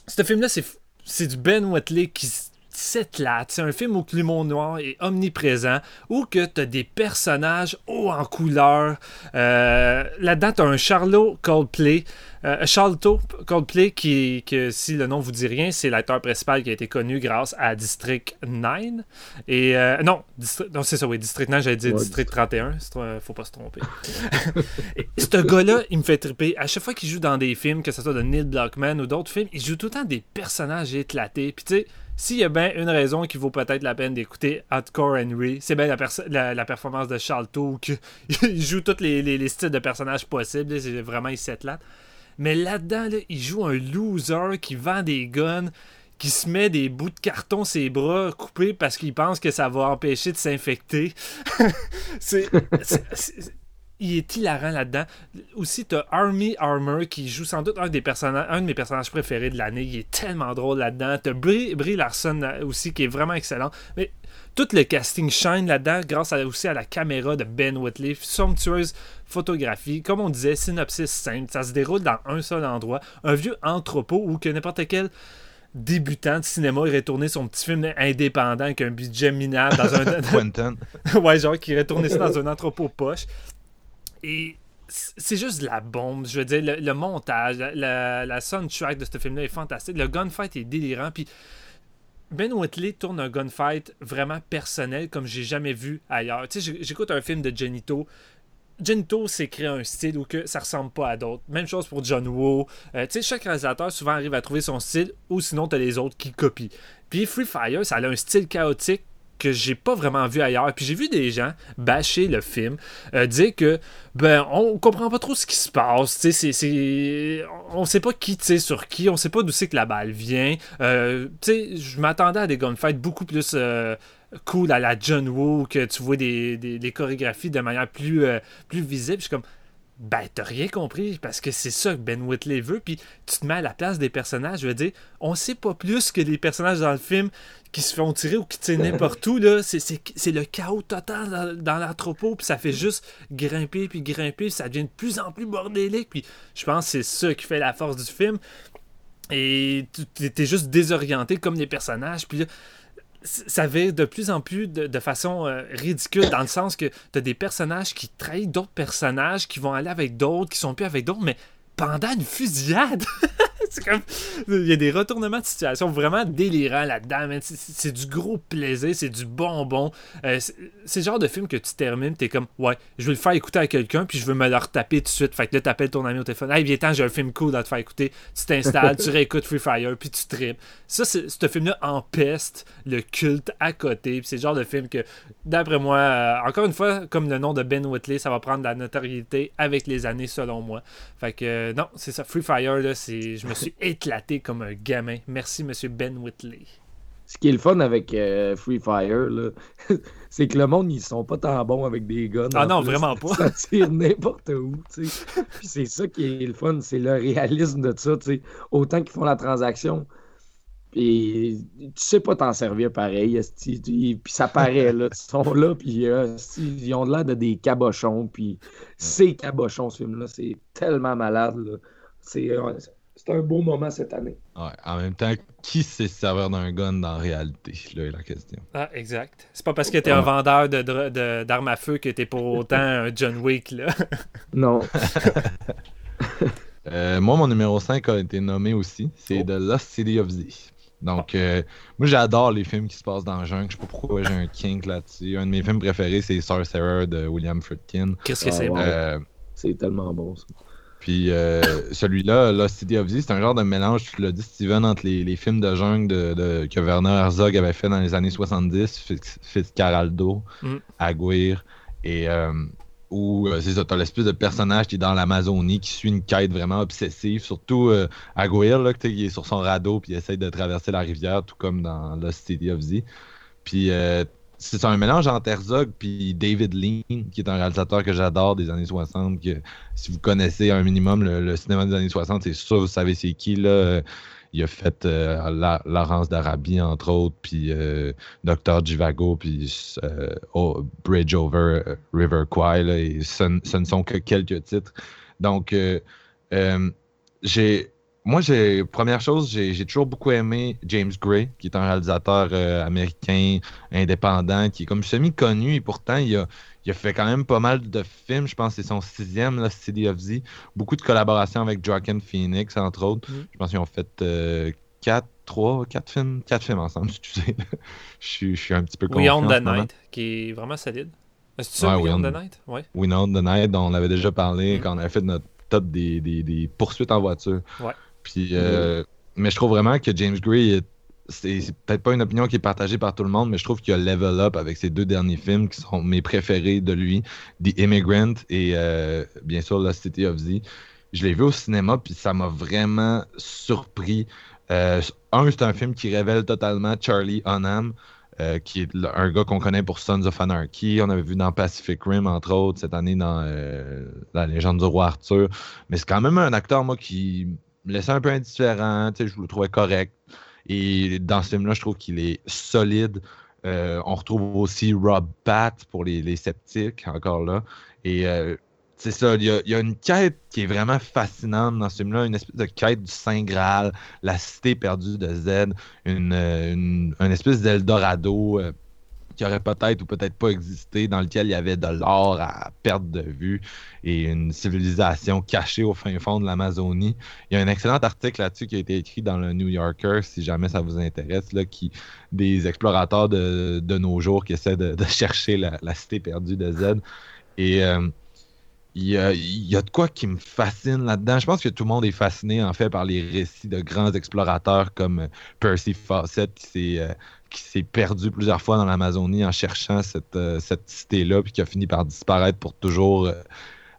ce film-là, c'est, c'est du Ben Whitley qui s'éclate. C'est un film où l'humour noir est omniprésent, où que tu des personnages hauts en couleur. Euh, là-dedans, tu as un Charlot Coldplay. Euh, Charlot Coldplay, qui, que si le nom vous dit rien, c'est l'acteur principal qui a été connu grâce à District 9. Et euh, non, non c'est ça, oui, District 9, j'allais dire Ouais, District 31. C'est- faut pas se tromper. Et ce gars-là, il me fait triper. À chaque fois qu'il joue dans des films, que ce soit de Neil Blockman ou d'autres films, il joue tout le temps des personnages éclatés. Puis tu sais, s'il y a bien une raison qui vaut peut-être la peine d'écouter Hardcore Henry, c'est bien la, la- la performance de Charlton, qu'il joue tous les, les- les styles de personnages possibles. C'est vraiment, il s'éclate. Mais là-dedans, là, il joue un loser qui vend des guns, qui se met des bouts de carton ses bras coupés parce qu'il pense que ça va empêcher de s'infecter. c'est- il est hilarant là-dedans. Aussi, t'as Army Armor qui joue sans doute un, des personnages, un de mes personnages préférés de l'année. Il est tellement drôle là-dedans. T'as Brie, Brie Larson aussi qui est vraiment excellent. Mais tout le casting shine là-dedans grâce à- aussi à la caméra de Ben Whitley. Somptueuse photographie. Comme on disait, synopsis simple. Ça se déroule dans un seul endroit. Un vieux entrepôt où que n'importe quel débutant de cinéma irait tourner son petit film indépendant avec un budget minable dans un, Quentin. ouais, genre qui irait tourner ça dans un entrepôt poche. Et c'est juste de la bombe. Je veux dire, le, montage, la, la, soundtrack de ce film-là est fantastique. Le gunfight est délirant. Puis Ben Whitley tourne un gunfight vraiment personnel comme j'ai jamais vu ailleurs. Tu sais, j'écoute un film de Genito. Genito s'est créé un style où que ça ressemble pas à d'autres. Même chose pour John Woo. Euh, tu sais, chaque réalisateur souvent arrive à trouver son style ou sinon t'as les autres qui copient. Puis Free Fire, ça a un style chaotique que j'ai pas vraiment vu ailleurs. Puis j'ai vu des gens bâcher le film, euh, dire que ben on comprend pas trop ce qui se passe. Tu sais, c'est, on sait pas qui tire sur qui, on sait pas d'où c'est que la balle vient. Euh, tu sais, je m'attendais à des gunfights beaucoup plus euh, cool à la John Woo, que tu vois des, des- chorégraphies de manière plus, plus visible. Je suis comme ben, t'as rien compris parce que c'est ça que Ben Whitley veut. Puis tu te mets à la place des personnages. Je veux dire, on sait pas plus que les personnages dans le film qui se font tirer ou qui tirent n'importe où. là. C'est, c'est, c'est le chaos total dans, dans l'entrepôt. Puis ça fait juste grimper, puis grimper. Puis ça devient de plus en plus bordélique. Puis je pense que c'est ça qui fait la force du film. Et t'es juste désorienté comme les personnages. Puis là, ça va de plus en plus de, façon euh, ridicule dans le sens que tu as des personnages qui trahissent d'autres personnages, qui vont aller avec d'autres, qui sont plus avec d'autres, mais pendant une fusillade. c'est comme. Il y a des retournements de situation vraiment délirants là-dedans. C'est- du gros plaisir, c'est du bonbon. Euh, c'est le genre de film que tu termines, t'es comme, ouais, je vais le faire écouter à quelqu'un, puis je veux me le retaper tout de suite. Fait que là, t'appelles ton ami au téléphone. Hey, viens, j'ai un film cool à te faire écouter. Tu t'installes, tu réécoutes Free Fire, puis tu tripes. Ça, c'est- ce film-là empeste le culte à côté. Puis c'est le genre de film que, d'après moi, euh, encore une fois, comme le nom de Ben Whitley, ça va prendre de la notoriété avec les années, selon moi. Fait que, euh, non, c'est ça. Free Fire, là, c'est... je me suis éclaté comme un gamin. Merci, monsieur Ben Whitley. Ce qui est le fun avec euh, Free Fire, là, c'est que le monde, ils sont pas tant bons avec des guns. Ah non, plus. vraiment pas. Ça tire n'importe où. Puis c'est ça qui est le fun, c'est le réalisme de ça. Autant qu'ils font la transaction, puis tu sais pas t'en servir pareil, puis ça paraît, là. Ils sont là, puis euh, ils ont l'air de des cabochons, puis c'est cabochon, ce film-là. C'est tellement malade, là. C'est euh, c'est un beau moment cette année. Ouais, en même temps, qui sait se servir d'un gun dans la réalité? Là est la question. Ah, exact. C'est pas parce que t'es un vendeur de dr- de- d'armes à feu que t'es pour autant un John Wick, là. Non. Euh, moi, mon numéro 5 a été nommé aussi. C'est Oh. The Lost City of Z. Donc, euh, moi, j'adore les films qui se passent dans le jungle. Je sais pas pourquoi j'ai un kink là-dessus. Un de mes films préférés, c'est Sorcerer de William Friedkin. Qu'est-ce que Ah, c'est ouais. bon? Euh, C'est tellement bon, ça. Puis euh, celui-là, Lost City of Z, c'est un genre de mélange, tu l'as dit Steven, entre les, les films de jungle de, de- que Werner Herzog avait fait dans les années 70, Fitz- Fitzcarraldo, Mm. Aguirre, et euh, où euh, c'est ça, t'as l'espèce de personnage qui est dans l'Amazonie, qui suit une quête vraiment obsessive, surtout euh, il est sur son radeau, puis il essaye de traverser la rivière, tout comme dans Lost City of Z. Puis euh, c'est un mélange entre Herzog puis David Lean, qui est un réalisateur que j'adore des années 60. Que, si vous connaissez un minimum le, cinéma des années 60, c'est sûr, vous savez c'est qui. Là. Il a fait euh, Laurence d'Arabie, entre autres, puis euh, Dr. Givago, puis euh, oh, Bridge Over River Kwai. et ce, ne sont que quelques titres. Donc, j'ai moi, j'ai première chose, j'ai toujours beaucoup aimé James Gray, qui est un réalisateur américain indépendant, qui est comme semi-connu et pourtant il a, il a, fait quand même pas mal de films. Je pense que c'est son sixième, là, City of Z. Beaucoup de collaborations avec Joaquin Phoenix, entre autres. Mm. Je pense qu'ils ont fait euh, quatre, trois, quatre films, quatre films ensemble, excusez. je, suis, je suis un petit peu. We Own the Night, qui est vraiment solide. C'est ça, We, Own the Night? Ouais. We Own the Night, dont on avait déjà parlé mm. quand on avait fait notre top des, des, des poursuites en voiture. Ouais. Puis, euh, mais je trouve vraiment que James Gray, c'est peut-être pas une opinion qui est partagée par tout le monde, mais je trouve qu'il a level up avec ses deux derniers films qui sont mes préférés de lui, The Immigrant et euh, bien sûr The City of Z. Je l'ai vu au cinéma, puis ça m'a vraiment surpris. Euh, un, c'est un film qui révèle totalement Charlie Hunnam. qui est un gars qu'on connaît pour Sons of Anarchy. On avait vu dans Pacific Rim, entre autres, cette année dans La légende du roi Arthur. Mais c'est quand même un acteur, moi, qui me laissait un peu indifférent. Je le trouvais correct. Et dans ce film-là, je trouve qu'il est solide. Euh, on retrouve aussi Rob Pat pour les, sceptiques, encore là. Et euh, c'est ça, il y, a, une quête qui est vraiment fascinante dans ce film-là, une espèce de quête du Saint Graal, la cité perdue de Z, une, une, espèce d'Eldorado euh, qui aurait peut-être ou peut-être pas existé, dans lequel il y avait de l'or à perte de vue et une civilisation cachée au fin fond de l'Amazonie. Il y a un excellent article là-dessus qui a été écrit dans le New Yorker, si jamais ça vous intéresse, là, qui, des explorateurs de, nos jours qui essaient de, chercher la, cité perdue de Z. Et euh, il y, a, de quoi qui me fascine là-dedans. Je pense que tout le monde est fasciné en fait par les récits de grands explorateurs comme Percy Fawcett qui s'est euh, qui s'est perdu plusieurs fois dans l'Amazonie en cherchant cette, euh, cette cité-là, puis qui a fini par disparaître pour toujours euh,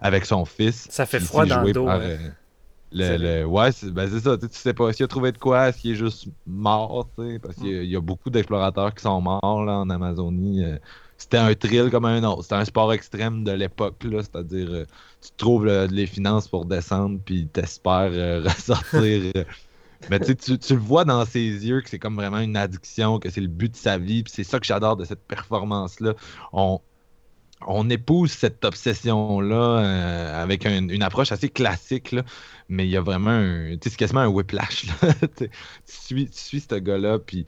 avec son fils. Ça fait froid dans le dos. Par, euh, le, ouais, ben, c'est ça. Tu sais pas s'il a trouvé de quoi, s'il est juste mort, parce qu'il y, a beaucoup d'explorateurs qui sont morts là, en Amazonie. c'était un thrill comme un autre. C'était un sport extrême de l'époque, c'est-à-dire tu trouves les finances pour descendre, puis t'espères ressortir mais tu, tu le vois dans ses yeux que c'est comme vraiment une addiction, que c'est le but de sa vie. C'est ça que j'adore de cette performance-là. On, on épouse cette obsession-là euh, avec une approche assez classique, là, mais il y a vraiment un. C'est quasiment un whiplash. tu, suis, tu suis ce gars-là, puis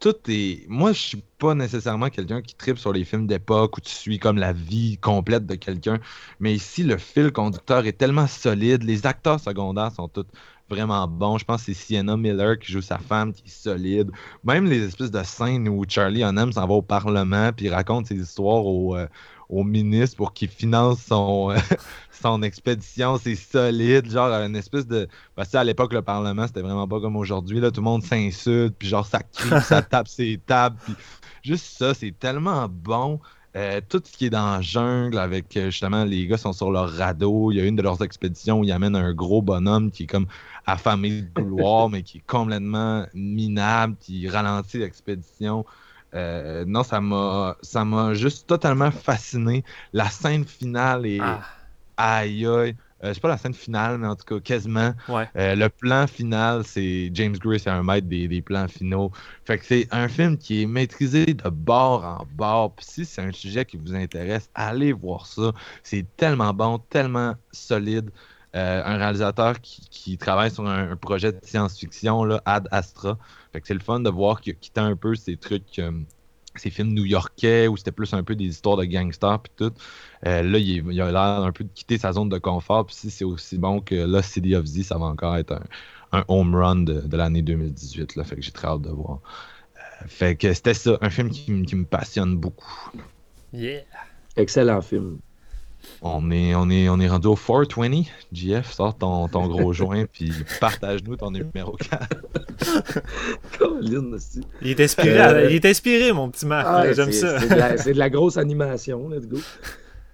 tout, est. Moi, je suis pas nécessairement quelqu'un qui tripe sur les films d'époque où tu suis comme la vie complète de quelqu'un, mais ici, le fil conducteur est tellement solide, les acteurs secondaires sont tous vraiment bon. Je pense que c'est Sienna Miller qui joue sa femme, qui est solide. Même les espèces de scènes où Charlie Hunnam s'en va au Parlement puis raconte ses histoires au, euh, au ministre pour qu'il finance son, son expédition, c'est solide. Genre, une espèce de. Parce que à l'époque, le Parlement, c'était vraiment pas comme aujourd'hui. Là, tout le monde s'insulte, puis genre, ça crie, ça tape ses tables. Puis juste ça, c'est tellement bon. Euh, tout ce qui est dans la jungle, avec euh, justement les gars sont sur leur radeau. Il y a une de leurs expéditions où ils amènent un gros bonhomme qui est comme affamé de gloire, mais qui est complètement minable, qui ralentit l'expédition. Euh, non, ça m'a ça m'a juste totalement fasciné. La scène finale est ah. aïe aïe. Euh, c'est pas la scène finale, mais en tout cas, quasiment. Euh, le plan final, c'est James Gray, c'est un maître des, plans finaux. Fait que c'est un film qui est maîtrisé de bord en bord. Puis si c'est un sujet qui vous intéresse, allez voir ça. C'est tellement bon, tellement solide. Euh, un réalisateur qui, travaille sur un, projet de science-fiction, Ad Astra. Fait que c'est le fun de voir qu'il a quitté un peu ces trucs ces films new-yorkais où c'était plus un peu des histoires de gangsters puis tout. Euh, là, il, a l'air un peu de quitter sa zone de confort. Puis si c'est aussi bon que là, City of Z, ça va encore être un, home run de, l'année 2018. Là, fait que j'ai très hâte de voir. Euh, fait que c'était ça, un film qui, qui me passionne beaucoup. Yeah. Excellent film. On est, on est, on est rendu au 420. JF, sors ton, ton gros joint, puis partage-nous ton numéro 4. il est inspiré, euh, il est inspiré mon petit Marc. Ah, j'aime ça. C'est de, la grosse animation, let's go.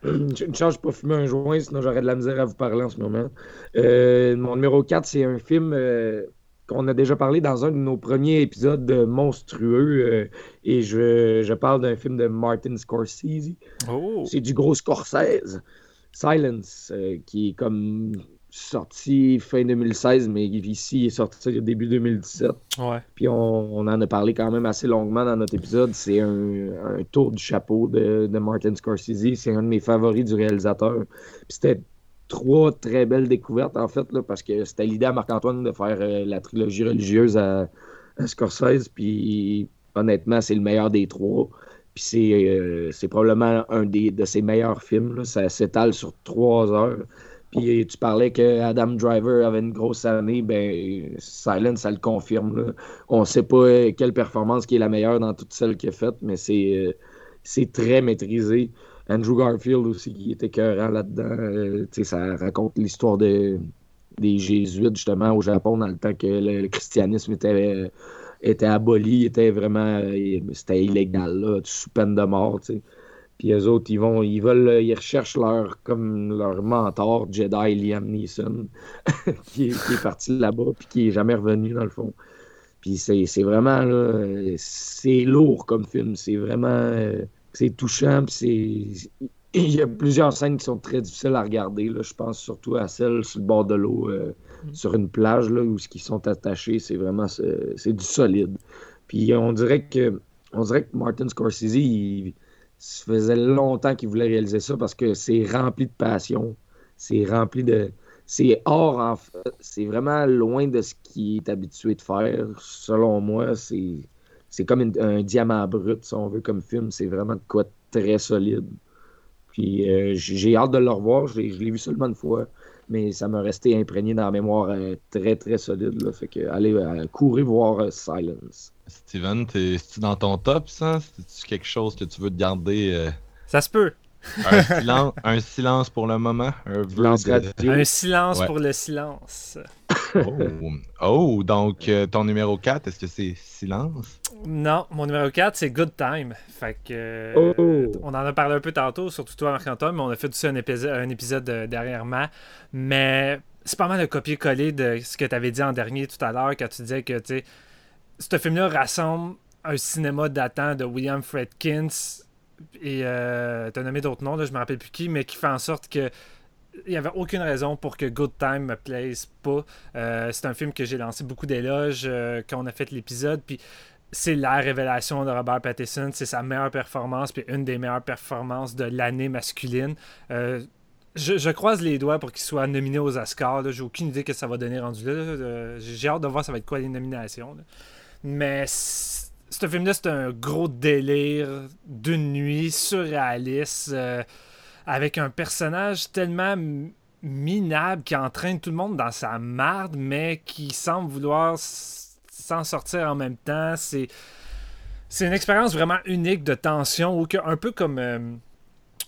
Une chance, je pas fumer un joint, sinon j'aurais de la misère à vous parler en ce moment. Euh, mon numéro 4, c'est un film. Euh, qu'on a déjà parlé dans un de nos premiers épisodes de monstrueux. euh, et je, je parle d'un film de Martin Scorsese. Oh! C'est du gros Scorsese. Silence, euh, qui est comme sorti fin 2016, mais ici, il est sorti début 2017. Ouais. Puis on, on en a parlé quand même assez longuement dans notre épisode. C'est un, un tour du chapeau de, de Martin Scorsese. C'est un de mes favoris du réalisateur. Puis c'était trois très belles découvertes, en fait, là, parce que c'était l'idée à Marc-Antoine de faire euh, la trilogie religieuse à, à Scorsese. Puis honnêtement, c'est le meilleur des trois. Puis c'est euh, c'est probablement un des, de ses meilleurs films. là. Ça s'étale sur trois heures. Puis tu parlais que Adam Driver avait une grosse année, ben Silence, ça le confirme. là. On ne sait pas euh, quelle performance qui est la meilleure dans toutes celles qu'il a faites, mais c'est c'est très maîtrisé. Andrew Garfield aussi qui était écœurant là-dedans. Euh, ça raconte l'histoire de, des Jésuites justement au Japon dans le temps que le, christianisme était, euh, était aboli, était vraiment euh, c'était illégal là, sous peine de mort. tu. Puis eux autres, ils vont, ils veulent, ils recherchent leur comme leur mentor, Jedi Liam Neeson, qui, est, parti là-bas puis qui est jamais revenu dans le fond. Puis c'est vraiment euh, c'est lourd comme film, c'est vraiment euh, c'est touchant, c'est il y a plusieurs scènes qui sont très difficiles à regarder là, je pense surtout à celle sur le bord de l'eau euh, sur une plage là où ils sont attachés, c'est vraiment c'est du solide. Puis on dirait que on dirait que Martin Scorsese il, ça faisait longtemps qu'il voulait réaliser ça parce que c'est rempli de passion. C'est rempli de. C'est hors, en fait. C'est vraiment loin de ce qu'il est habitué de faire. Selon moi, c'est c'est comme une- un diamant brut, si on veut, comme film. C'est vraiment de quoi très solide. Puis euh, j'ai hâte de le revoir. Je l'ai je l'ai vu seulement une fois. Mais ça m'a resté imprégné dans la mémoire euh, très, très solide. Là. Fait que allez, euh, courez voir euh, Silence. Steven, t'es tu dans ton top, ça? C'est-tu quelque chose que tu veux te garder euh, Ça se peut. un, silence, un silence pour le moment? Un Silence de-. Un silence Ouais. pour le silence. Oh. Oh, donc euh, ton numéro 4, est-ce que c'est silence? Non, mon numéro 4, c'est Good Time. Fait que. euh, Oh. On en a parlé un peu tantôt, surtout toi, Marc-Antoine, mais on a fait aussi un épisode, un épisode euh, dernièrement. Mais c'est pas mal le copier-coller de ce que tu avais dit en dernier tout à l'heure, quand tu disais que, tu sais, ce film-là rassemble un cinéma datant de William Fredkins et euh, t'as nommé d'autres noms, là, je me rappelle plus qui, mais qui fait en sorte que il n'y avait aucune raison pour que Good Time me plaise pas. Euh, c'est un film que j'ai lancé beaucoup d'éloges euh, quand on a fait l'épisode, puis c'est la révélation de Robert Pattinson, c'est sa meilleure performance, puis une des meilleures performances de l'année masculine. Euh, je, croise les doigts pour qu'il soit nominé aux Oscars. J'ai aucune idée que ça va donner rendu là. J'ai hâte de voir ça va être quoi les nominations. Mais ce film-là, c'est un gros délire d'une nuit surréaliste avec un personnage tellement minable qui entraîne tout le monde dans sa marde, mais qui semble vouloir s'en sortir en même temps. C'est c'est une expérience vraiment unique de tension, ou que, un peu comme euh,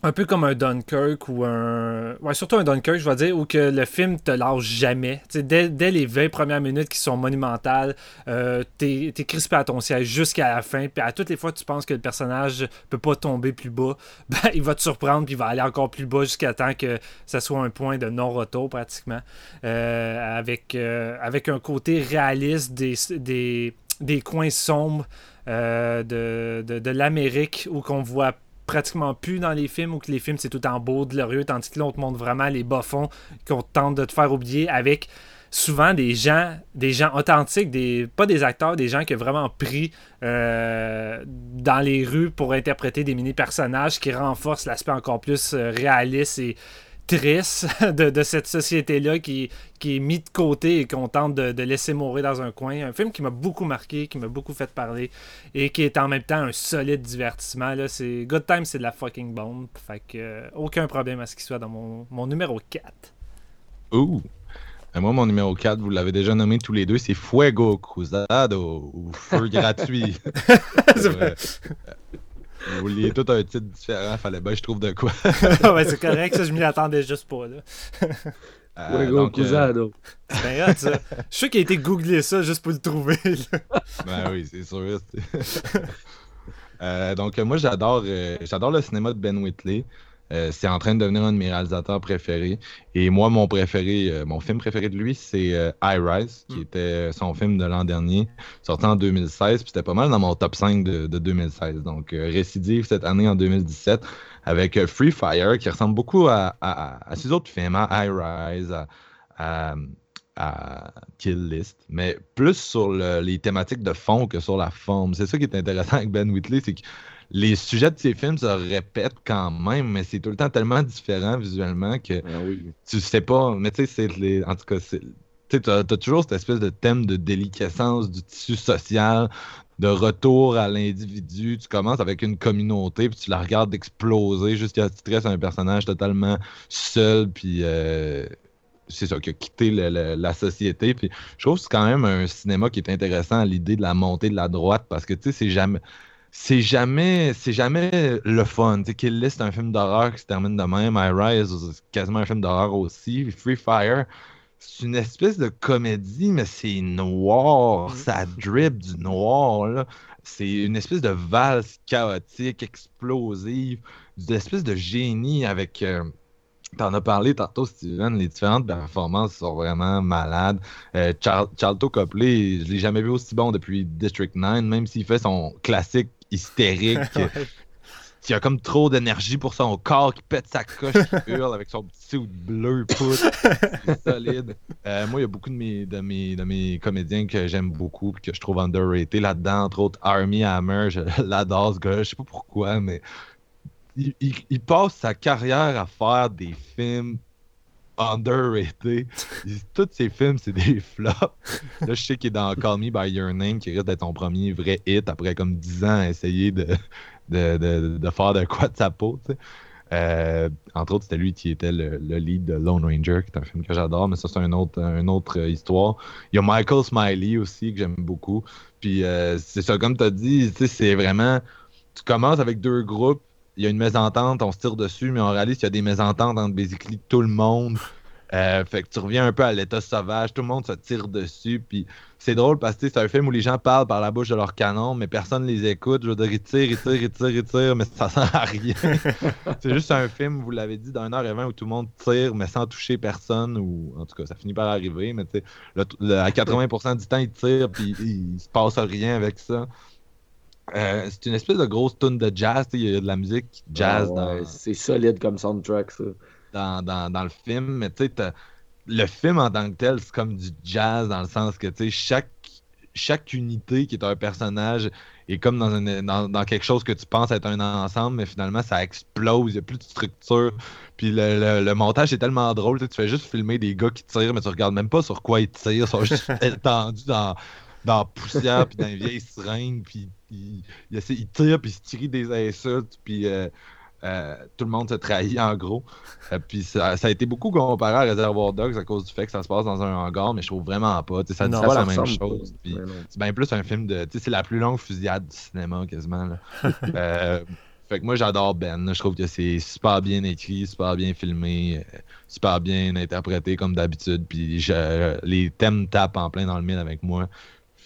un peu comme un Dunkirk ou un. Ouais, surtout un Dunkirk, je vais dire, où que le film te lâche jamais. Dès, dès les 20 premières minutes qui sont monumentales, euh, t'es es crispé à ton siège jusqu'à la fin. Puis à toutes les fois tu penses que le personnage peut pas tomber plus bas, ben, il va te surprendre puis il va aller encore plus bas jusqu'à temps que ça soit un point de non-retour pratiquement. Euh, avec, euh, avec un côté réaliste des, des, des coins sombres euh, de, de, de l'Amérique où qu'on voit pratiquement plus dans les films où que les films c'est tout en beau, glorieux, tandis que là on te montre vraiment les bas-fonds qu'on tente de te faire oublier avec souvent des gens des gens authentiques, des, pas des acteurs, des gens qui ont vraiment pris euh, dans les rues pour interpréter des mini-personnages qui renforcent l'aspect encore plus euh, réaliste et triste de, de cette société-là qui, qui est mis de côté et qu'on tente de, de laisser mourir dans un coin. Un film qui m'a beaucoup marqué, qui m'a beaucoup fait parler et qui est en même temps un solide divertissement. Là. C'est, Good Time, c'est de la fucking bombe. Fait que euh, aucun problème à ce qu'il soit dans mon, mon numéro 4. Ouh! Ben, moi, mon numéro 4, vous l'avez déjà nommé tous les deux, c'est Fuego Cruzado ou Feu gratuit. C'est Ouais. Vous vouliez tout un titre différent, fallait bien que je trouve de quoi. ouais, c'est correct, ça, je m'y attendais juste pas. Là. Euh, Fuego donc, euh, hot, ça. Je suis sûr qu'il a été googlé ça juste pour le trouver. là. Ben oui, c'est sûr. Euh, donc, moi, j'adore euh, j'adore le cinéma de Ben Whitley. Euh, c'est en train de devenir un de mes réalisateurs préférés. Et moi, mon préféré, euh, mon film préféré de lui, c'est euh, I Rise, qui Mm. était son film de l'an dernier, sorti en 2016. Puis c'était pas mal dans mon top 5 de, de 2016. Donc, euh, récidive cette année en 2017 avec euh, Free Fire, qui ressemble beaucoup à, à, à ses autres films, à I Rise, à, à- à Kill List, mais plus sur le- les thématiques de fond que sur la forme. C'est ça qui est intéressant avec Ben Whitley, c'est que les sujets de ses films se répètent quand même, mais c'est tout le temps tellement différent visuellement que Ah oui. tu sais pas. Mais tu sais, c'est les. En tout cas. Tu as, toujours cette espèce de thème de déliquescence du tissu social, de retour à l'individu. Tu commences avec une communauté, puis tu la regardes exploser jusqu'à ce que tu te restes un personnage totalement seul, puis euh, c'est ça, qui a quitté le- le- la société. Puis je trouve que c'est quand même un cinéma qui est intéressant à l'idée de la montée de la droite, parce que tu sais, c'est jamais. C'est jamais, c'est jamais le fun. Tu sais, Kill List, c'est un film d'horreur qui se termine de même. I Rise, c'est quasiment un film d'horreur aussi. Free Fire, c'est une espèce de comédie, mais c'est noir. Ça drip du noir, là. C'est une espèce de valse chaotique, explosive, une espèce de génie avec. euh, T'en as parlé tantôt, Steven. Les différentes performances sont vraiment malades. Euh, Char- Charlton Copley, je l'ai jamais vu aussi bon depuis District 9, même s'il fait son classique hystérique. qui a comme trop d'énergie pour son corps, qui pète sa coche, qui hurle avec son petit suit bleu poutre. C'est solide. Euh, moi, il y a beaucoup de mes, de mes, de mes comédiens que j'aime beaucoup et que je trouve underrated là-dedans. Entre autres, Army Hammer, je l'adore ce gars. Je sais pas pourquoi, mais il, il- il passe sa carrière à faire des films underrated. Tous ses films, c'est des flops. Là, je sais qu'il est dans Call Me By Your Name, qui risque d'être son premier vrai hit après comme 10 ans à essayer de, de, de- de faire de quoi de sa peau. Euh, entre autres, c'était lui qui était le, le lead de Lone Ranger, qui est un film que j'adore, mais ça, c'est une autre, une autre histoire. Il y a Michael Smiley aussi, que j'aime beaucoup. Puis euh, c'est ça, comme tu as dit, c'est vraiment. Tu commences avec deux groupes, il y a une mésentente, on se tire dessus, mais on réalise qu'il y a des mésententes entre basically tout le monde. Euh, fait que tu reviens un peu à l'état sauvage, tout le monde se tire dessus, puis c'est drôle parce que c'est un film où les gens parlent par la bouche de leur canon, mais personne les écoute. Je veux dire, ils tirent, ils tirent, ils tirent, ils tirent, mais ça sert à rien. c'est juste un film, vous l'avez dit, d'un heure et vingt où tout le monde tire, mais sans toucher personne, ou en tout cas, ça finit par arriver, mais tu sais, à 80% du temps, ils tirent, puis il, il se passe rien avec ça. Euh, c'est une espèce de grosse tune de jazz, il y a de la musique jazz Ah ouais, dans, C'est solide comme soundtrack, ça. dans, dans, dans le film, mais tu sais, le film en tant que tel, c'est comme du jazz dans le sens que, tu sais, chaque, chaque unité qui est un personnage est comme dans, une, dans, dans quelque chose que tu penses être un ensemble, mais finalement, ça explose, il n'y a plus de structure. Puis le, le- le montage est tellement drôle, tu fais juste filmer des gars qui tirent, mais tu regardes même pas sur quoi ils tirent, ils sont juste étendus dans, dans la poussière, puis dans les vieilles seringues, puis ils tirent, puis ils se tirent des insultes, puis... euh, euh, tout le monde se trahit en gros. Euh, puis ça, ça a été beaucoup comparé à Reservoir Dogs à cause du fait que ça se passe dans un hangar, mais je trouve vraiment pas. Ça dit Non, pas la même chose. c'est bien plus un film de. C'est la plus longue fusillade du cinéma quasiment. là. Fait que moi j'adore Ben. Je trouve que c'est super bien écrit, super bien filmé, super bien interprété comme d'habitude. Puis je- les thèmes tapent en plein dans le mille avec moi.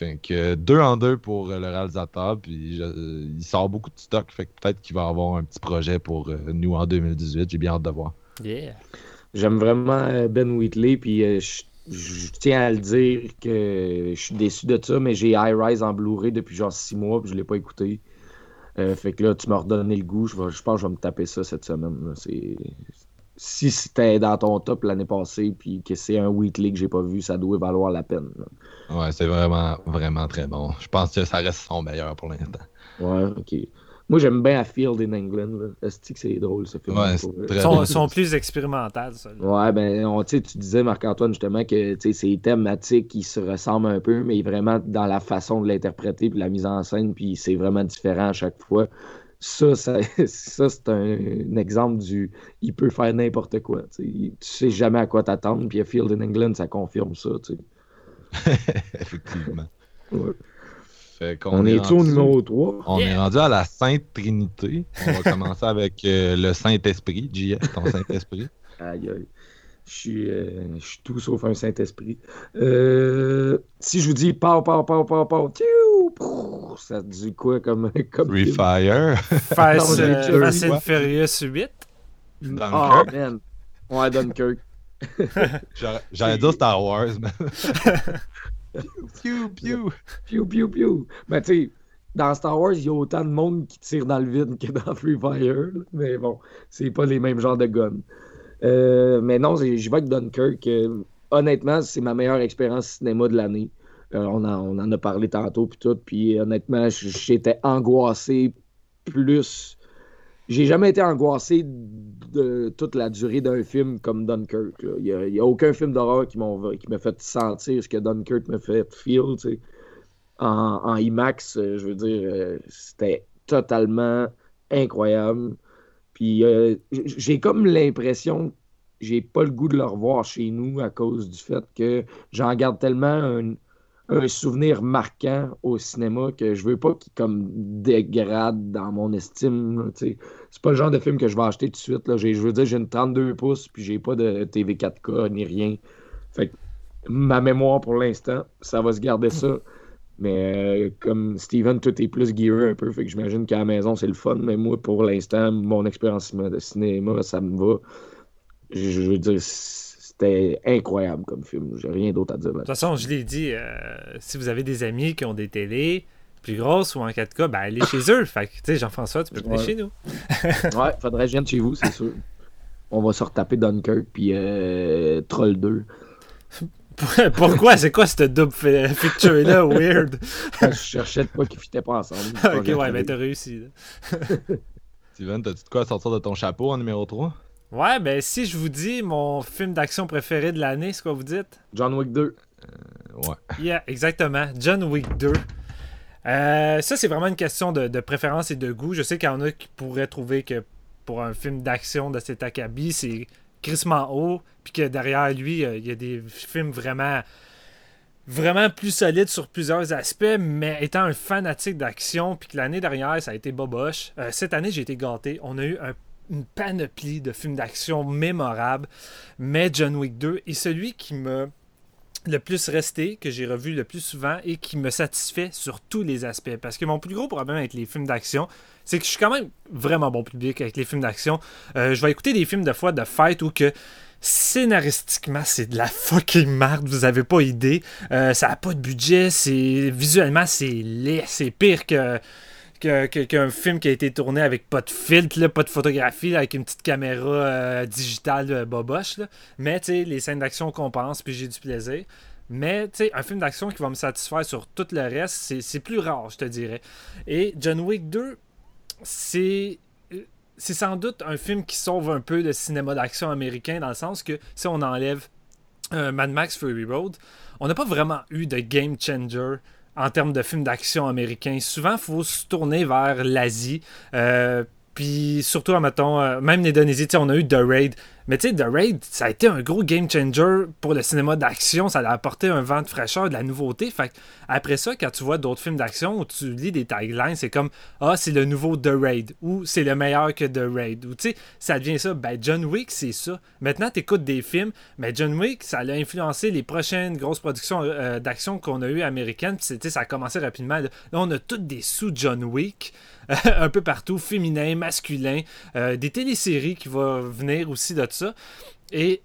Fait que deux en deux pour euh, le réalisateur, puis je- il sort beaucoup de stock, fait que peut-être qu'il va avoir un petit projet pour euh, nous en 2018, j'ai bien hâte de voir. Yeah. J'aime vraiment euh, Ben Wheatley, puis euh, je je tiens à le dire que je suis déçu de ça, mais j'ai High Rise en Blu-ray depuis genre six mois, puis je l'ai pas écouté. Euh, fait que là, tu m'as redonné le goût. Je, vais- je pense que je vais me taper ça cette semaine. là. C'est... Si c'était dans ton top l'année passée, puis que c'est un Wheatley que j'ai pas vu, ça doit valoir la peine. là. Ouais, c'est vraiment, vraiment très bon. Je pense que ça reste son meilleur pour l'instant. Ouais, ok. Moi, j'aime bien A Field in England. Est-ce que c'est drôle, ce film? Ouais, c'est Ils sont, bien. sont plus expérimentales, ça. Ouais, ben, on, tu sais, tu disais, Marc-Antoine, justement, que tu sais, ces thématiques qui se ressemblent un peu, mais vraiment dans la façon de l'interpréter, puis la mise en scène, puis c'est vraiment différent à chaque fois. Ça, ça, ça c'est un, un exemple du. Il peut faire n'importe quoi. Tu sais. tu sais jamais à quoi t'attendre, puis A Field in England, ça confirme ça. tu sais. Effectivement. Ouais. Fait qu'on On est-tu au rendu- numéro 3? On est rendu à la Sainte Trinité. On va commencer avec euh, le Saint-Esprit. JS, ton Saint-Esprit. Aïe, aïe. Je suis, euh, je suis tout sauf un Saint-Esprit. Euh, si je vous dis pow, pow, pow, pow, pow, tiou, ça dit quoi comme, comme Free film? Fire. Fast, euh. Furious 8. Oh, man. Ouais, Dunkirk. J'allais dire Star Wars, mais. Piu, piu. Piu, piu, piu. Mais tu sais, dans Star Wars, il y a autant de monde qui tire dans le vide que dans Free Fire. là. Mais bon, c'est pas les mêmes genres de guns. Euh, mais non, c'est- je vais avec Dunkirk. Euh, honnêtement, c'est ma meilleure expérience cinéma de l'année. Euh, on, en, on en a parlé tantôt, puis tout. Puis honnêtement, j'étais angoissé plus. J'ai jamais été angoissé de toute la durée d'un film comme Dunkirk. Il n'y a, aucun film d'horreur qui m'a fait sentir ce que Dunkirk m'a fait feel. En, IMAX, euh, je veux dire, euh, c'était totalement incroyable. Puis euh, j'ai comme l'impression j'ai pas le goût de le revoir chez nous à cause du fait que j'en garde tellement un, un souvenir marquant au cinéma que je veux pas qu'il comme dégrade dans mon estime. C'est pas le genre de film que je vais acheter tout de suite. Là. Je veux dire, j'ai une 32 pouces puis j'ai pas de TV 4K ni rien. Fait que ma mémoire pour l'instant, ça va se garder ça. Mais euh, comme Steven, tout est plus gearé un peu, fait que j'imagine qu'à la maison c'est le fun. Mais moi, pour l'instant, mon expérience de cinéma, ça me va. Je, je veux dire, c'était incroyable comme film. J'ai rien d'autre à dire De là toute façon, je l'ai dit, euh, si vous avez des amis qui ont des télés plus grosses ou en 4K, ben allez chez eux. Fait que, tu sais, Jean-François, tu peux venir Ouais. chez nous. Ouais, faudrait que je vienne chez vous, c'est sûr. On va se retaper Dunkirk puis euh, Troll 2. Pourquoi? C'est quoi cette double feature-là? Weird. je cherchais de quoi qui fitaient pas ensemble. ok, ouais, ben t'as réussi. là. Steven, t'as-tu de quoi sortir de ton chapeau en numéro 3? Ouais, ben si je vous dis mon film d'action préféré de l'année, c'est quoi vous dites? John Wick 2. Ouais. Yeah, exactement. John Wick 2. Euh, ça, c'est vraiment une question de, de préférence et de goût. Je sais qu'il y en a qui pourraient trouver que pour un film d'action de cet acabit, c'est crissement haut, puis que derrière lui, euh, il y a des films vraiment vraiment plus solides sur plusieurs aspects, mais étant un fanatique d'action, puis que l'année dernière, ça a été boboche, euh, cette année, j'ai été gâté. On a eu un- une panoplie de films d'action mémorables, mais John Wick 2 est celui qui m'a le plus resté, que j'ai revu le plus souvent et qui me satisfait sur tous les aspects. Parce que mon plus gros problème avec les films d'action, c'est que je suis quand même vraiment bon public avec les films d'action. Euh, je vais écouter des films de fois de fight où que scénaristiquement c'est de la fucking merde, vous avez pas idée. Euh, ça a pas de budget, c'est visuellement c'est laid, c'est pire que qu'un film qui a été tourné avec pas de filtre, pas de photographie, avec une petite caméra euh, digitale euh, boboche. là. Mais les scènes d'action compensent, puis j'ai du plaisir. Mais un film d'action qui va me satisfaire sur tout le reste, c'est- plus rare, je te dirais. Et John Wick 2, c'est c'est sans doute un film qui sauve un peu le cinéma d'action américain dans le sens que si on enlève euh, Mad Max Fury Road, on n'a pas vraiment eu de game changer en termes de films d'action américains. Souvent, il faut se tourner vers l'Asie. euh, puis surtout, mettons, euh, même l'Indonésie, on a eu The Raid. Mais tu sais, The Raid, ça a été un gros game changer pour le cinéma d'action. Ça a apporté un vent de fraîcheur, de la nouveauté. Fait après ça, quand tu vois d'autres films d'action où tu lis des taglines, c'est comme Ah, c'est le nouveau The Raid ou c'est le meilleur que The Raid. Ou tu sais, ça devient ça. Ben, John Wick, c'est ça. Maintenant, tu écoutes des films, mais John Wick, ça a influencé les prochaines grosses productions euh, d'action qu'on a eues américaines. Puis, ça a commencé rapidement. Là, Là, on a toutes des sous-John Wick. un peu partout, féminin, masculin, euh, des téléséries qui vont venir aussi de ça. Et,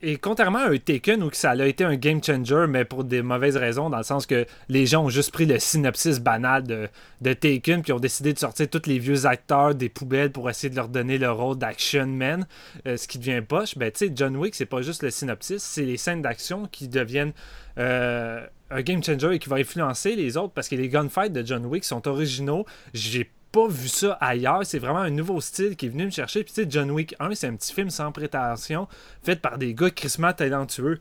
et contrairement à un Taken où ça a été un game changer, mais pour des mauvaises raisons, dans le sens que les gens ont juste pris le synopsis banal de, de Taken, puis ont décidé de sortir tous les vieux acteurs des poubelles pour essayer de leur donner le rôle d'action man, euh, ce qui devient poche. Ben, tu sais, John Wick, c'est pas juste le synopsis, c'est les scènes d'action qui deviennent euh, un game changer et qui va influencer les autres parce que les gunfights de John Wick sont originaux. J'ai vu ça ailleurs. C'est vraiment un nouveau style qui est venu me chercher. Puis tu sais, John Wick 1, c'est un petit film sans prétention, fait par des gars crissement talentueux.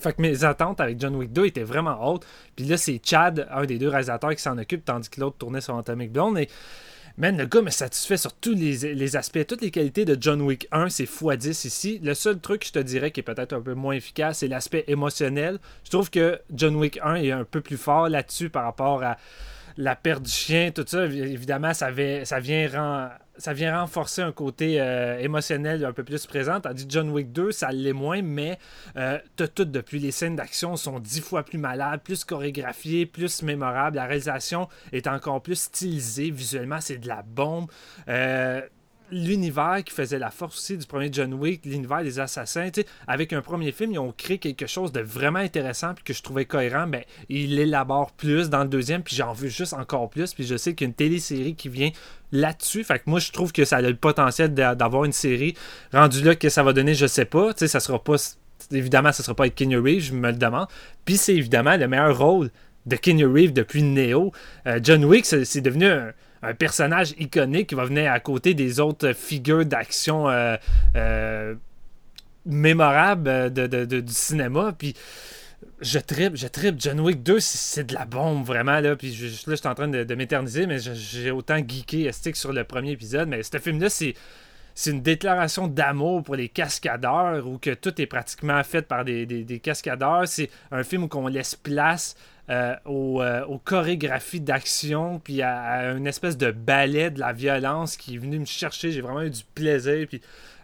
Fait que mes attentes avec John Wick 2 étaient vraiment hautes. Puis là, c'est Chad, un des deux réalisateurs, qui s'en occupe, tandis que l'autre tournait sur Atomic Blonde. Et Man, le gars me satisfait sur tous les, les aspects, toutes les qualités de John Wick 1, c'est x10 ici. Le seul truc que je te dirais qui est peut-être un peu moins efficace, c'est l'aspect émotionnel. Je trouve que John Wick 1 est un peu plus fort là-dessus par rapport à la perte du chien, tout ça. Évidemment, ça, vient, ça, vient, renforcer un côté euh, émotionnel un peu plus présent. Tandis John Wick 2, ça l'est moins, mais euh, t'as tout depuis. Les scènes d'action sont dix fois plus malades, plus chorégraphiées, plus mémorables. La réalisation est encore plus stylisée. Visuellement, c'est de la bombe. Euh, l'univers qui faisait la force aussi du premier John Wick, l'univers des assassins. Avec un premier film, ils ont créé quelque chose de vraiment intéressant puis que je trouvais cohérent. Ben, ils l'élaborent plus dans le deuxième, puis j'en veux juste encore plus. Puis je sais qu'il y a une télésérie qui vient là-dessus. Fait que moi, je trouve que ça a le potentiel d'a- d'avoir une série. Rendu là, que ça va donner, je sais pas. Tu sais, ça sera pas. Évidemment, ça sera pas avec Keanu Reeves, je me le demande. Puis c'est évidemment le meilleur rôle de Keanu Reeves depuis Neo. Euh, John Wick, c'est devenu un, un personnage iconique qui va venir à côté des autres figures d'action euh, euh, mémorables euh, de, du cinéma. Puis je tripe, je tripe. John Wick 2, c'est- de la bombe, vraiment. Là, puis là, je suis en train de, m'éterniser, mais j'ai autant geeké stick sur le premier épisode. Mais ce film-là, c'est. C'est une déclaration d'amour pour les cascadeurs où que tout est pratiquement fait par des, des- des cascadeurs. C'est un film où on laisse place euh, aux, euh, aux chorégraphies d'action, puis à, une espèce de ballet de la violence qui est venu me chercher. J'ai vraiment eu du plaisir, puis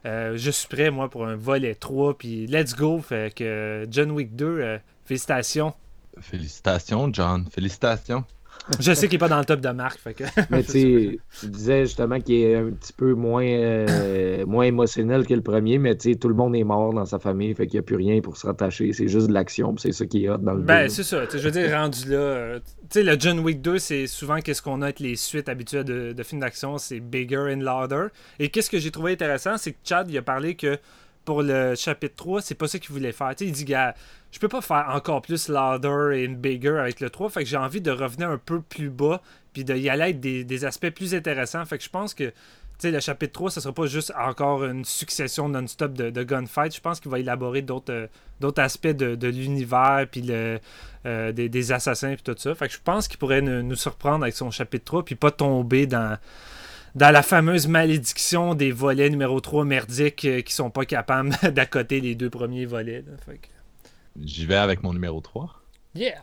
euh, je suis prêt, moi, pour un volet 3, puis let's go. Fait que John Wick 2, euh, félicitations. Félicitations, John. Félicitations. Je sais qu'il n'est pas dans le top de marque, fait que... Mais tu sais, tu disais justement qu'il est un petit peu moins, euh, moins émotionnel que le premier, mais tout le monde est mort dans sa famille, fait qu'il n'y a plus rien pour se rattacher. C'est juste de l'action, c'est ça qui est hot dans le Ben, c'est ça. Je veux dire, rendu là. euh, Tu sais, le John Wick 2, c'est souvent qu'est-ce qu'on a avec les suites habituelles de, de films d'action, c'est bigger and louder. Et qu'est-ce que j'ai trouvé intéressant, c'est que Chad, il a parlé que pour le chapitre 3, c'est pas ça qu'il voulait faire. Il dit, gars, je peux pas faire encore plus louder and bigger avec le 3, fait que j'ai envie de revenir un peu plus bas, puis d'y aller avec des, des aspects plus intéressants. Fait que je pense que. Le chapitre 3, ce sera pas juste encore une succession non-stop de, gunfights. Je pense qu'il va élaborer d'autres euh, aspects de, de l'univers, puis euh, des, des assassins, puis tout ça. Fait que je pense qu'il pourrait nous, surprendre avec son chapitre 3, puis pas tomber dans, dans la fameuse malédiction des volets numéro 3 merdiques euh, qui sont pas capables d'accoter les deux premiers volets. J'y vais avec mon numéro 3. Yeah!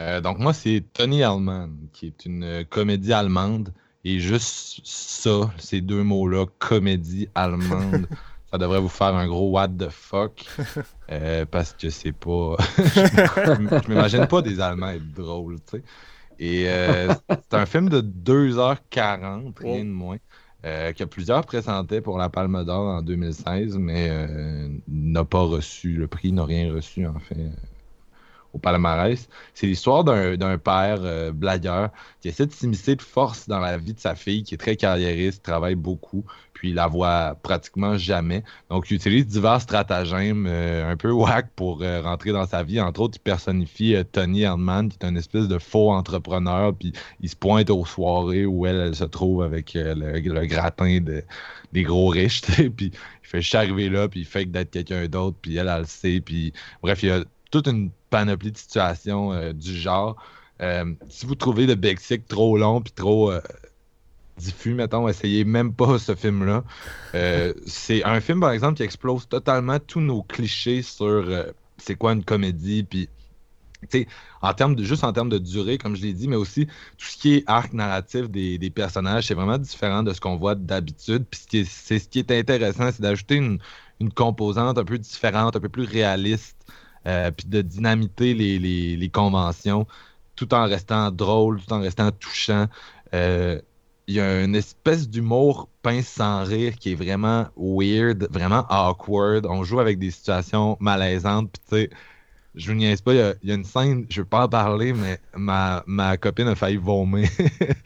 Euh, donc moi, c'est Tony Allman, qui est une comédie allemande. Et juste ça, ces deux mots-là, comédie allemande, ça devrait vous faire un gros what the fuck. euh, parce que c'est pas... je m'imagine pas des Allemands être drôles, tu sais. Et euh, c'est un film de 2h40, rien de moins. Euh, que plusieurs présentaient pour la Palme d'Or en 2016, mais euh, n'a pas reçu le prix, n'a rien reçu en fait au palmarès. C'est l'histoire d'un d'un père euh, blagueur qui essaie de s'immiscer de force dans la vie de sa fille, qui est très carriériste, travaille beaucoup, puis il la voit pratiquement jamais. Donc, il utilise divers stratagèmes euh, un peu whack pour euh, rentrer dans sa vie. Entre autres, il personnifie euh, Tony Herdman, qui est un espèce de faux entrepreneur, puis il se pointe aux soirées où elle, elle se trouve avec le, gratin de, des gros riches, puis il fait juste arriver là, puis il fake d'être quelqu'un d'autre, puis elle, elle le sait, puis bref, il y a toute une panoplie de situations du genre. Si vous trouvez le Bexic trop long puis trop diffus, mettons, essayez même pas ce film-là. Euh, c'est un film, par exemple, qui explose totalement tous nos clichés sur euh, c'est quoi une comédie, puis en termes de juste en termes de durée, comme je l'ai dit, mais aussi tout ce qui est arc narratif des, des personnages, c'est vraiment différent de ce qu'on voit d'habitude. Puis c'est ce qui est intéressant, c'est d'ajouter une, une composante un peu différente, un peu plus réaliste, euh, puis de dynamiter les, les- les conventions, tout en restant drôle, tout en restant touchant. Il y a une espèce d'humour pince sans rire qui est vraiment weird, vraiment awkward. On joue avec des situations malaisantes, puis tu sais, je vous niaise pas, il y a, il y a une scène, je veux pas en parler, mais ma, ma copine a failli vomir.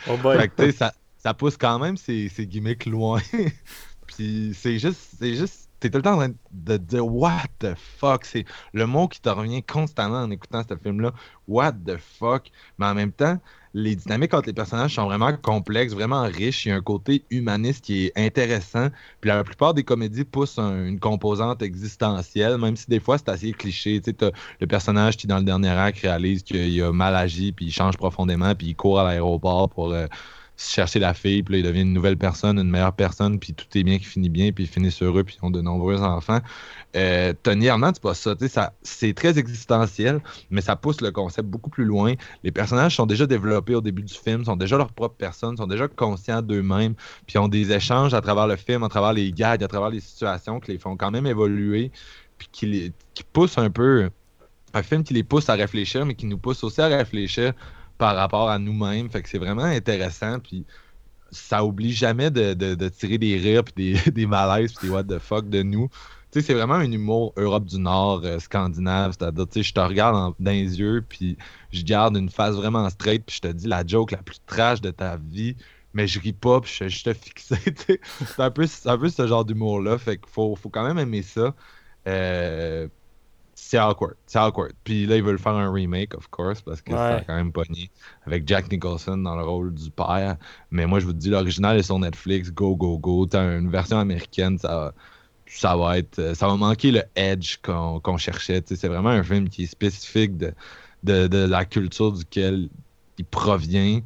Oh boy! Fait que, tu sais, ça, ça pousse quand même ces, ces gimmicks loin. Puis c'est juste, c'est juste, t'es tout le temps en train de dire what the fuck? C'est le mot qui te revient constamment en écoutant ce film-là. What the fuck? Mais en même temps, les dynamiques entre les personnages sont vraiment complexes, vraiment riches. Il y a un côté humaniste qui est intéressant. Puis la plupart des comédies poussent un- une composante existentielle, même si des fois c'est assez cliché. Tu sais, le personnage qui, dans le dernier acte, réalise qu'il a mal agi, puis il change profondément, puis il court à l'aéroport pour euh, chercher la fille, puis là, il devient une nouvelle personne, une meilleure personne, puis tout est bien qui finit bien, puis ils finissent heureux, puis ils ont de nombreux enfants. Euh, Tony Hernand, c'est pas ça, ça c'est très existentiel, mais ça pousse le concept beaucoup plus loin. Les personnages sont déjà développés au début du film, sont déjà leur propre personne, sont déjà conscients d'eux-mêmes, puis ont des échanges à travers le film, à travers les gags, à travers les situations qui les font quand même évoluer, puis qui, les, qui poussent un peu. Un film qui les pousse à réfléchir, mais qui nous pousse aussi à réfléchir par rapport à nous-mêmes. Fait que c'est vraiment intéressant. Puis ça oublie jamais de, de, tirer des rires, puis des, des malaises, puis des what the fuck de nous. Tu sais, c'est vraiment un humour Europe du Nord, euh, scandinave. C'est-à-dire, tu sais, je te regarde dans les yeux, puis je garde une face vraiment straight, puis je te dis la joke la plus trash de ta vie, mais je ris pas, puis je suis juste fixé. C'est un, peu, un peu ce genre d'humour-là. Fait qu'il faut, faut quand même aimer ça. Euh, c'est awkward. C'est awkward. Puis là, ils veulent faire un remake, of course, parce que a quand même pogné avec Jack Nicholson dans le rôle du père. Mais moi, je vous dis, l'original est sur Netflix. Go, go, go. T'as une version américaine, ça, ça va être. Ça va manquer le edge qu'on cherchait. C'est vraiment un film qui est spécifique de, de, de la culture duquel il provient.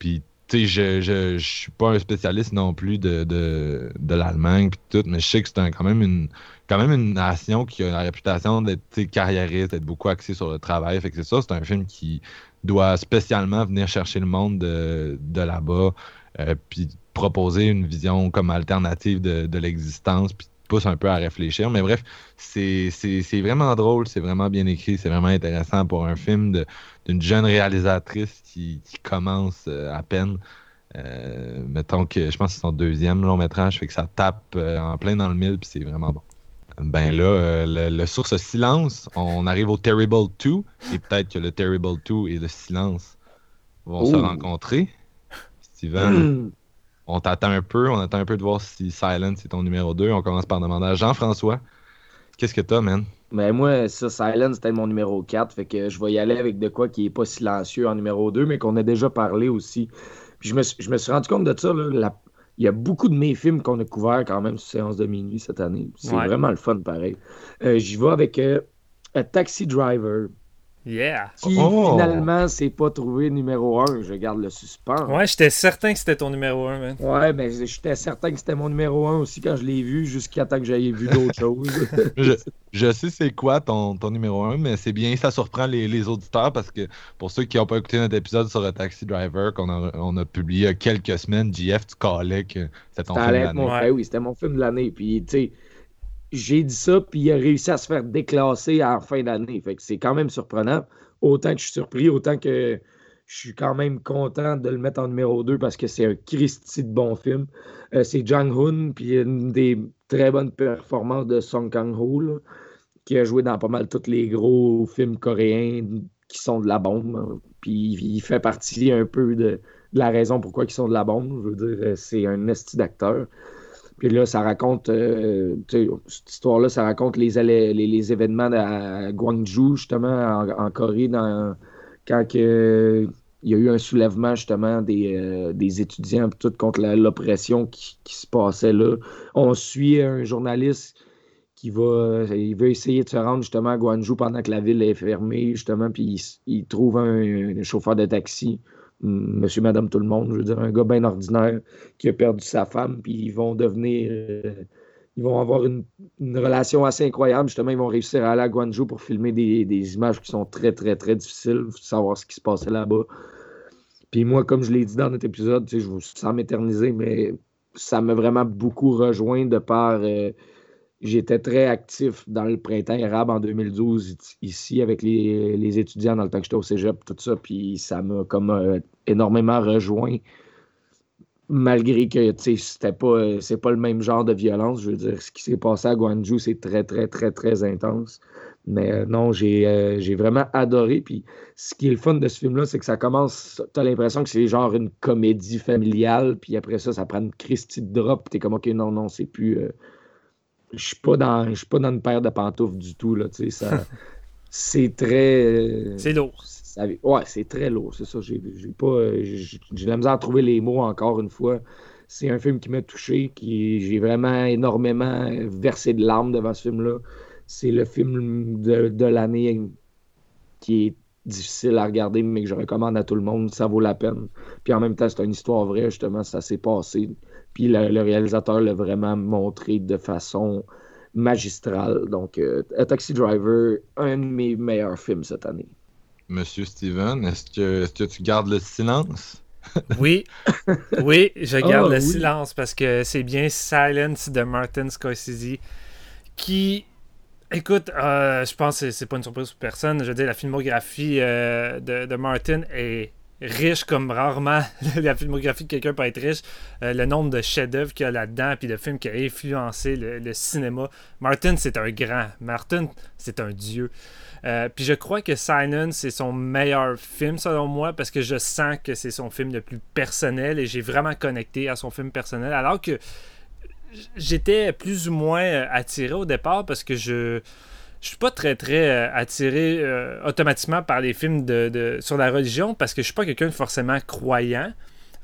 Puis je, je, je suis pas un spécialiste non plus de, de, de l'Allemagne tout, mais je sais que c'est quand même une quand même une nation qui a la réputation d'être carriériste, d'être beaucoup axée sur le travail. Fait que c'est ça, c'est un film qui doit spécialement venir chercher le monde de, de là-bas, euh, puis proposer une vision comme alternative de, de l'existence, puis pousse un peu à réfléchir. Mais bref, c'est vraiment drôle, c'est vraiment bien écrit, c'est vraiment intéressant pour un film d'une jeune réalisatrice qui, qui commence euh, à peine. Euh, mettons que je pense que c'est son deuxième long métrage, fait que ça tape euh, en plein dans le mille, puis c'est vraiment bon. Ben là, le, source silence, on arrive au Terrible 2, et peut-être que le Terrible 2 et le silence vont se rencontrer. Steven, on t'attend un peu, on attend un peu de voir si Silence est ton numéro 2. On commence par demander à Jean-François, qu'est-ce que t'as, man? Ben moi, ça, Silence, c'était mon numéro 4. Fait que je vais y aller avec de quoi qui est pas silencieux en numéro 2, mais qu'on a déjà parlé aussi. Puis je me, je me suis rendu compte de ça. Là, il y a beaucoup de mes films qu'on a couverts quand même sur Séance de minuit cette année. C'est vraiment le fun, pareil. Euh, j'y vais avec euh, A Taxi Driver. Yeah. Qui oh. finalement s'est pas trouvé numéro 1. Je garde le suspens. Ouais, j'étais certain que c'était ton numéro 1, man. Ouais, mais j'étais certain que c'était mon numéro 1 aussi quand je l'ai vu, jusqu'à temps que j'aille vu d'autres choses. je, sais c'est quoi ton, ton, numéro 1, mais c'est bien, ça surprend les, les, auditeurs parce que pour ceux qui n'ont pas écouté notre épisode sur le Taxi Driver qu'on a, on a publié il y a quelques semaines, JF, tu callais que c'était ton film de l'année. Ouais. oui, c'était mon film de l'année. Puis, tu sais j'ai dit ça, puis il a réussi à se faire déclasser la fin d'année. C'est quand même surprenant. Autant que je suis surpris, autant que je suis quand même content de le mettre en numéro 2 parce que c'est un Christy de bon film. Euh, c'est Jang Hoon, puis une des très bonnes performances de Song Kang-ho, qui a joué dans pas mal tous les gros films coréens qui sont de la bombe. Puis il fait partie un peu de, la raison pourquoi ils sont de la bombe. Je veux dire, c'est un esti d'acteur. Puis là, ça raconte, euh, cette histoire-là, ça raconte les, les, événements à Gwangju, justement, en, Corée, quand il y a eu un soulèvement, justement, des, euh, des étudiants tout contre l'oppression qui, se passait là. On suit un journaliste qui va, il veut essayer de se rendre justement à Gwangju pendant que la ville est fermée, justement, puis il, trouve un, chauffeur de taxi monsieur, madame, tout le monde. Je veux dire, un gars bien ordinaire qui a perdu sa femme, puis ils vont devenir. Euh, ils vont avoir une, relation assez incroyable. Justement, ils vont réussir à aller à Guangzhou pour filmer des, images qui sont très, très, très difficiles, savoir ce qui se passait là-bas. Puis moi, comme je l'ai dit dans notre épisode, je vous sens m'éterniser, mais ça m'a vraiment beaucoup rejoint de par. Euh, J'étais très actif dans le printemps arabe en 2012 ici avec les, étudiants dans le temps que j'étais au cégep, tout ça, puis ça m'a comme euh, énormément rejoint. Malgré que c'était pas c'est pas le même genre de violence, je veux dire, ce qui s'est passé à Guangzhou, c'est très, très, très, très intense. Mais euh, non, euh, j'ai vraiment adoré. Puis ce qui est le fun de ce film-là, c'est que ça commence. T'as l'impression que c'est genre une comédie familiale, puis après ça, ça prend une Christie de drop, t'es comme ok, non, non, c'est plus je suis pas dans je suis pas dans une paire de pantoufles du tout là tu sais ça c'est très euh, c'est lourd. ouais c'est très lourd c'est ça j'ai pas j'ai la misère à trouver les mots encore une fois. C'est un film qui m'a touché qui j'ai vraiment énormément versé de larmes devant ce film là c'est le film de, de l'année qui est difficile à regarder mais que je recommande à tout le monde ça vaut la peine puis en même temps c'est une histoire vraie justement ça s'est passé puis le, réalisateur l'a vraiment montré de façon magistrale. Donc, euh, A Taxi Driver, un de mes meilleurs films cette année. Monsieur Steven, est-ce que, est que tu gardes le silence? oui, oui, je garde ah, le silence parce que c'est bien Silence de Martin Scorsese qui, écoute, euh, je pense que c'est pas une surprise pour personne. Je veux dire, la filmographie euh, de, de, Martin est riche comme rarement la filmographie de quelqu'un peut être riche. Euh, le nombre de chefs-d'œuvre qu'il y a là-dedans, puis de films qui a influencé le, cinéma. Martin, c'est un grand. Martin, c'est un dieu. Euh, puis je crois que Silence, c'est son meilleur film, selon moi, parce que je sens que c'est son film le plus personnel et j'ai vraiment connecté à son film personnel. Alors que j'étais plus ou moins euh, attiré au départ parce que je je suis pas très très euh, attiré euh, automatiquement par les films de, sur la religion parce que je suis pas quelqu'un de forcément croyant.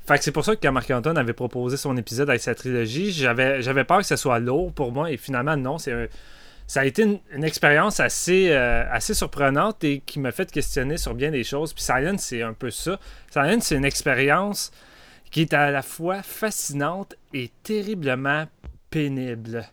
Fait que c'est pour ça que quand Marc-Antoine avait proposé son épisode avec sa trilogie, j'avais, j'avais peur que ce soit lourd pour moi et finalement non, c'est ça a été une, expérience assez, assez surprenante et qui m'a fait questionner sur bien des choses. Puis Silence, c'est un peu ça. Silence, c'est une expérience qui est à la fois fascinante et terriblement pénible.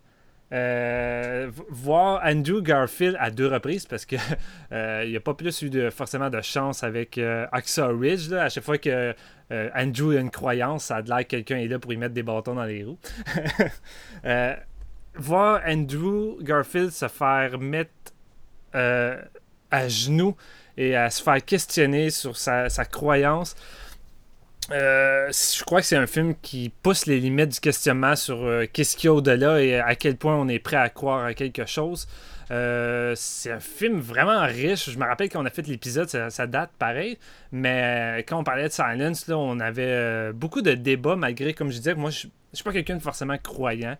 Euh, voir Andrew Garfield à deux reprises parce que euh, il n'y a pas plus eu de, forcément de chance avec euh, Ridge. À chaque fois que euh, Andrew a une croyance, ça a l'air que quelqu'un est là pour y mettre des bâtons dans les roues. voir Andrew Garfield se faire mettre à genoux et à se faire questionner sur sa croyance. Euh, je crois que c'est un film qui pousse les limites du questionnement sur euh, qu'est-ce qu'il y a au-delà et à quel point on est prêt à croire à quelque chose. Euh, c'est un film vraiment riche. Je me rappelle quand on a fait l'épisode, ça, date pareil. Mais quand on parlait de Silence, on avait beaucoup de débats, malgré, comme je disais, moi, je ne suis pas quelqu'un de forcément croyant.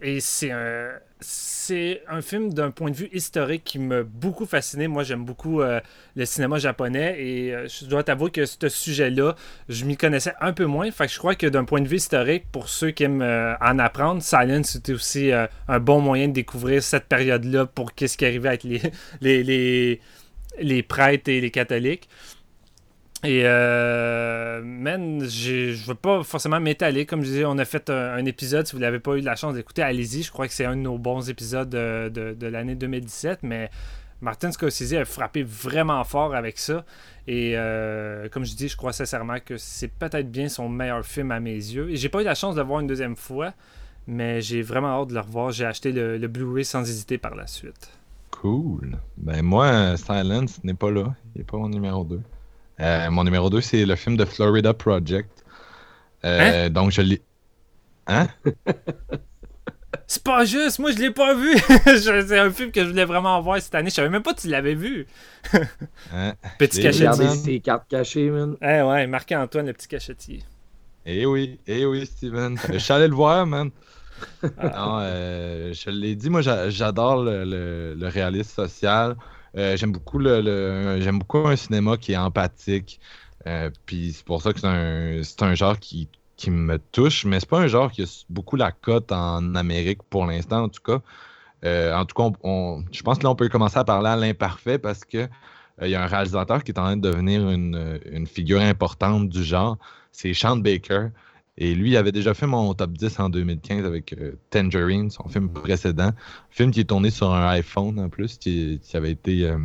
Et c'est un, c'est un film d'un point de vue historique qui m'a beaucoup fasciné. Moi, j'aime beaucoup euh, le cinéma japonais et euh, je dois t'avouer que ce sujet-là, je m'y connaissais un peu moins. Fait que je crois que d'un point de vue historique, pour ceux qui aiment euh, en apprendre, Silence c'était aussi un bon moyen de découvrir cette période-là pour qu'est-ce qui arrivait avec les, les, prêtres et les catholiques. Et euh, man, je veux pas forcément m'étaler. Comme je disais, on a fait un, épisode. Si vous n'avez pas eu la chance d'écouter, allez-y. Je crois que c'est un de nos bons épisodes de, de, l'année 2017. Mais Martin Scorsese a frappé vraiment fort avec ça. Et euh, comme je dis, je crois sincèrement que c'est peut-être bien son meilleur film à mes yeux. Et j'ai pas eu la chance de le voir une deuxième fois. Mais j'ai vraiment hâte de le revoir. J'ai acheté le, le Blu-ray sans hésiter par la suite. Cool. Ben moi, Silence n'est pas là. Il n'est pas mon numéro 2. Euh, mon numéro 2, c'est le film de Florida Project. Euh, hein? Donc, je l'ai. Hein? c'est pas juste, moi je l'ai pas vu. c'est un film que je voulais vraiment voir cette année. Je savais même pas que tu l'avais vu. hein? Petit cachetier. ses cartes cachées, man. Eh ouais, marqué Antoine, le petit cachetier. Eh oui, eh oui, Steven. je suis allé le voir, man. Ah. euh, je l'ai dit, moi j'adore le, le, le, réalisme social. Euh, j'aime beaucoup le, j'aime beaucoup un cinéma qui est empathique. Euh, puis c'est pour ça que c'est un, genre qui, me touche, mais c'est pas un genre qui a beaucoup la cote en Amérique pour l'instant, en tout cas. Euh, en tout cas, je pense que là, on peut commencer à parler à l'imparfait parce que il y a un réalisateur qui est en train de devenir une, une figure importante du genre. C'est Sean Baker. Et lui, il avait déjà fait mon top 10 en 2015 avec euh, Tangerine, son film précédent. film qui est tourné sur un iPhone en plus, qui, avait été. Euh,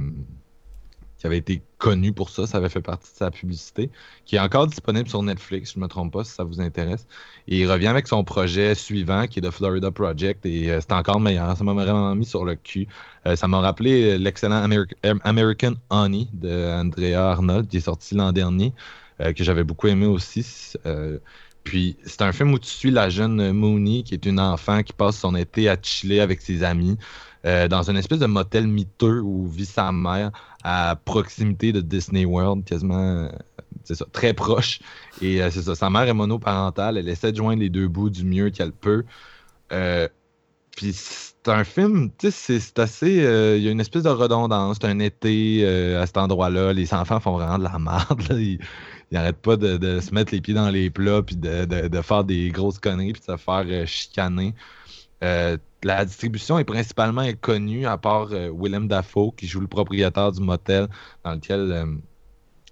qui avait été connu pour ça, ça avait fait partie de sa publicité, qui est encore disponible sur Netflix, je ne me trompe pas, si ça vous intéresse. Et il revient avec son projet suivant, qui est The Florida Project, et euh, c'est encore meilleur. Ça m'a vraiment mis sur le cul. ça m'a rappelé l'excellent American Honey de Andrea Arnold, qui est sorti l'an dernier, que j'avais beaucoup aimé aussi. Puis c'est un film où tu suis la jeune Mooney, qui est une enfant qui passe son été à chiller avec ses amis euh, dans une espèce de motel miteux où vit sa mère à proximité de Disney World, quasiment, euh, c'est ça, très proche. Et euh, c'est ça, sa mère est monoparentale, elle essaie de joindre les deux bouts du mieux qu'elle peut. puis c'est un film, tu sais, c'est assez. Il y a une espèce de redondance. C'est un été à cet endroit-là. Les enfants font vraiment de la merde. Il arrête pas de, se mettre les pieds dans les plats, puis de, faire des grosses conneries, puis de se faire euh, chicaner. Euh, la distribution est principalement inconnue, à part euh, Willem Dafoe, qui joue le propriétaire du motel dans lequel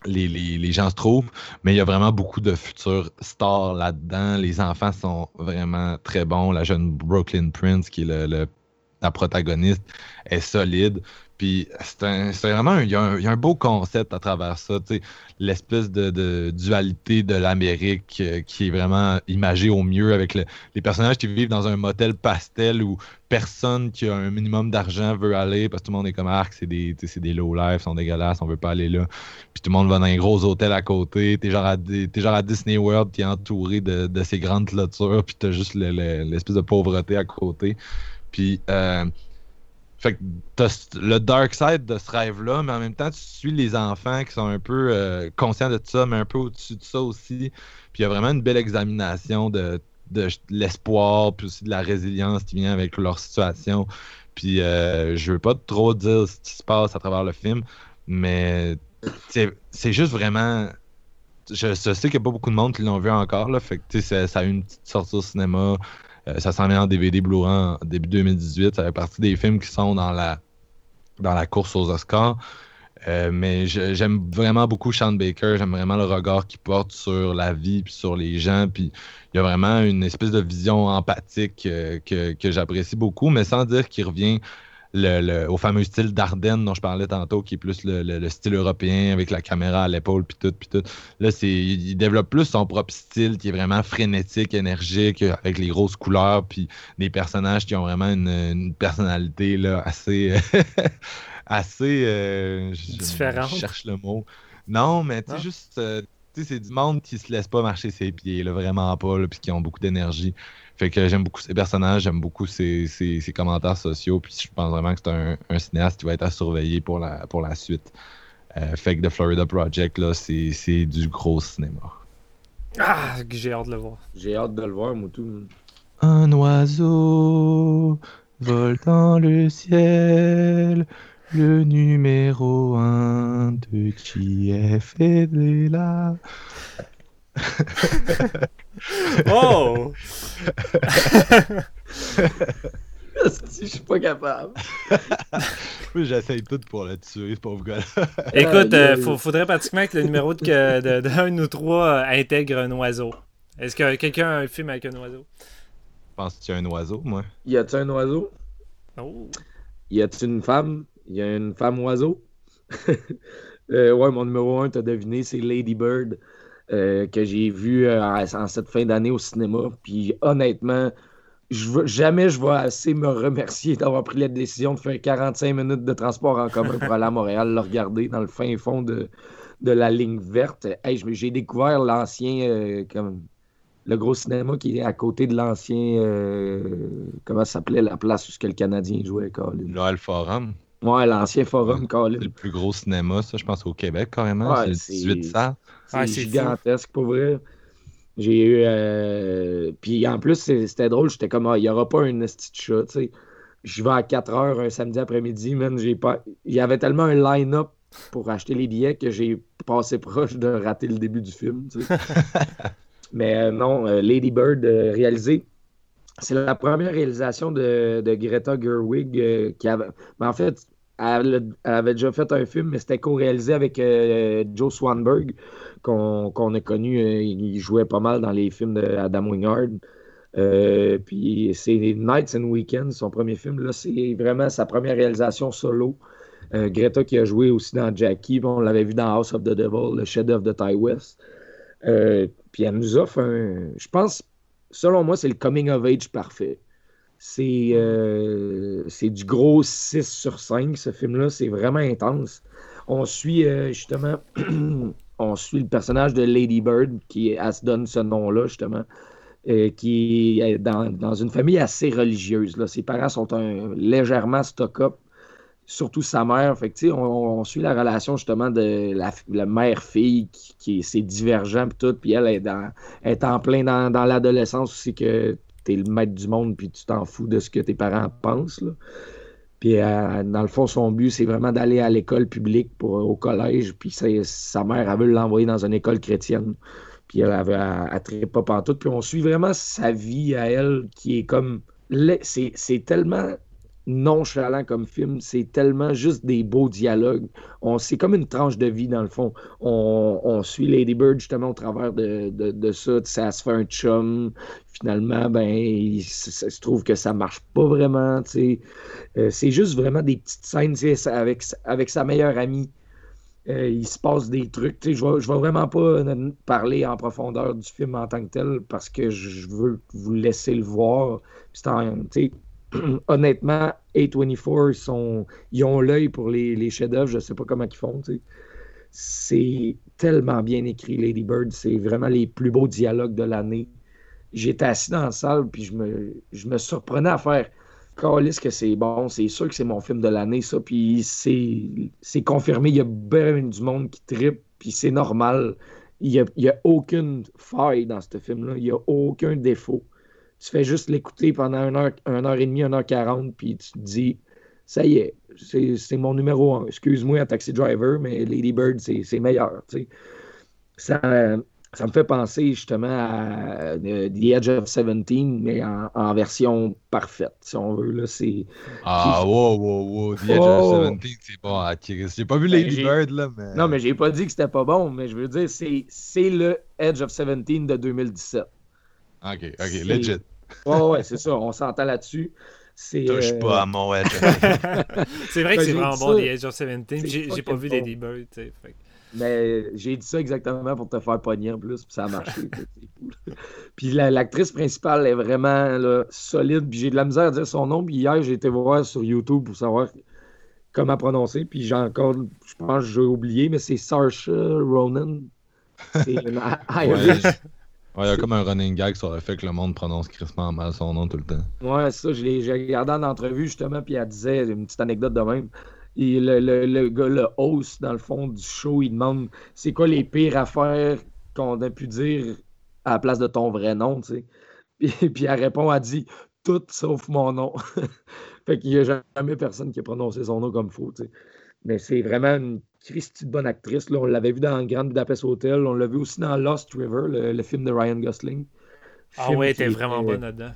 les, gens se trouvent. Mais il y a vraiment beaucoup de futurs stars là-dedans. Les enfants sont vraiment très bons. La jeune Brooklyn Prince, qui est la protagoniste, est solide. Puis c'est vraiment il, y a un, beau concept à travers ça, l'espèce de, dualité de l'Amérique euh, qui est vraiment imagée au mieux avec les personnages qui vivent dans un motel pastel où personne qui a un minimum d'argent veut aller parce que tout le monde est comme arc, c'est des, des low life, sont dégueulasses, on veut pas aller là. Puis tout le monde va dans un gros hôtel à côté, t'es genre, à, genre à Disney World est entouré de, ces grandes clôtures, puis t'as juste l'espèce de pauvreté à côté. Puis euh, fait que t'as le dark side de ce rêve-là, mais en même temps, tu suis les enfants qui sont un peu euh, conscients de tout ça, mais un peu au-dessus de ça aussi. Puis il y a vraiment une belle examination de, l'espoir, puis aussi de la résilience qui vient avec leur situation. Puis euh, je veux pas trop dire ce qui se passe à travers le film, mais c'est juste vraiment. Je, sais qu'il n'y a pas beaucoup de monde qui l'ont vu encore, là, fait que ça, ça a eu une petite sortie au cinéma. Euh, ça s'en vient en DVD Blu-ray début 2018. Ça fait partie des films qui sont dans la, dans la course aux Oscars. Euh, mais j'aime vraiment beaucoup Sean Baker. J'aime vraiment le regard qu'il porte sur la vie puis sur les gens. Puis il y a vraiment une espèce de vision empathique euh, que, que j'apprécie beaucoup, mais sans dire qu'il revient le, au fameux style d'Ardennes dont je parlais tantôt, qui est plus le, style européen avec la caméra à l'épaule, puis tout, puis tout. Là, c'est, il développe plus son propre style qui est vraiment frénétique, énergique, avec les grosses couleurs, puis des personnages qui ont vraiment une, personnalité là, assez. assez. Euh, Différente. Je cherche le mot. Non, mais tu sais, juste. Euh, c'est du monde qui se laisse pas marcher ses pieds, là, vraiment pas, puis qui ont beaucoup d'énergie. Fait que j'aime beaucoup ces personnages, j'aime beaucoup ces, commentaires sociaux, puis je pense vraiment que c'est un, cinéaste qui va être à surveiller pour la, pour la suite. Euh, fait que The Florida Project, là, c'est du gros cinéma. Ah, j'ai hâte de le voir. J'ai hâte de le voir, Moutou. Un oiseau vole dans le ciel, le numéro un de JF est là. Oh! je suis pas capable. oui, j'essaye tout pour le tuer, ce pauvre gars Écoute, il euh, faudrait pratiquement que le numéro de, de, de ou trois euh, intègre un oiseau. Est-ce que quelqu'un a un film avec un oiseau? Je pense qu'il y a un oiseau, moi. Y a-tu un oiseau? Oh. Y a-tu une femme? Y a une femme oiseau? euh, ouais, mon numéro un, t'as deviné, c'est Lady Bird. Euh, que j'ai vu euh, en, cette fin d'année au cinéma. Puis honnêtement, je jamais je vais assez me remercier d'avoir pris la décision de faire 45 minutes de transport en commun pour aller à Montréal, le regarder dans le fin fond de, de la ligne verte. j'ai découvert l'ancien, euh, comme le gros cinéma qui est à côté de l'ancien, comment ça s'appelait la place où le Canadien jouait, Colin? Le Forum. Ouais, l'ancien Forum, Colin. C'est le plus gros cinéma, ça, je pense, au Québec, carrément. c'est 18 salles. C'est gigantesque, pour vrai. J'ai eu. Euh, puis en plus, c'était drôle. J'étais comme, ah, il n'y aura pas un esti chat, tu sais. Je vais à 4 heures un samedi après-midi, man. J'ai pas... Il y avait tellement un line-up pour acheter les billets que j'ai passé proche de rater le début du film, tu sais. Mais euh, non, euh, Lady Bird réalisé. C'est la première réalisation de, de Greta Gerwig qui avait. Mais en fait, elle, avait déjà fait un film, mais c'était co-réalisé avec Joe Swanberg qu'on a connu. Euh, il jouait pas mal dans les films d'Adam Wingard. Euh, puis c'est Nights and Weekends, son premier film. Là, c'est vraiment sa première réalisation solo. Euh, Greta qui a joué aussi dans Jackie. on l'avait vu dans House of the Devil, le chef-d'œuvre de Ty West. puis elle nous offre un. Je pense, selon moi, c'est le coming of age parfait. C'est du gros 6 sur 5, ce film-là. C'est vraiment intense. On suit justement on suit le personnage de Lady Bird, qui se donne ce nom-là, justement, euh, qui est dans, une famille assez religieuse. Là. Ses parents sont un, légèrement stock-up, surtout sa mère. Fait on, on, suit la relation, justement, de la, mère-fille, qui, qui est divergent, puis tout, puis elle est, dans, est en plein dans, l'adolescence aussi, que tu es le maître du monde, puis tu t'en fous de ce que tes parents pensent. Là. Puis, euh, dans le fond, son but, c'est vraiment d'aller à l'école publique pour, au collège. Puis, sa mère, elle veut l'envoyer dans une école chrétienne. Puis, elle avait à, pas pantoute. Puis, on suit vraiment sa vie à elle qui est comme. C'est tellement nonchalant comme film. C'est tellement juste des beaux dialogues. C'est comme une tranche de vie, dans le fond. On, suit Lady Bird justement au travers de, ça. Ça se fait un chum. Finalement, ben, il, se trouve que ça marche pas vraiment. Euh, c'est juste vraiment des petites scènes avec, sa meilleure amie. Euh, il se passe des trucs. Je ne vais, vraiment pas parler en profondeur du film en tant que tel parce que je veux vous laisser le voir. honnêtement, A24, ils, ont l'œil pour les, chefs-d'œuvre. Je ne sais pas comment ils font. C'est tellement bien écrit, Lady Bird. C'est vraiment les plus beaux dialogues de l'année. J'étais assis dans la salle, puis je me, surprenais à faire Calisse que c'est bon, c'est sûr que c'est mon film de l'année, ça. Puis c'est confirmé, il y a bien du monde qui tripe, puis c'est normal. Il n'y a, aucune faille dans ce film-là, il n'y a aucun défaut. Tu fais juste l'écouter pendant une heure, une heure et demie, une heure quarante, puis tu te dis, ça y est, c'est mon numéro un. Excuse-moi, un taxi driver, mais Lady Bird, c'est meilleur. Ça, ça me fait penser justement à euh, The Edge of 17, mais en, version parfaite, si on veut. Là, c'est, ah, wow, wow, wow. The Edge of 17, c'est bon à J'ai pas vu Lady Bird, là, mais. Non, mais j'ai pas dit que c'était pas bon, mais je veux dire, c'est, c'est le Edge of 17 de 2017. Ok, ok, legit. Ouais, ouais, c'est ça, on s'entend là-dessus. C'est, Touche pas euh, à mon Edge. c'est vrai que ben, c'est vraiment bon, The Edge of 17. J'ai, j'ai pas vu Lady Bird, tu sais. Mais j'ai dit ça exactement pour te faire pogner en plus, puis ça a marché. puis l'actrice principale est vraiment solide, puis j'ai de la misère à dire son nom. Puis hier, j'ai été voir sur YouTube pour savoir comment prononcer, puis j'ai encore, je pense que j'ai oublié, mais c'est Sarsha Ronan. C'est une Il y a comme un running gag sur le fait que le monde prononce crispement mal son nom tout le temps. Ouais, ça, je l'ai regardé en entrevue justement, puis elle disait une petite anecdote de même. Le, le, le, gars, le host, dans le fond du show, il demande c'est quoi les pires affaires qu'on a pu dire à la place de ton vrai nom, tu sais? Puis, puis elle répond, elle dit tout sauf mon nom. fait qu'il n'y a jamais personne qui a prononcé son nom comme faux, tu sais. Mais c'est vraiment une Christie de bonne actrice. Là. On l'avait vu dans Grand Budapest Hotel, on l'a vu aussi dans Lost River, le, film de Ryan Gosling. Ah ouais, elle était vraiment bonne là-dedans.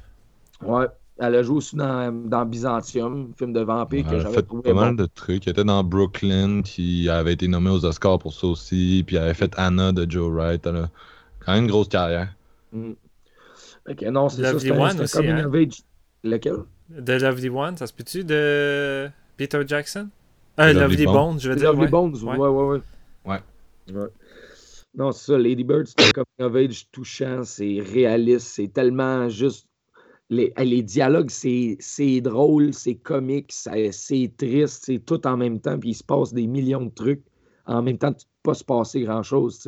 Ouais, elle a joué aussi dans, dans Byzantium, film de vampire que j'avais trouvé. pas mal de trucs. Elle était dans Brooklyn, qui avait été nommée aux Oscars pour ça aussi. Puis elle avait fait Anna de Joe Wright. Elle a quand même une grosse carrière. Mm. Ok, non, c'est ça. One aussi. Hein? Lequel? De Lovely One, ça se peut-tu? De Peter Jackson? Euh, Lovely, Bones, je veux dire. Lovely Bones, ouais, ouais, ouais. Ouais. ouais. Non, c'est ça. Lady Bird, c'est un coming of age touchant, c'est réaliste, c'est tellement juste les, dialogues, c'est drôle, c'est comique, c'est triste, c'est tout en même temps, puis il se passe des millions de trucs. En même temps, il ne peut pas se passer grand-chose,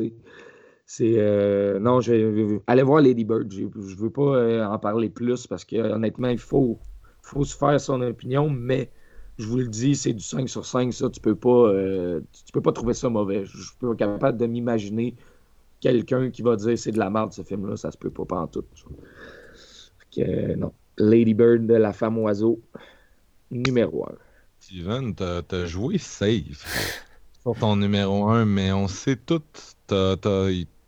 C'est. Euh, non, je, allez voir Lady Bird. Je ne veux pas euh, en parler plus parce que honnêtement, il faut, faut se faire son opinion, mais je vous le dis, c'est du 5 sur 5, ça. Tu peux pas, euh, tu peux pas trouver ça mauvais. Je suis pas capable de m'imaginer quelqu'un qui va dire c'est de la merde ce film-là. Ça se peut pas, pas en tout non. Lady Bird de la femme oiseau, numéro 1. Steven, t'as joué safe sur ton numéro 1, mais on sait tout, t'as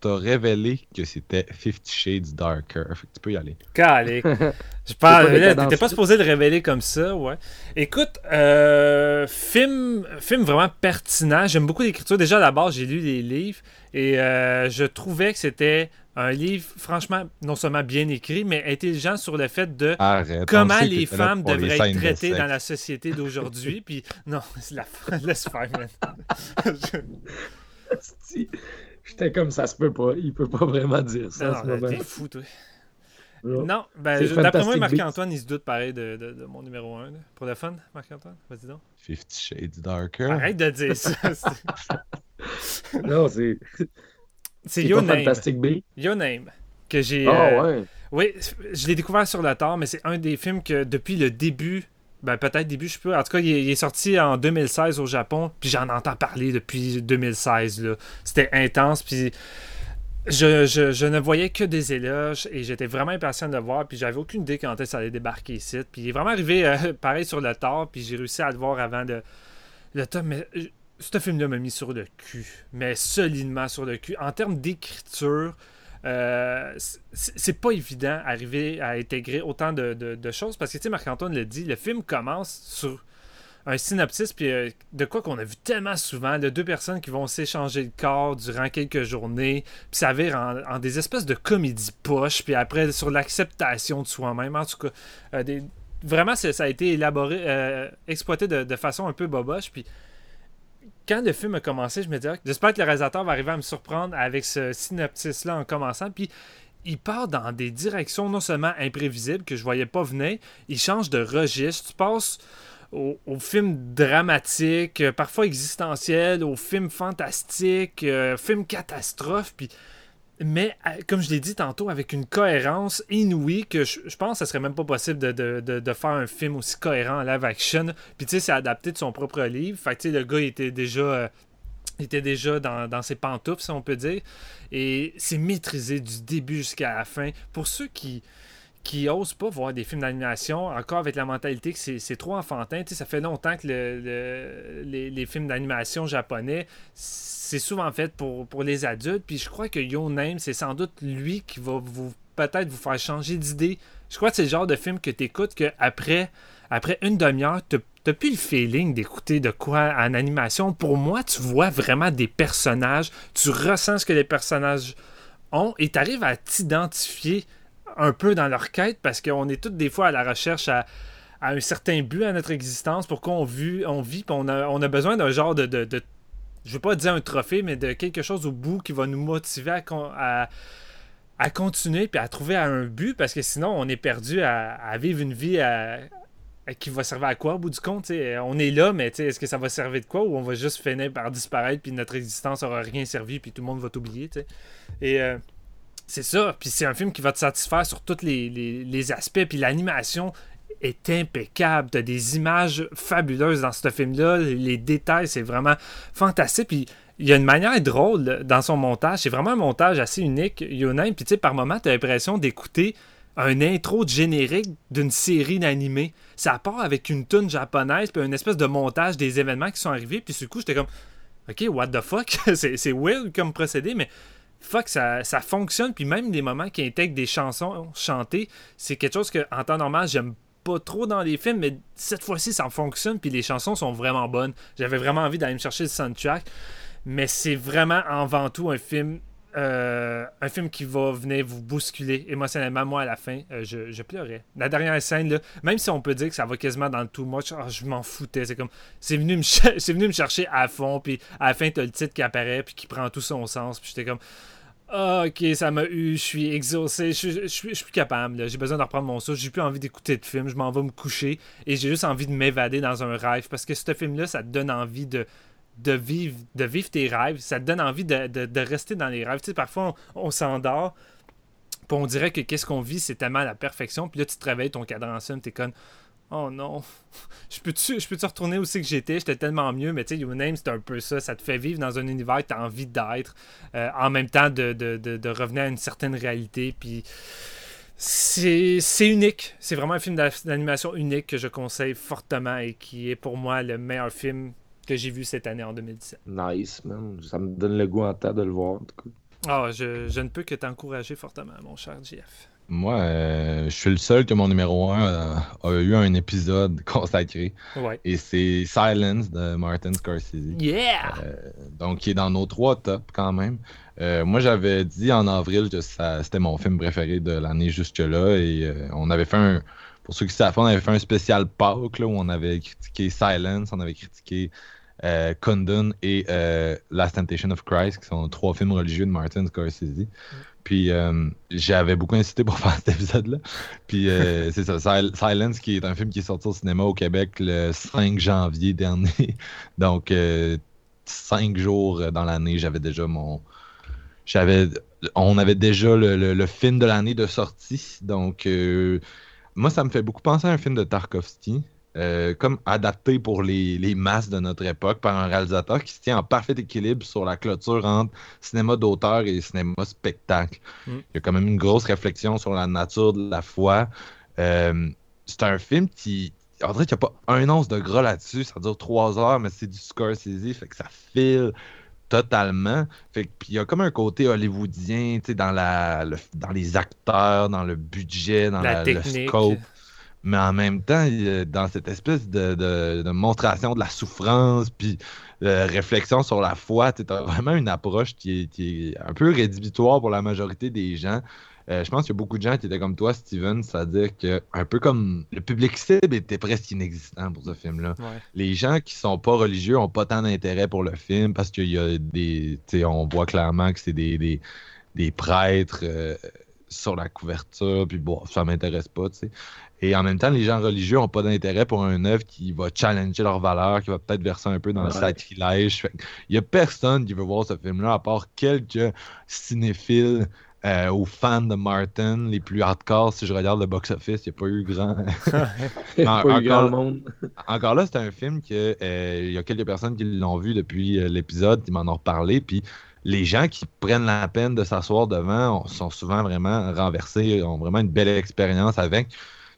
révélé que c'était Fifty Shades Darker. Fait que tu peux y aller. Calé. Je parle. T'étais pas supposé le révéler comme ça, ouais. Écoute, euh, film, film vraiment pertinent. J'aime beaucoup l'écriture. Déjà, à la base, j'ai lu les livres et euh, je trouvais que c'était un livre, franchement, non seulement bien écrit, mais intelligent sur le fait de comment les femmes devraient être traitées dans la société d'aujourd'hui. Puis, non, la... laisse faire, J'étais comme ça se peut pas. Il peut pas vraiment dire ça. Non, t'es fou, toi. Non, ben, d'après moi, Marc-Antoine, il se doute pareil de, de, mon numéro 1. Pour le fun, Marc-Antoine, vas-y donc. Fifty Shades Darker. Arrête de dire ça. non, c'est. C'est Your Name. Fantastic B. Your Name. Que j'ai. Ah euh, ouais. Oui, je l'ai découvert sur le tard, mais c'est un des films que depuis le début. Ben, peut-être début, je sais pas. En tout cas, il est, sorti en 2016 au Japon, puis j'en entends parler depuis 2016. C'était intense, puis je, je, ne voyais que des éloges et j'étais vraiment impatient de le voir. Puis j'avais aucune idée quand ça allait débarquer ici. Puis il est vraiment arrivé euh, pareil sur le tard. Puis j'ai réussi à le voir avant de, le top. Mais ce film-là m'a mis sur le cul, mais solidement sur le cul. En termes d'écriture, Euh, c'est pas évident d'arriver à intégrer autant de, de choses parce que, tu sais, Marc-Antoine le dit, le film commence sur un synopsis, puis euh, de quoi qu'on a vu tellement souvent, de deux personnes qui vont s'échanger le corps durant quelques journées, puis ça vire en, des espèces de comédie poche, puis après sur l'acceptation de soi-même, en tout cas, euh, vraiment ça, a été élaboré, exploité de, façon un peu boboche, puis quand le film a commencé, je me disais, j'espère que le réalisateur va arriver à me surprendre avec ce synopsis-là en commençant, puis il part dans des directions non seulement imprévisibles que je voyais pas venir, il change de registre, tu passes aux, films dramatiques, euh, parfois existentiels, aux films fantastiques, euh, films catastrophes, puis mais euh, comme je l'ai dit tantôt, avec une cohérence inouïe que je, pense que ce serait même pas possible de, faire un film aussi cohérent en live action. Puis tu sais, c'est adapté de son propre livre. Fait que le gars était déjà. était déjà dans, dans, ses pantoufles, si on peut dire. Et c'est maîtrisé du début jusqu'à la fin. Pour ceux qui, qui osent pas voir des films d'animation, encore avec la mentalité que c'est trop enfantin. ça fait longtemps que les, films d'animation japonais, c'est souvent fait pour, pour les adultes. Puis je crois que Yo Name, c'est sans doute lui qui va vous peut-être vous faire changer d'idée. Je crois que c'est le genre de film que tu écoutes que après, après une demi-heure, tu n'as plus le feeling d'écouter de quoi en animation. Pour moi, tu vois vraiment des personnages, tu ressens ce que les personnages ont et tu arrives à t'identifier un peu dans leur quête parce qu'on est toutes des fois à la recherche à, un certain but à notre existence, pourquoi on vit, on vit, on a, on a besoin d'un genre de, de, de, je veux pas dire un trophée, mais de quelque chose au bout qui va nous motiver à, à, continuer puis à trouver un but parce que sinon on est perdu à, vivre une vie qui va servir à quoi au bout du compte On est là, mais est-ce que ça va servir de quoi ou on va juste finir par disparaître puis notre existence aura rien servi puis tout le monde va t'oublier Et euh, c'est ça. Puis c'est un film qui va te satisfaire sur tous les, aspects. Puis l'animation est impeccable. T'as des images fabuleuses dans ce film-là. Les détails, c'est vraiment fantastique. Puis il y a une manière drôle dans son montage. C'est vraiment un montage assez unique, Yonaim. Puis tu sais, par moment, t'as l'impression d'écouter un intro de générique d'une série d'animés. Ça part avec une tune japonaise, puis une espèce de montage des événements qui sont arrivés. Puis du coup, j'étais comme, OK, what the fuck? c'est weird comme procédé, mais fuck, ça, ça fonctionne. Puis même des moments qui intègrent des chansons chantées, c'est quelque chose que en temps normal, j'aime pas trop dans les films, mais cette fois-ci, ça fonctionne. Puis les chansons sont vraiment bonnes. J'avais vraiment envie d'aller me chercher le soundtrack. Mais c'est vraiment avant tout un film euh, un film qui va venir vous bousculer émotionnellement. Moi, à la fin, euh, je, pleurais. La dernière scène, là, même si on peut dire que ça va quasiment dans le too much, ah, je m'en foutais. C'est comme, c'est venu, me c'est venu me chercher à fond, puis à la fin, t'as le titre qui apparaît, puis qui prend tout son sens, puis j'étais comme, ah, ok, ça m'a eu, je suis exaucé, je, suis plus capable, j'ai besoin de reprendre mon souffle, j'ai plus envie d'écouter de film, je m'en vais me coucher, et j'ai juste envie de m'évader dans un rêve, parce que ce film-là, ça te donne envie de de vivre, de vivre tes rêves. Ça te donne envie de, rester dans les rêves. Tu sais, parfois, on, s'endort, puis on dirait que qu'est-ce qu'on vit, c'est tellement la perfection. Puis là, tu te réveilles, ton cadran sonne, t'es comme Oh non, je peux-tu peux retourner où c'est que j'étais? J'étais tellement mieux, mais tu sais, Your Name, c'est un peu ça. Ça te fait vivre dans un univers que tu as envie d'être, euh, en même temps de, de, revenir à une certaine réalité. Puis c'est unique. C'est vraiment un film d'animation unique que je conseille fortement et qui est pour moi le meilleur film que j'ai vu cette année en 2017. Nice, man. Ça me donne le goût en tête de le voir, en tout cas. Ah, je, je ne peux que t'encourager fortement, mon cher Jeff. Moi, euh, je suis le seul que mon numéro 1 euh, a eu un épisode consacré. Ouais. Et c'est Silence de Martin Scorsese. Yeah! Euh, donc, qui est dans nos trois tops quand même. moi, j'avais dit en avril que c'était mon film préféré de l'année jusque-là. Et on avait fait un. Pour ceux qui savent, on avait fait un spécial Pâques où on avait critiqué Silence, on avait critiqué euh, Condon et euh, Last Temptation of Christ, qui sont trois films religieux de Martin Scorsese. Puis euh, j'avais beaucoup incité pour faire cet épisode-là. Puis c'est ça, Silence, qui est un film qui est sorti au cinéma au Québec le 5 janvier dernier. Donc, cinq jours dans l'année, j'avais déjà mon. J'avais. On avait déjà le film de l'année de sortie. Donc, moi, ça me fait beaucoup penser à un film de Tarkovsky. Euh, comme adapté pour les, masses de notre époque par un réalisateur qui se tient en parfait équilibre sur la clôture entre cinéma d'auteur et cinéma spectacle. Mm. Il y a quand même une grosse réflexion sur la nature de la foi. Euh, c'est un film qui. On dirait qu'il n'y a pas un once de gras là-dessus. Ça dure trois heures, mais c'est du Scorsese, fait que ça file totalement. Fait que, puis il y a comme un côté hollywoodien, dans, la, le- dans les acteurs, dans le budget, dans La la- le technique. scope. Mais en même temps, dans cette espèce de, de, de monstration de la souffrance, puis de réflexion sur la foi, tu as vraiment une approche qui est, qui est un peu rédhibitoire pour la majorité des gens. Euh, je pense qu'il y a beaucoup de gens qui étaient comme toi, Steven, c'est-à-dire que un peu comme le public cible était presque inexistant pour ce film-là Ouais. les gens qui sont pas religieux ont pas tant d'intérêt pour le film parce qu'il y a des. on voit clairement que c'est des, des, des prêtres euh, sur la couverture, puis bon, ça m'intéresse pas, tu sais. Et en même temps, les gens religieux ont pas d'intérêt pour une œuvre qui va challenger leurs valeurs, qui va peut-être verser un peu dans le sacrilège. Il y a personne qui veut voir ce film-là, à part quelques cinéphiles euh, ou fans de Martin, les plus hardcore. Si je regarde le box-office, il n'y a pas eu grand. Pas En- eu grand encore- monde. Encore là, c'est un film que euh, il y a quelques personnes qui l'ont vu depuis euh, l'épisode, qui m'en ont reparlé, puis les gens qui prennent la peine de s'asseoir devant ont- sont souvent vraiment renversés, ont vraiment une belle expérience avec.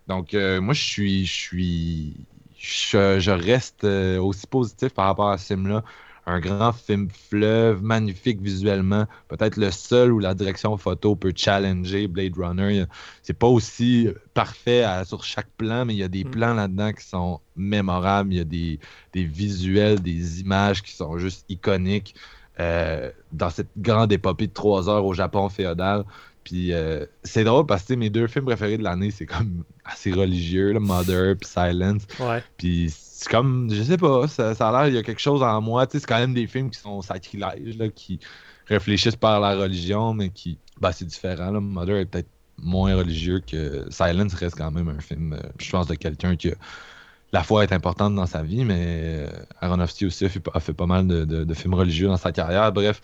Donc euh, moi, je suis, je suis, je, je reste euh, aussi positif par rapport à ce film-là. Un grand film fleuve, magnifique visuellement, peut-être le seul où la direction photo peut challenger Blade Runner. C'est pas aussi parfait à- sur chaque plan, mais il y a des Mm. plans là-dedans qui sont mémorables. Il y a des, des visuels, des images qui sont juste iconiques euh, dans cette grande épopée de trois heures au Japon féodal. Puis euh, c'est drôle parce que mes deux films préférés de l'année, c'est comme assez religieux, là, Mother puis Silence. Ouais. Puis c'est comme, je sais pas, ça, ça a l'air, il y a quelque chose en moi. Tu sais, c'est quand même des films qui sont sacrilèges, là, qui réfléchissent par la religion, mais qui, bah, c'est différent. Là. Mother est peut-être moins religieux que Silence reste quand même un film, euh, je pense, de quelqu'un qui a. La foi est importante dans sa vie, mais euh, Aronofsky aussi a fait, a fait pas mal de, de- de films religieux dans sa carrière. Bref,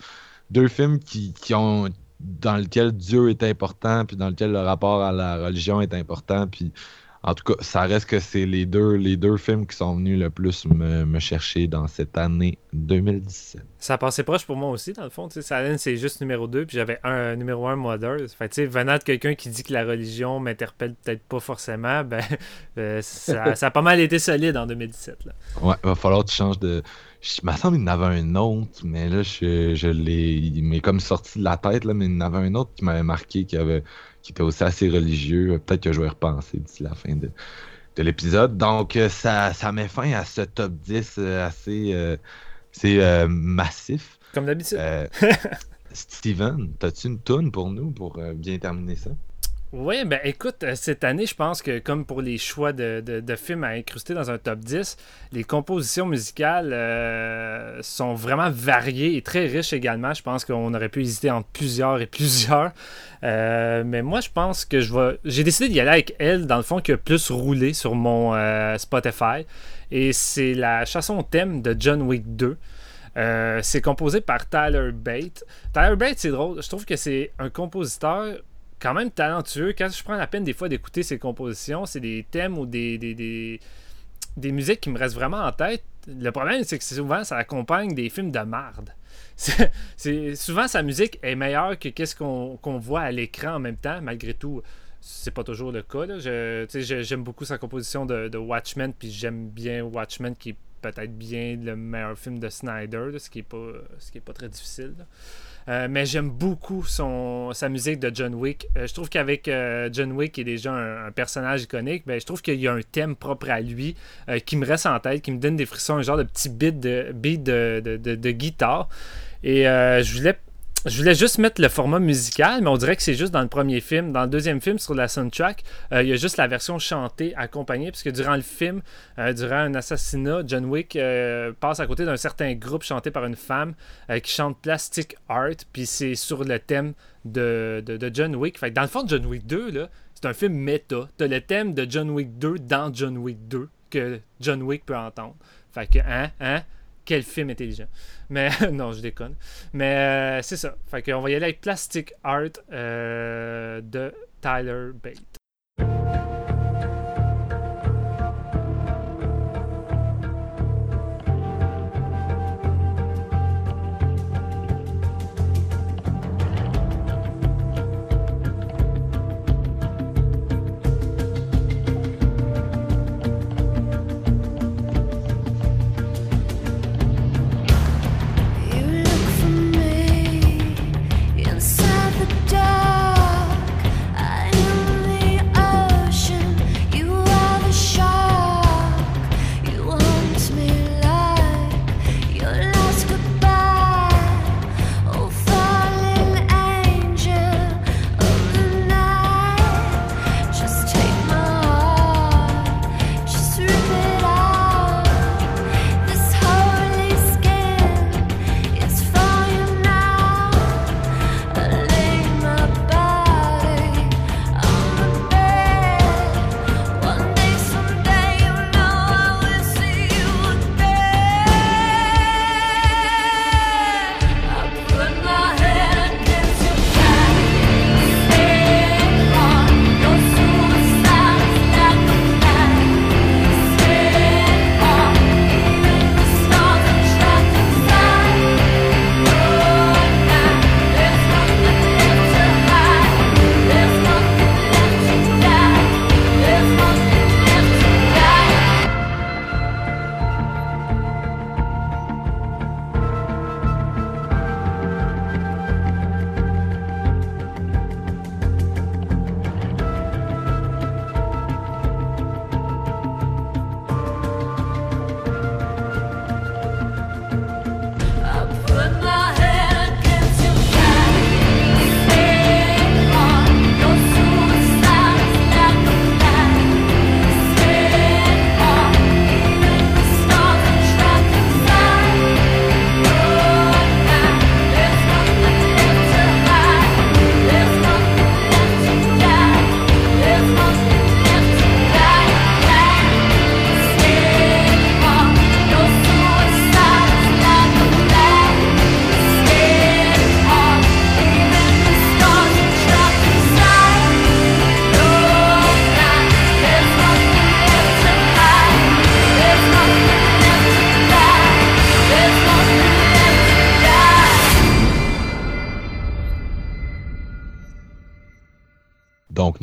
deux films qui, qui ont dans lequel Dieu est important, puis dans lequel le rapport à la religion est important, puis en tout cas, ça reste que c'est les deux, les deux films qui sont venus le plus me, me chercher dans cette année 2017. Ça passait proche pour moi aussi, dans le fond. C'est juste numéro 2, puis j'avais un numéro 1 Mother. Fait tu sais, venant de quelqu'un qui dit que la religion m'interpelle peut-être pas forcément, ben, euh, ça, ça a pas mal été solide en 2017. Là. Ouais, va falloir que tu changes de. Je me semble qu'il y en avait un autre, mais là, je, je l'ai. Il m'est comme sorti de la tête, là, mais il y en avait un autre qui m'avait marqué, qui, avait, qui était aussi assez religieux. Peut-être que je vais repenser d'ici la fin de, de l'épisode. Donc, euh, ça, ça met fin à ce top 10 euh, assez. euh, c'est euh, massif. Comme d'habitude. Euh, Steven, as-tu une toune pour nous pour bien terminer ça? Oui, ben écoute, euh, cette année, je pense que comme pour les choix de, de- de films à incruster dans un top 10, les compositions musicales euh, sont vraiment variées et très riches également. Je pense qu'on aurait pu hésiter entre plusieurs et plusieurs. Euh, mais moi, je pense que je vais. J'ai décidé d'y aller avec elle, dans le fond, qui a plus roulé sur mon Spotify. Et c'est la chanson thème de John Wick 2. Euh, c'est composé par Tyler Bate. Tyler Bate, c'est drôle. Je trouve que c'est un compositeur quand même talentueux. Quand je prends la peine des fois d'écouter ses compositions, c'est des thèmes ou des, des, des, musiques qui me restent vraiment en tête. Le problème, c'est que souvent, ça accompagne des films de marde. C'est, souvent, sa musique est meilleure que qu'est-ce qu'on, qu'on voit à l'écran en même temps, malgré tout. C'est pas toujours le cas. J'aime beaucoup sa composition de, Watchmen, puis j'aime bien Watchmen, qui est peut-être bien le meilleur film de Snyder, ce qui est pas, ce est pas très difficile. Euh, mais j'aime beaucoup son, sa musique de John Wick. Euh, je trouve qu'avec euh, John Wick, qui est déjà un, personnage iconique, ben, je trouve qu'il y a un thème propre à lui qui me reste en tête, qui me donne des frissons, un genre de petit beat de, de, de, guitare. Et je voulais je voulais juste mettre le format musical, mais on dirait que c'est juste dans le premier film. Dans le deuxième film, sur la soundtrack, euh, il y a juste la version chantée accompagnée, puisque durant le film, euh, durant un assassinat, John Wick euh, passe à côté d'un certain groupe chanté par une femme qui chante Plastic Art, puis c'est sur le thème de, de, de John Wick. Fait que dans le fond, John Wick 2, là, c'est un film méta. T'as le thème de John Wick 2 dans John Wick 2 que John Wick peut entendre. Fait que, hein, hein, quel film intelligent. Mais non, je déconne. Mais euh, c'est ça. Fait qu'on va y aller avec Plastic Art euh, de Tyler Bate.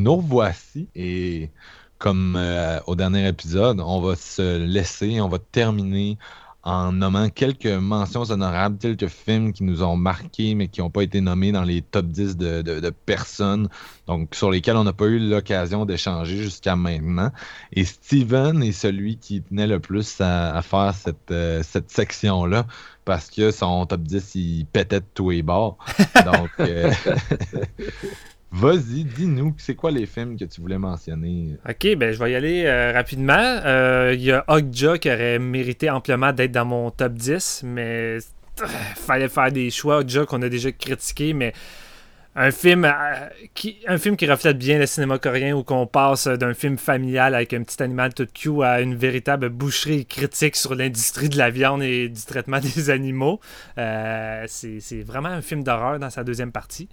Nous revoici et comme euh, au dernier épisode, on va se laisser, on va terminer en nommant quelques mentions honorables, quelques films qui nous ont marqués, mais qui n'ont pas été nommés dans les top 10 de, personnes, donc sur lesquels on n'a pas eu l'occasion d'échanger jusqu'à maintenant. Et Steven est celui qui tenait le plus à, faire cette, euh, cette section-là, parce que son top 10, il pétait de tous les bords. Donc, euh, Vas-y, dis-nous, c'est quoi les films que tu voulais mentionner? Ok, ben je vais y aller euh, rapidement. Euh, il y a Okja qui aurait mérité amplement d'être dans mon top 10, mais il fallait faire des choix. Okja qu'on a déjà critiqué, mais un film, euh, qui, un film qui reflète bien le cinéma coréen où qu'on passe d'un film familial avec un petit animal tout cute à une véritable boucherie critique sur l'industrie de la viande et du traitement des animaux. c'est vraiment un film d'horreur dans sa deuxième partie.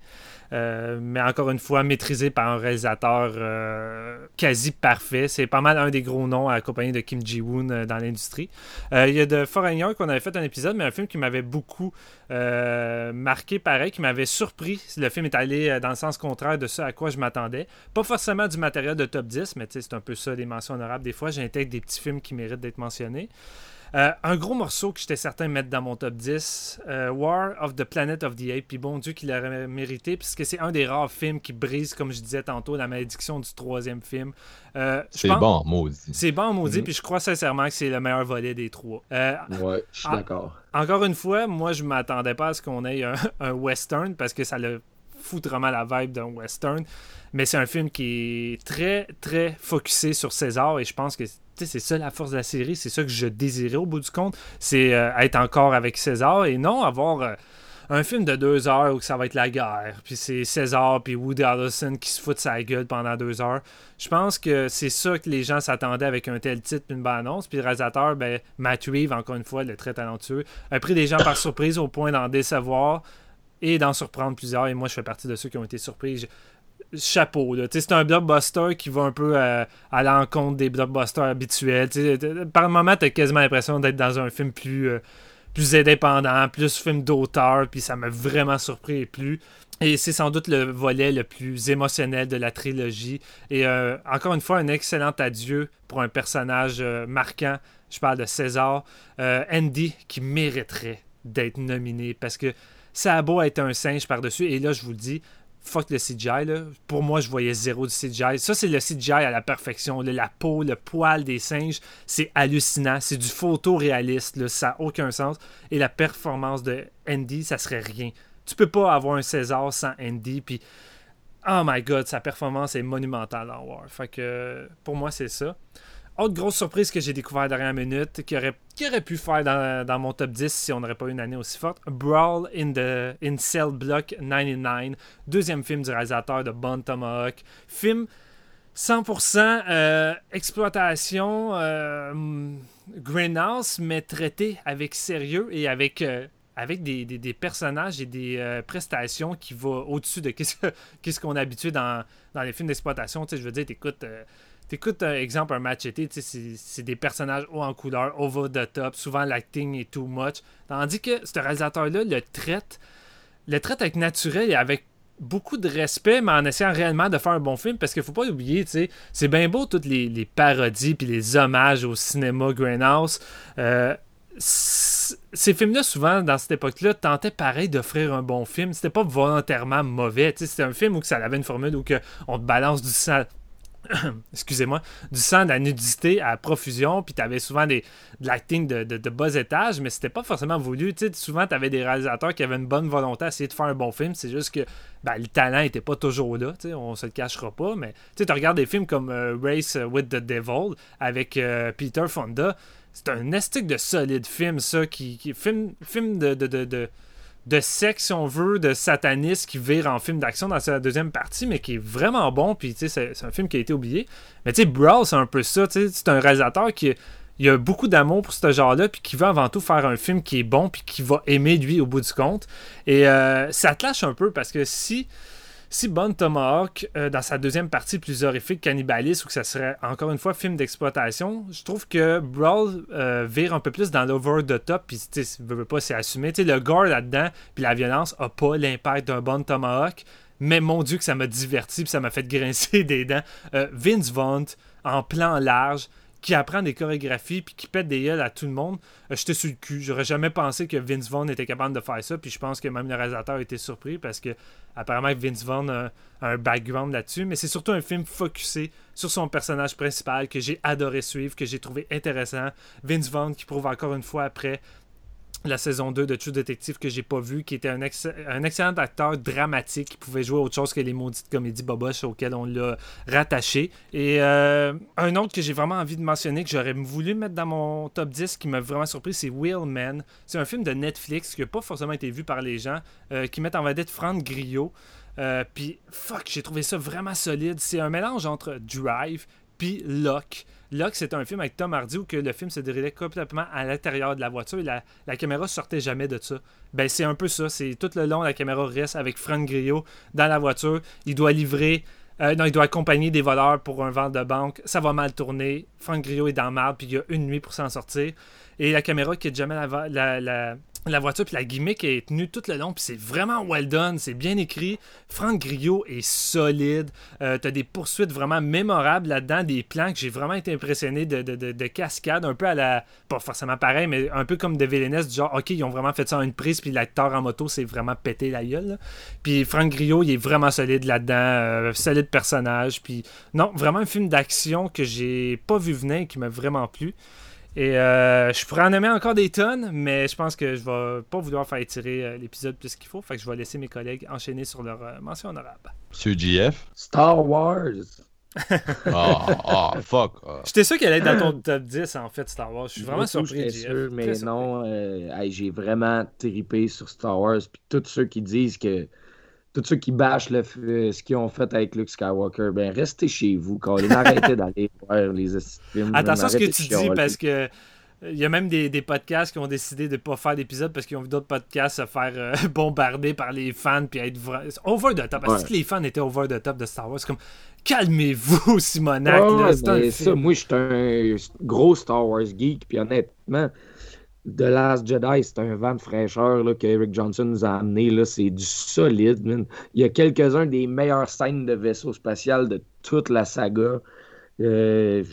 Euh, mais encore une fois, maîtrisé par un réalisateur euh, quasi parfait. C'est pas mal un des gros noms accompagné de Kim Ji-woon euh, dans l'industrie. il y a de Foreigner qu'on avait fait un épisode, mais un film qui m'avait beaucoup marqué pareil, qui m'avait surpris. Le film est allé dans le sens contraire de ce à quoi je m'attendais. Pas forcément du matériel de top 10, mais c'est un peu ça, des mentions honorables. Des fois, j'intègre des petits films qui méritent d'être mentionnés. Euh, un gros morceau que j'étais certain de mettre dans mon top 10, euh, War of the Planet of the Apes. Puis bon Dieu qu'il l'aurait mérité, puisque c'est un des rares films qui brise, comme je disais tantôt, la malédiction du troisième film. Euh, c'est bon, maudit. C'est bon, maudit, mhm. puis je crois sincèrement que c'est le meilleur volet des trois. ouais, je suis d'accord. Encore une fois, moi, je m'attendais pas à ce qu'on ait un, western, parce que ça le foutrement la vibe d'un western. Mais c'est un film qui est très, très focusé sur César, et je pense que c'est ça la force de la série, c'est ça que je désirais au bout du compte, c'est euh, être encore avec César et non avoir euh, un film de deux heures où ça va être la guerre, puis c'est César puis Woody Harrelson qui se foutent sa gueule pendant deux heures. Je pense que c'est ça que les gens s'attendaient avec un tel titre une bonne annonce. Puis le réalisateur, ben, Matt Reeves, encore une fois, le très talentueux, a pris des gens par surprise au point d'en décevoir et d'en surprendre plusieurs. Et moi, je fais partie de ceux qui ont été surpris chapeau. C'est un blockbuster qui va un peu à, l'encontre des blockbusters habituels. par moment, tu as quasiment l'impression d'être dans un film plus, euh, plus indépendant, plus film d'auteur, puis ça m'a vraiment surpris et plu. Et c'est sans doute le volet le plus émotionnel de la trilogie. Et euh, encore une fois, un excellent adieu pour un personnage euh, marquant. Je parle de César. Andy, qui mériterait d'être nominé parce que ça a beau être un singe par-dessus. Et là, je vous le dis, fuck le CGI. Là. Pour moi, je voyais zéro du CGI. Ça, c'est le CGI à la perfection. La peau, le poil des singes, c'est hallucinant. C'est du photoréaliste. Ça n'a aucun sens. Et la performance de Andy, ça serait rien. Tu peux pas avoir un César sans Andy. Puis, oh my god, sa performance est monumentale en War. Fait que, pour moi, c'est ça. Autre grosse surprise que j'ai découvert derrière la minute, qui aurait, qui aurait pu faire dans, mon top 10 si on n'aurait pas eu une année aussi forte, Brawl in, the, in Cell Block 99, deuxième film du réalisateur de Bon Tomahawk. Film 100% euh, exploitation euh, greenhouse, mais traité avec sérieux et avec, euh, avec des, personnages et des prestations qui vont au-dessus de qu'est-ce qu'on a habitué dans, dans les films d'exploitation. Je veux dire, t'écoutes T'écoutes, un exemple, un match été, c'est des personnages haut en couleur, over the top, souvent l'acting est too much. Tandis que ce réalisateur-là le traite, le traite avec naturel et avec beaucoup de respect, mais en essayant réellement de faire un bon film, parce qu'il faut pas oublier, c'est bien beau toutes les, parodies puis les hommages au cinéma Greenhouse. Euh, ces films-là, souvent, dans cette époque-là, tentaient pareil d'offrir un bon film. C'était pas volontairement mauvais. C'était un film où ça avait une formule où on te balance du sang excusez-moi, du sang, de la nudité à profusion, puis tu avais souvent des, de l'acting de, de, bas étage, mais c'était pas forcément voulu. sais souvent, tu avais des réalisateurs qui avaient une bonne volonté à essayer de faire un bon film, c'est juste que ben, le talent était pas toujours là, on se le cachera pas, mais tu regardes des films comme euh, Race with the Devil avec euh, Peter Fonda, c'est un estique de solide film, ça, qui, qui film, film de, de de sexe, si on veut, de satanisme qui vire en film d'action dans sa deuxième partie, mais qui est vraiment bon. Puis, tu sais, c'est un film qui a été oublié. Mais, tu sais, Brawl, c'est un peu ça. Tu sais, c'est un réalisateur qui il a beaucoup d'amour pour ce genre-là, puis qui veut avant tout faire un film qui est bon, puis qui va aimer lui au bout du compte. Et euh, ça te lâche un peu parce que si si Bon Tomahawk, euh, dans sa deuxième partie plus horrifique, cannibaliste, ou que ça serait encore une fois film d'exploitation, je trouve que Brawl euh, vire un peu plus dans l'over the top, puis tu veux pas, c'est assumé. le gore là-dedans, puis la violence a pas l'impact d'un Bon Tomahawk, mais mon Dieu que ça m'a diverti, puis ça m'a fait grincer des dents. Euh, Vince Vaughn, en plan large, qui apprend des chorégraphies puis qui pète des gueules à tout le monde, euh, j'étais sur le cul. J'aurais jamais pensé que Vince Vaughn était capable de faire ça. Puis je pense que même le réalisateur était surpris parce que apparemment Vince Vaughn a, un background là-dessus. Mais c'est surtout un film focusé sur son personnage principal que j'ai adoré suivre, que j'ai trouvé intéressant. Vince Vaughn qui prouve encore une fois après la saison 2 de True Detective que j'ai pas vu, qui était un, excellent acteur dramatique qui pouvait jouer autre chose que les maudites comédies boboches auxquelles on l'a rattaché. Et euh, un autre que j'ai vraiment envie de mentionner, que j'aurais voulu mettre dans mon top 10, qui m'a vraiment surpris, c'est Man. C'est un film de Netflix qui n'a pas forcément été vu par les gens, euh, qui met en vedette Franck Griot. Euh, puis, fuck, j'ai trouvé ça vraiment solide. C'est un mélange entre Drive puis Locke. Locke, c'est un film avec Tom Hardy où que le film se déroulait complètement à l'intérieur de la voiture et la, la, caméra sortait jamais de ça. Ben, c'est un peu ça. C'est tout le long, la caméra reste avec Frank Grillo dans la voiture. Il doit livrer. Euh, non, il doit accompagner des voleurs pour un vent de banque. Ça va mal tourner. Frank Grillo est dans marde, puis il y a une nuit pour s'en sortir. Et la caméra qui est jamais la, la la voiture puis la gimmick est tenue tout le long puis c'est vraiment well done, c'est bien écrit. Franck Griot est solide. Euh, t'as des poursuites vraiment mémorables là-dedans, des plans que j'ai vraiment été impressionné de, de, de, cascade, un peu à la. Pas forcément pareil, mais un peu comme de Villainess, du genre, ok, ils ont vraiment fait ça en une prise, puis l'acteur en moto s'est vraiment pété la gueule. Puis Franck Griot, il est vraiment solide là-dedans, euh, solide personnage. Puis non, vraiment un film d'action que j'ai pas vu venir et qui m'a vraiment plu. Et euh, je pourrais en aimer encore des tonnes, mais je pense que je vais pas vouloir faire étirer euh, l'épisode plus qu'il faut. Fait que je vais laisser mes collègues enchaîner sur leur euh, mention honorable. Monsieur GF Star Wars Ah, oh, fuck ah. J'étais sûr qu'elle allait être dans ton top 10 en fait, Star Wars. Je suis vraiment surpris. Sûr, mais non, j'ai vraiment tripé sur Star Wars. Puis tous ceux qui disent que tous ceux qui bâchent le, ce qu'ils ont fait avec Luke Skywalker, ben restez chez vous, quand Arrêtez d'aller voir les films. Attention à ce que tu dis, parce que il y a même des, podcasts qui ont décidé de ne pas faire d'épisode parce qu'ils ont vu d'autres podcasts se faire euh, bombarder par les fans puis être over the top. Parce que les fans étaient over the top de Star Wars, c'est comme calmez-vous, Simonac. ça, moi, je suis un gros Star Wars geek, puis honnêtement, The Last Jedi, c'est un vent de fraîcheur que Eric Johnson nous a amené. C'est du solide. Il y a quelques-uns des meilleures scènes de vaisseau spatial de toute la saga. Euh,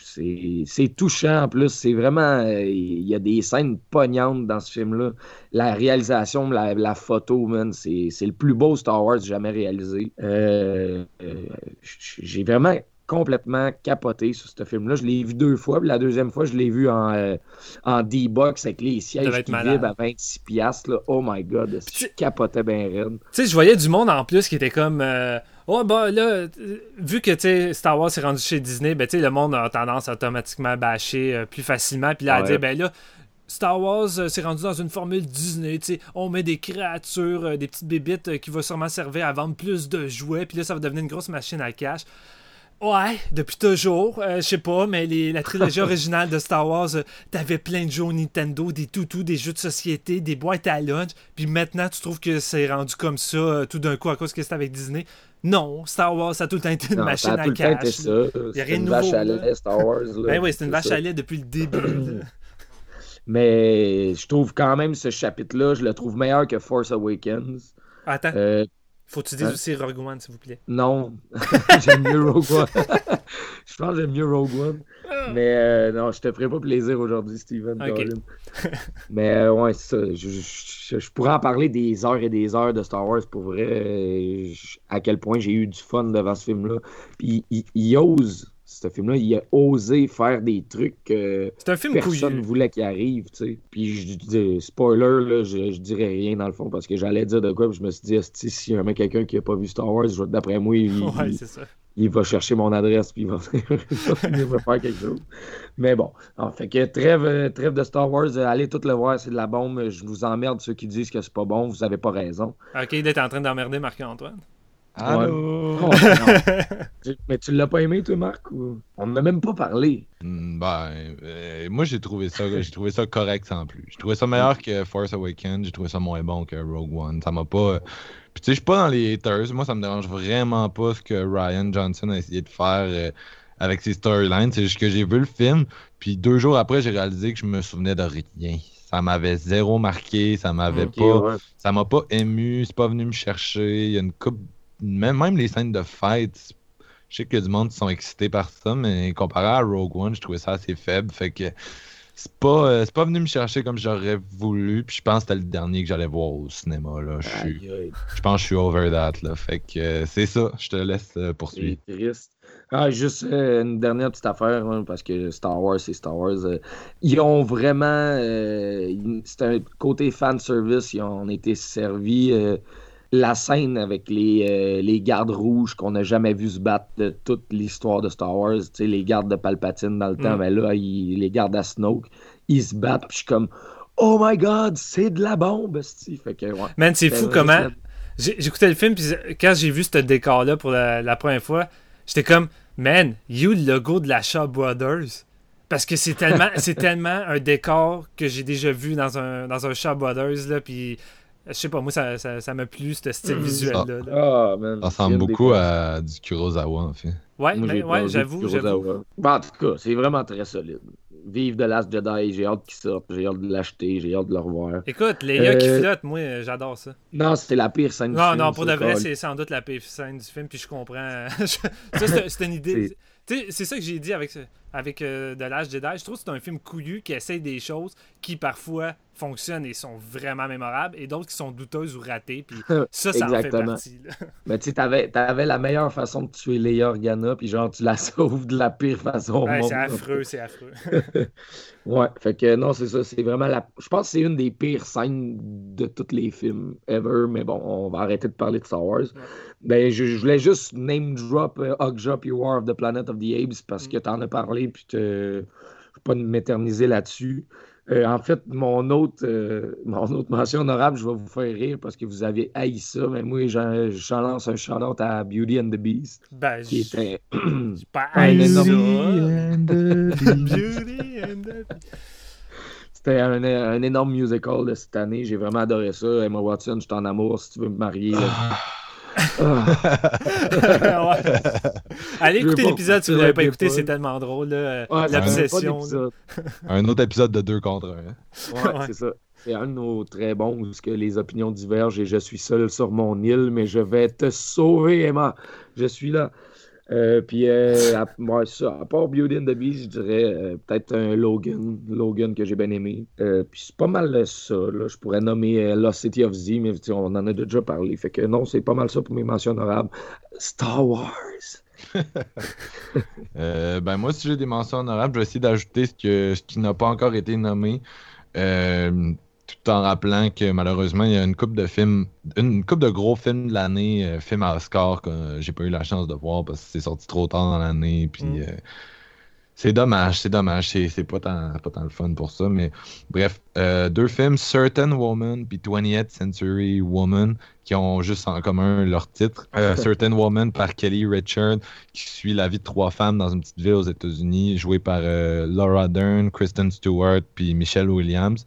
c'est touchant en plus. C'est vraiment. Il y a des scènes pognantes dans ce film-là. La réalisation, la, photo, c'est le plus beau Star Wars jamais réalisé. Euh, euh, j'ai vraiment complètement capoté sur ce film-là. Je l'ai vu deux fois, puis la deuxième fois, je l'ai vu en, euh, en D-Box avec les sièges qui vibrent à 26 piastres. Oh my God, je capotais bien raide? Tu sais, je voyais du monde en plus qui était comme... Euh, oh, bah là, vu que Star Wars est rendu chez Disney, ben, le monde a tendance à automatiquement bâcher euh, plus facilement, puis là, à dire, ben là... Star Wars s'est rendu dans une formule Disney, tu sais, on met des créatures, des petites bébites qui vont sûrement servir à vendre plus de jouets, puis là ça va devenir une grosse machine à cash. Ouais, depuis toujours. Euh, je sais pas, mais la trilogie originale de Star Wars, euh, t'avais plein de jeux Nintendo, des toutous, des jeux de société, des boîtes à lunch. Puis maintenant, tu trouves que c'est rendu comme ça euh, tout d'un coup à cause que c'était avec Disney. Non, Star Wars, ça a tout le temps été une machine à cash. Il y a rien de nouveau. C'est une vache à lait, Star Wars. ben oui, c'est une vache à lait depuis le début. mais je trouve quand même ce chapitre-là, je le trouve meilleur que Force Awakens. Attends. Faut que tu dises hein? aussi Rogue One, s'il vous plaît. Non, j'aime mieux Rogue One. je pense que j'aime mieux Rogue One. Ah. Mais euh, non, je te ferai pas plaisir aujourd'hui, Steven. Mais euh, ouais, c'est ça. Je, pourrais en parler des heures et des heures de Star Wars pour vrai. Euh, à quel point j'ai eu du fun devant ce film-là. Puis il ose ce film-là, il a osé faire des trucs que personne ne voulait qu'il arrive, tu sais. Puis je dis, spoiler, là, je, je, dirais rien dans le fond parce que j'allais dire de quoi, puis je me suis dit, s'il y a quelqu'un qui n'a pas vu Star Wars, d'après moi, il, il, va chercher mon adresse, puis il va, faire quelque chose. Mais bon, en fait que trêve, trêve de Star Wars, allez tout le voir, c'est de la bombe. Je vous emmerde ceux qui disent que c'est pas bon, vous n'avez pas raison. Ok, d'être en train d'emmerder Marc-Antoine. Allô? Oh, mais tu l'as pas aimé, toi, Marc? Ou... On n'a même pas parlé. Hmm, ben, euh, moi, j'ai trouvé ça j'ai trouvé ça correct sans plus. J'ai trouvé ça meilleur que Force Awakens. J'ai trouvé ça moins bon que Rogue One. Ça m'a pas. Puis, tu sais, je suis pas dans les haters. Moi, ça me dérange vraiment pas ce que Ryan Johnson a essayé de faire euh, avec ses storylines. C'est juste que j'ai vu le film. Puis, deux jours après, j'ai réalisé que je me souvenais de rien ça m'avait zéro marqué, ça m'avait pas, ça m'a pas ému, c'est pas venu me chercher. Il y a une coupe même, même les scènes de fight, je sais que du monde sont excités par ça, mais comparé à Rogue One, je trouvais ça assez faible. Fait que c'est pas, euh, pas venu me chercher comme j'aurais voulu. Puis je pense que c'était le dernier que j'allais voir au cinéma. Là. Je, suis, je pense que je suis over that. Là. Fait que euh, c'est ça. Je te laisse euh, poursuivre. Triste. Ah, juste une dernière petite affaire, hein, parce que Star Wars, c'est Star Wars. ils ont vraiment. c'est un côté fan service. Ils ont été servis. La scène avec les, euh, les gardes rouges qu'on n'a jamais vu se battre de toute l'histoire de Star Wars. Tu sais, les gardes de Palpatine dans le temps, Mm. mais là, les gardes à Snoke, ils se battent. Puis je suis comme. Oh my god, c'est de la bombe. Fait que, ouais. Man, c'est Ben, fou comment. J'écoutais le film, puis quand j'ai vu ce décor-là pour la, la première fois, j'étais comme, man, you le logo de la Shaw Brothers. Parce que c'est tellement, c'est tellement un décor que j'ai déjà vu dans un, dans un Shaw Brothers, là, puis je sais pas, moi, ça ça- ça m'a plu, ce style Mhm. visuel-là. là. Ah, man. Ça ressemble beaucoup à du Kurosawa, en fait. Ouais, Moi, mais- j'ai ouais, j'avoue. Ben, en tout cas, c'est vraiment très solide. Vive de Last Jedi, j'ai hâte qu'il sorte, j'ai hâte de l'acheter, j'ai hâte de le revoir. Écoute, Léa qui Euh, flotte, moi, j'adore ça. Non, c'était la pire scène du Non, film. non, pour de vrai, c'est sans doute la pire scène du film, puis je comprends. ça, c'est une idée. C'est- Tu sais, c'est ça que j'ai dit avec, avec euh, The Last Jedi. Je trouve que c'est un film couillu qui essaye des choses qui parfois fonctionnent et sont vraiment mémorables, et d'autres qui sont douteuses ou ratées, puis ça, ça en fait partie. là. Mais tu sais, t'avais, t'avais la meilleure façon de tuer Leia Organa, puis genre, tu la sauves de la pire façon Ouais, c'est affreux, c'est affreux. Ouais, fait que non, c'est ça, c'est vraiment la... Je pense que c'est une des pires scènes de tous les films ever, mais bon, on va arrêter de parler de Star Wars. Ben, je, je voulais juste name drop euh, Okja puis War of the Planet of the Apes parce que t'en as parlé, puis je vais pas m'éterniser là-dessus. Euh, en fait, mon autre, euh, mon autre mention honorable, je vais vous faire rire parce que vous avez haï ça, mais moi, j'en lance un shout-out à Beauty and the Beast, Ben, qui je était... pas un énorme- Beauty and the- C'était un, un énorme musical de cette année. J'ai vraiment adoré ça. Emma Watson, je suis en amour si tu veux me marier. là. Ah. Ouais. Allez écouter l'épisode si vous repartir l'avez pas écouté, c'est tellement drôle. là. Ouais, L'obsession. Un autre épisode de deux contre un. hein. Ouais, Ouais. c'est ça. C'est un de nos très bons où que les opinions divergent et je suis seul sur mon île, mais je vais te sauver, Emma. Je suis là. Euh, puis, euh, à, ça, à part Beauty and the Beast, je dirais euh, peut-être un Logan. Logan que j'ai bien aimé. Euh, puis c'est pas mal ça. Là. Je pourrais nommer Lost City of Z, mais on en a déjà parlé. Fait que non, c'est pas mal ça pour mes mentions honorables. Star Wars. Ben moi, si j'ai des mentions honorables, je vais essayer d'ajouter ce, ce qui n'a pas encore été nommé. En rappelant que malheureusement, il y a une coupe de films, une coupe de gros films de l'année, euh, films à Oscar, que euh, j'ai pas eu la chance de voir parce que c'est sorti trop tard dans l'année. Puis Mm. euh, c'est dommage, c'est dommage. C'est, c'est pas, tant, pas tant le fun pour ça. Mais bref, deux films, Certain Woman puis 20th Century Woman, qui ont juste en commun leur titre. Certain Woman par Kelly Richard, qui suit la vie de trois femmes dans une petite ville aux États-Unis, jouée par Laura Dern, Kristen Stewart puis Michelle Williams.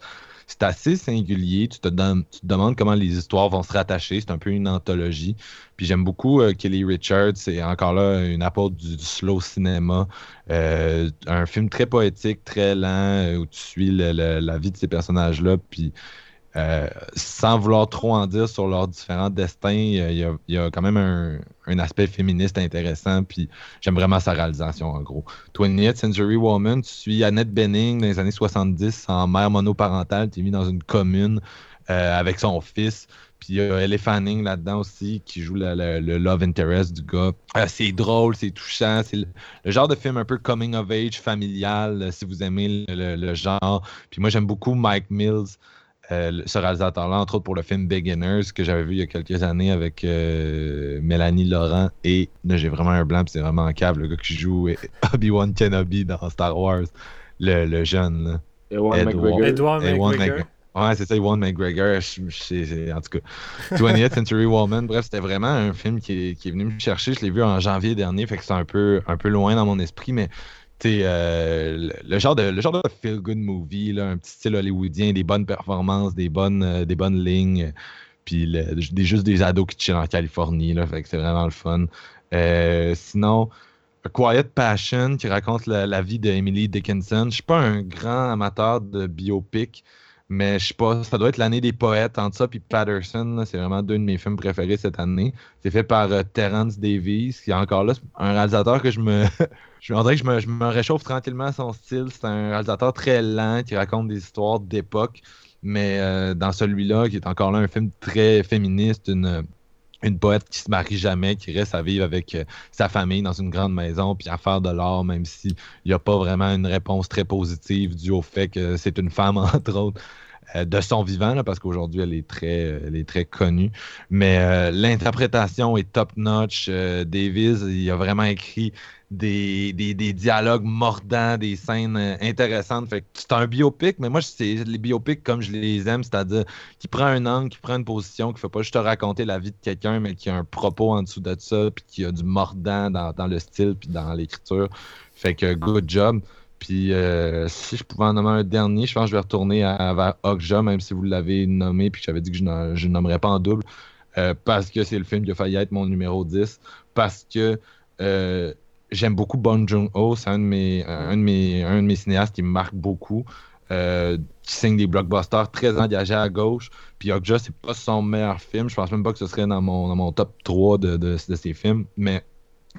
C'est assez singulier. Tu te, demandes comment les histoires vont se rattacher. C'est un peu une anthologie. Puis j'aime beaucoup euh, Kelly Richards. C'est encore là une apôtre du, slow cinéma. Euh, un film très poétique, très lent, euh, où tu suis le- la vie de ces personnages-là. Puis euh, sans vouloir trop en dire sur leurs différents destins, il y a, quand même un, aspect féministe intéressant. Puis j'aime vraiment sa réalisation, en gros. 20th Century Woman, tu suis Annette Bening dans les années 70 en mère monoparentale, qui vit dans une commune euh, avec son fils. Puis il y a Ellie Fanning là-dedans aussi, qui joue le, love interest du gars. Euh, c'est drôle, c'est touchant. C'est le, genre de film un peu coming of age, familial, si vous aimez le genre. Puis moi, j'aime beaucoup Mike Mills, euh, ce réalisateur-là, entre autres pour le film Beginners, que j'avais vu il y a quelques années avec euh, Mélanie Laurent. Et là, j'ai vraiment un blanc, puis c'est vraiment un cave, le gars qui joue Obi-Wan Kenobi dans Star Wars, le, le jeune. Là. Edward. McGregor. Edward McGregor. McGregor. Ouais, c'est ça, Ewan McGregor. je- en tout cas, 20th Century Woman. Bref, c'était vraiment un film qui est, qui est venu me chercher. Je l'ai vu en janvier dernier, fait que c'est un peu, un peu loin dans mon esprit, mais euh, le, genre de, le genre de feel-good movie, là, un petit style hollywoodien, des bonnes performances, des bonnes, euh, des bonnes lignes, puis des, juste des ados qui chillent en Californie, là, c'est vraiment le fun. Euh, sinon, A Quiet Passion, qui raconte la, la vie d'Emily Dickinson. Je suis pas un grand amateur de biopic, Mais je sais pas, ça doit être l'année des poètes entre ça puis Patterson. C'est vraiment deux de mes films préférés cette année. C'est fait par euh, Terrence Davies, qui est encore là. Un réalisateur que je me. je que je me, je me réchauffe tranquillement à son style. C'est un réalisateur très lent qui raconte des histoires d'époque. Mais euh, dans celui-là, qui est encore là un film très féministe, une, une poète qui se marie jamais, qui reste à vivre avec euh, sa famille dans une grande maison, puis à faire de l'art, même s'il n'y a pas vraiment une réponse très positive due au fait que c'est une femme, entre autres, de son vivant, parce qu'aujourd'hui, elle, est très, euh, elle est très connue. Mais euh, l'interprétation est top-notch. Euh, Davis, il a vraiment écrit des, des, des dialogues mordants, des scènes euh, intéressantes. C'est un biopic, mais moi, c'est les biopics comme je les aime, c'est-à-dire qui prend un angle, qui prend une position, qui ne fait pas juste te raconter la vie de quelqu'un, mais qui a un propos en dessous de ça, puis qui a du mordant dans, dans le style, puis dans l'écriture. Fait que good job. Puis euh, si je pouvais en nommer un dernier, je pense que je vais retourner à, vers Okja, même si vous l'avez nommé, puis que j'avais dit que je ne nommerais pas en double, euh, parce que c'est le film qui a failli être mon numéro 10, parce que euh, j'aime beaucoup Bong Joon-ho, c'est un, de mes- un, un de mes cinéastes qui me marque beaucoup, qui signe des blockbusters très engagés à gauche. Puis Okja, c'est pas son meilleur film, je pense même pas que ce serait dans mon, dans mon top 3 de, de, de ses films, mais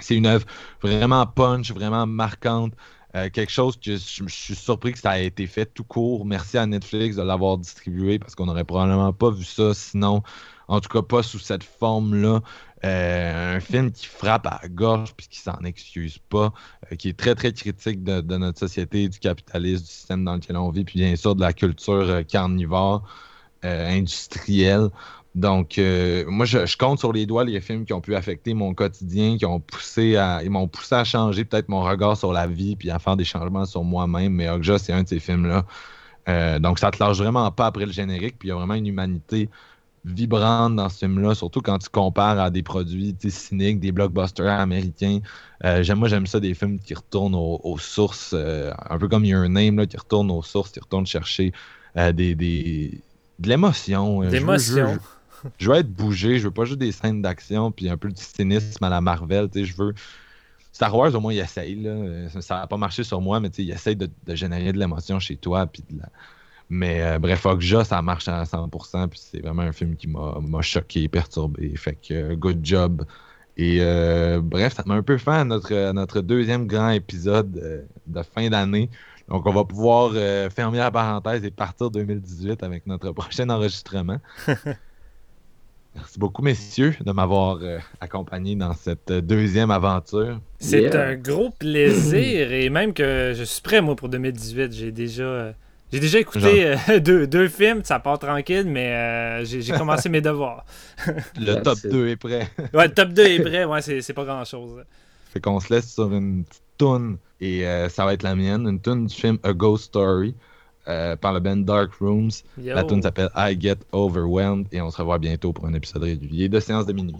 c'est une œuvre vraiment punch, vraiment marquante. Euh, quelque chose que je, suis surpris que ça a été fait tout court. Merci à Netflix de l'avoir distribué parce qu'on n'aurait probablement pas vu ça sinon. En tout cas, pas sous cette forme-là. Euh, un film qui frappe à la gorge puis qui s'en excuse pas, euh, qui est très très critique de, notre société, du capitalisme, du système dans lequel on vit, puis bien sûr de la culture carnivore, industrielle. Donc, euh, moi, je, je compte sur les doigts les films qui ont pu affecter mon quotidien, qui ont poussé à, ils m'ont poussé à changer peut-être mon regard sur la vie, puis à faire des changements sur moi-même. Mais Okja, c'est un de ces films-là. Euh, donc, ça te lâche vraiment pas après le générique, puis il y a vraiment une humanité vibrante dans ce film-là, surtout quand tu compares à des produits cyniques, des blockbusters américains. Euh, j'aime, moi, j'aime ça, des films qui retournent aux, aux sources, un peu comme Your Name, là, qui retournent aux sources, qui retournent chercher des, des, de l'émotion. D'émotion. je veux être bougé, je veux pas juste des scènes d'action puis un peu du cynisme à la Marvel, je veux Star Wars au moins il essaye là, Euh, ça- ça a pas marché sur moi mais il essaye de, générer de l'émotion chez toi puis mais euh, bref Okja ça marche à 100% puis c'est vraiment un film qui m'a choqué, perturbé, fait que euh, good job. Et bref, ça m'a un peu fait à notre, notre deuxième grand épisode de fin d'année. Donc, on va pouvoir fermer la parenthèse et partir 2018 avec notre prochain enregistrement. Merci beaucoup, messieurs, de m'avoir euh, accompagné dans cette euh, deuxième aventure. C'est Yeah. un gros plaisir et même que je suis prêt moi pour 2018. J'ai déjà euh, j'ai déjà écouté euh, deux, deux films, ça part tranquille, mais euh, j'ai commencé mes devoirs. Le That's top it. 2 est prêt. Ouais, le top 2 est prêt, ouais, c'est c'est pas grand chose. fait qu'on se laisse sur une petite toune et euh, ça va être la mienne, une toune du film A Ghost Story euh, par le band Dark Rooms. La tune s'appelle I Get Overwhelmed et on se revoit bientôt pour un épisode régulier de Séance de minuit.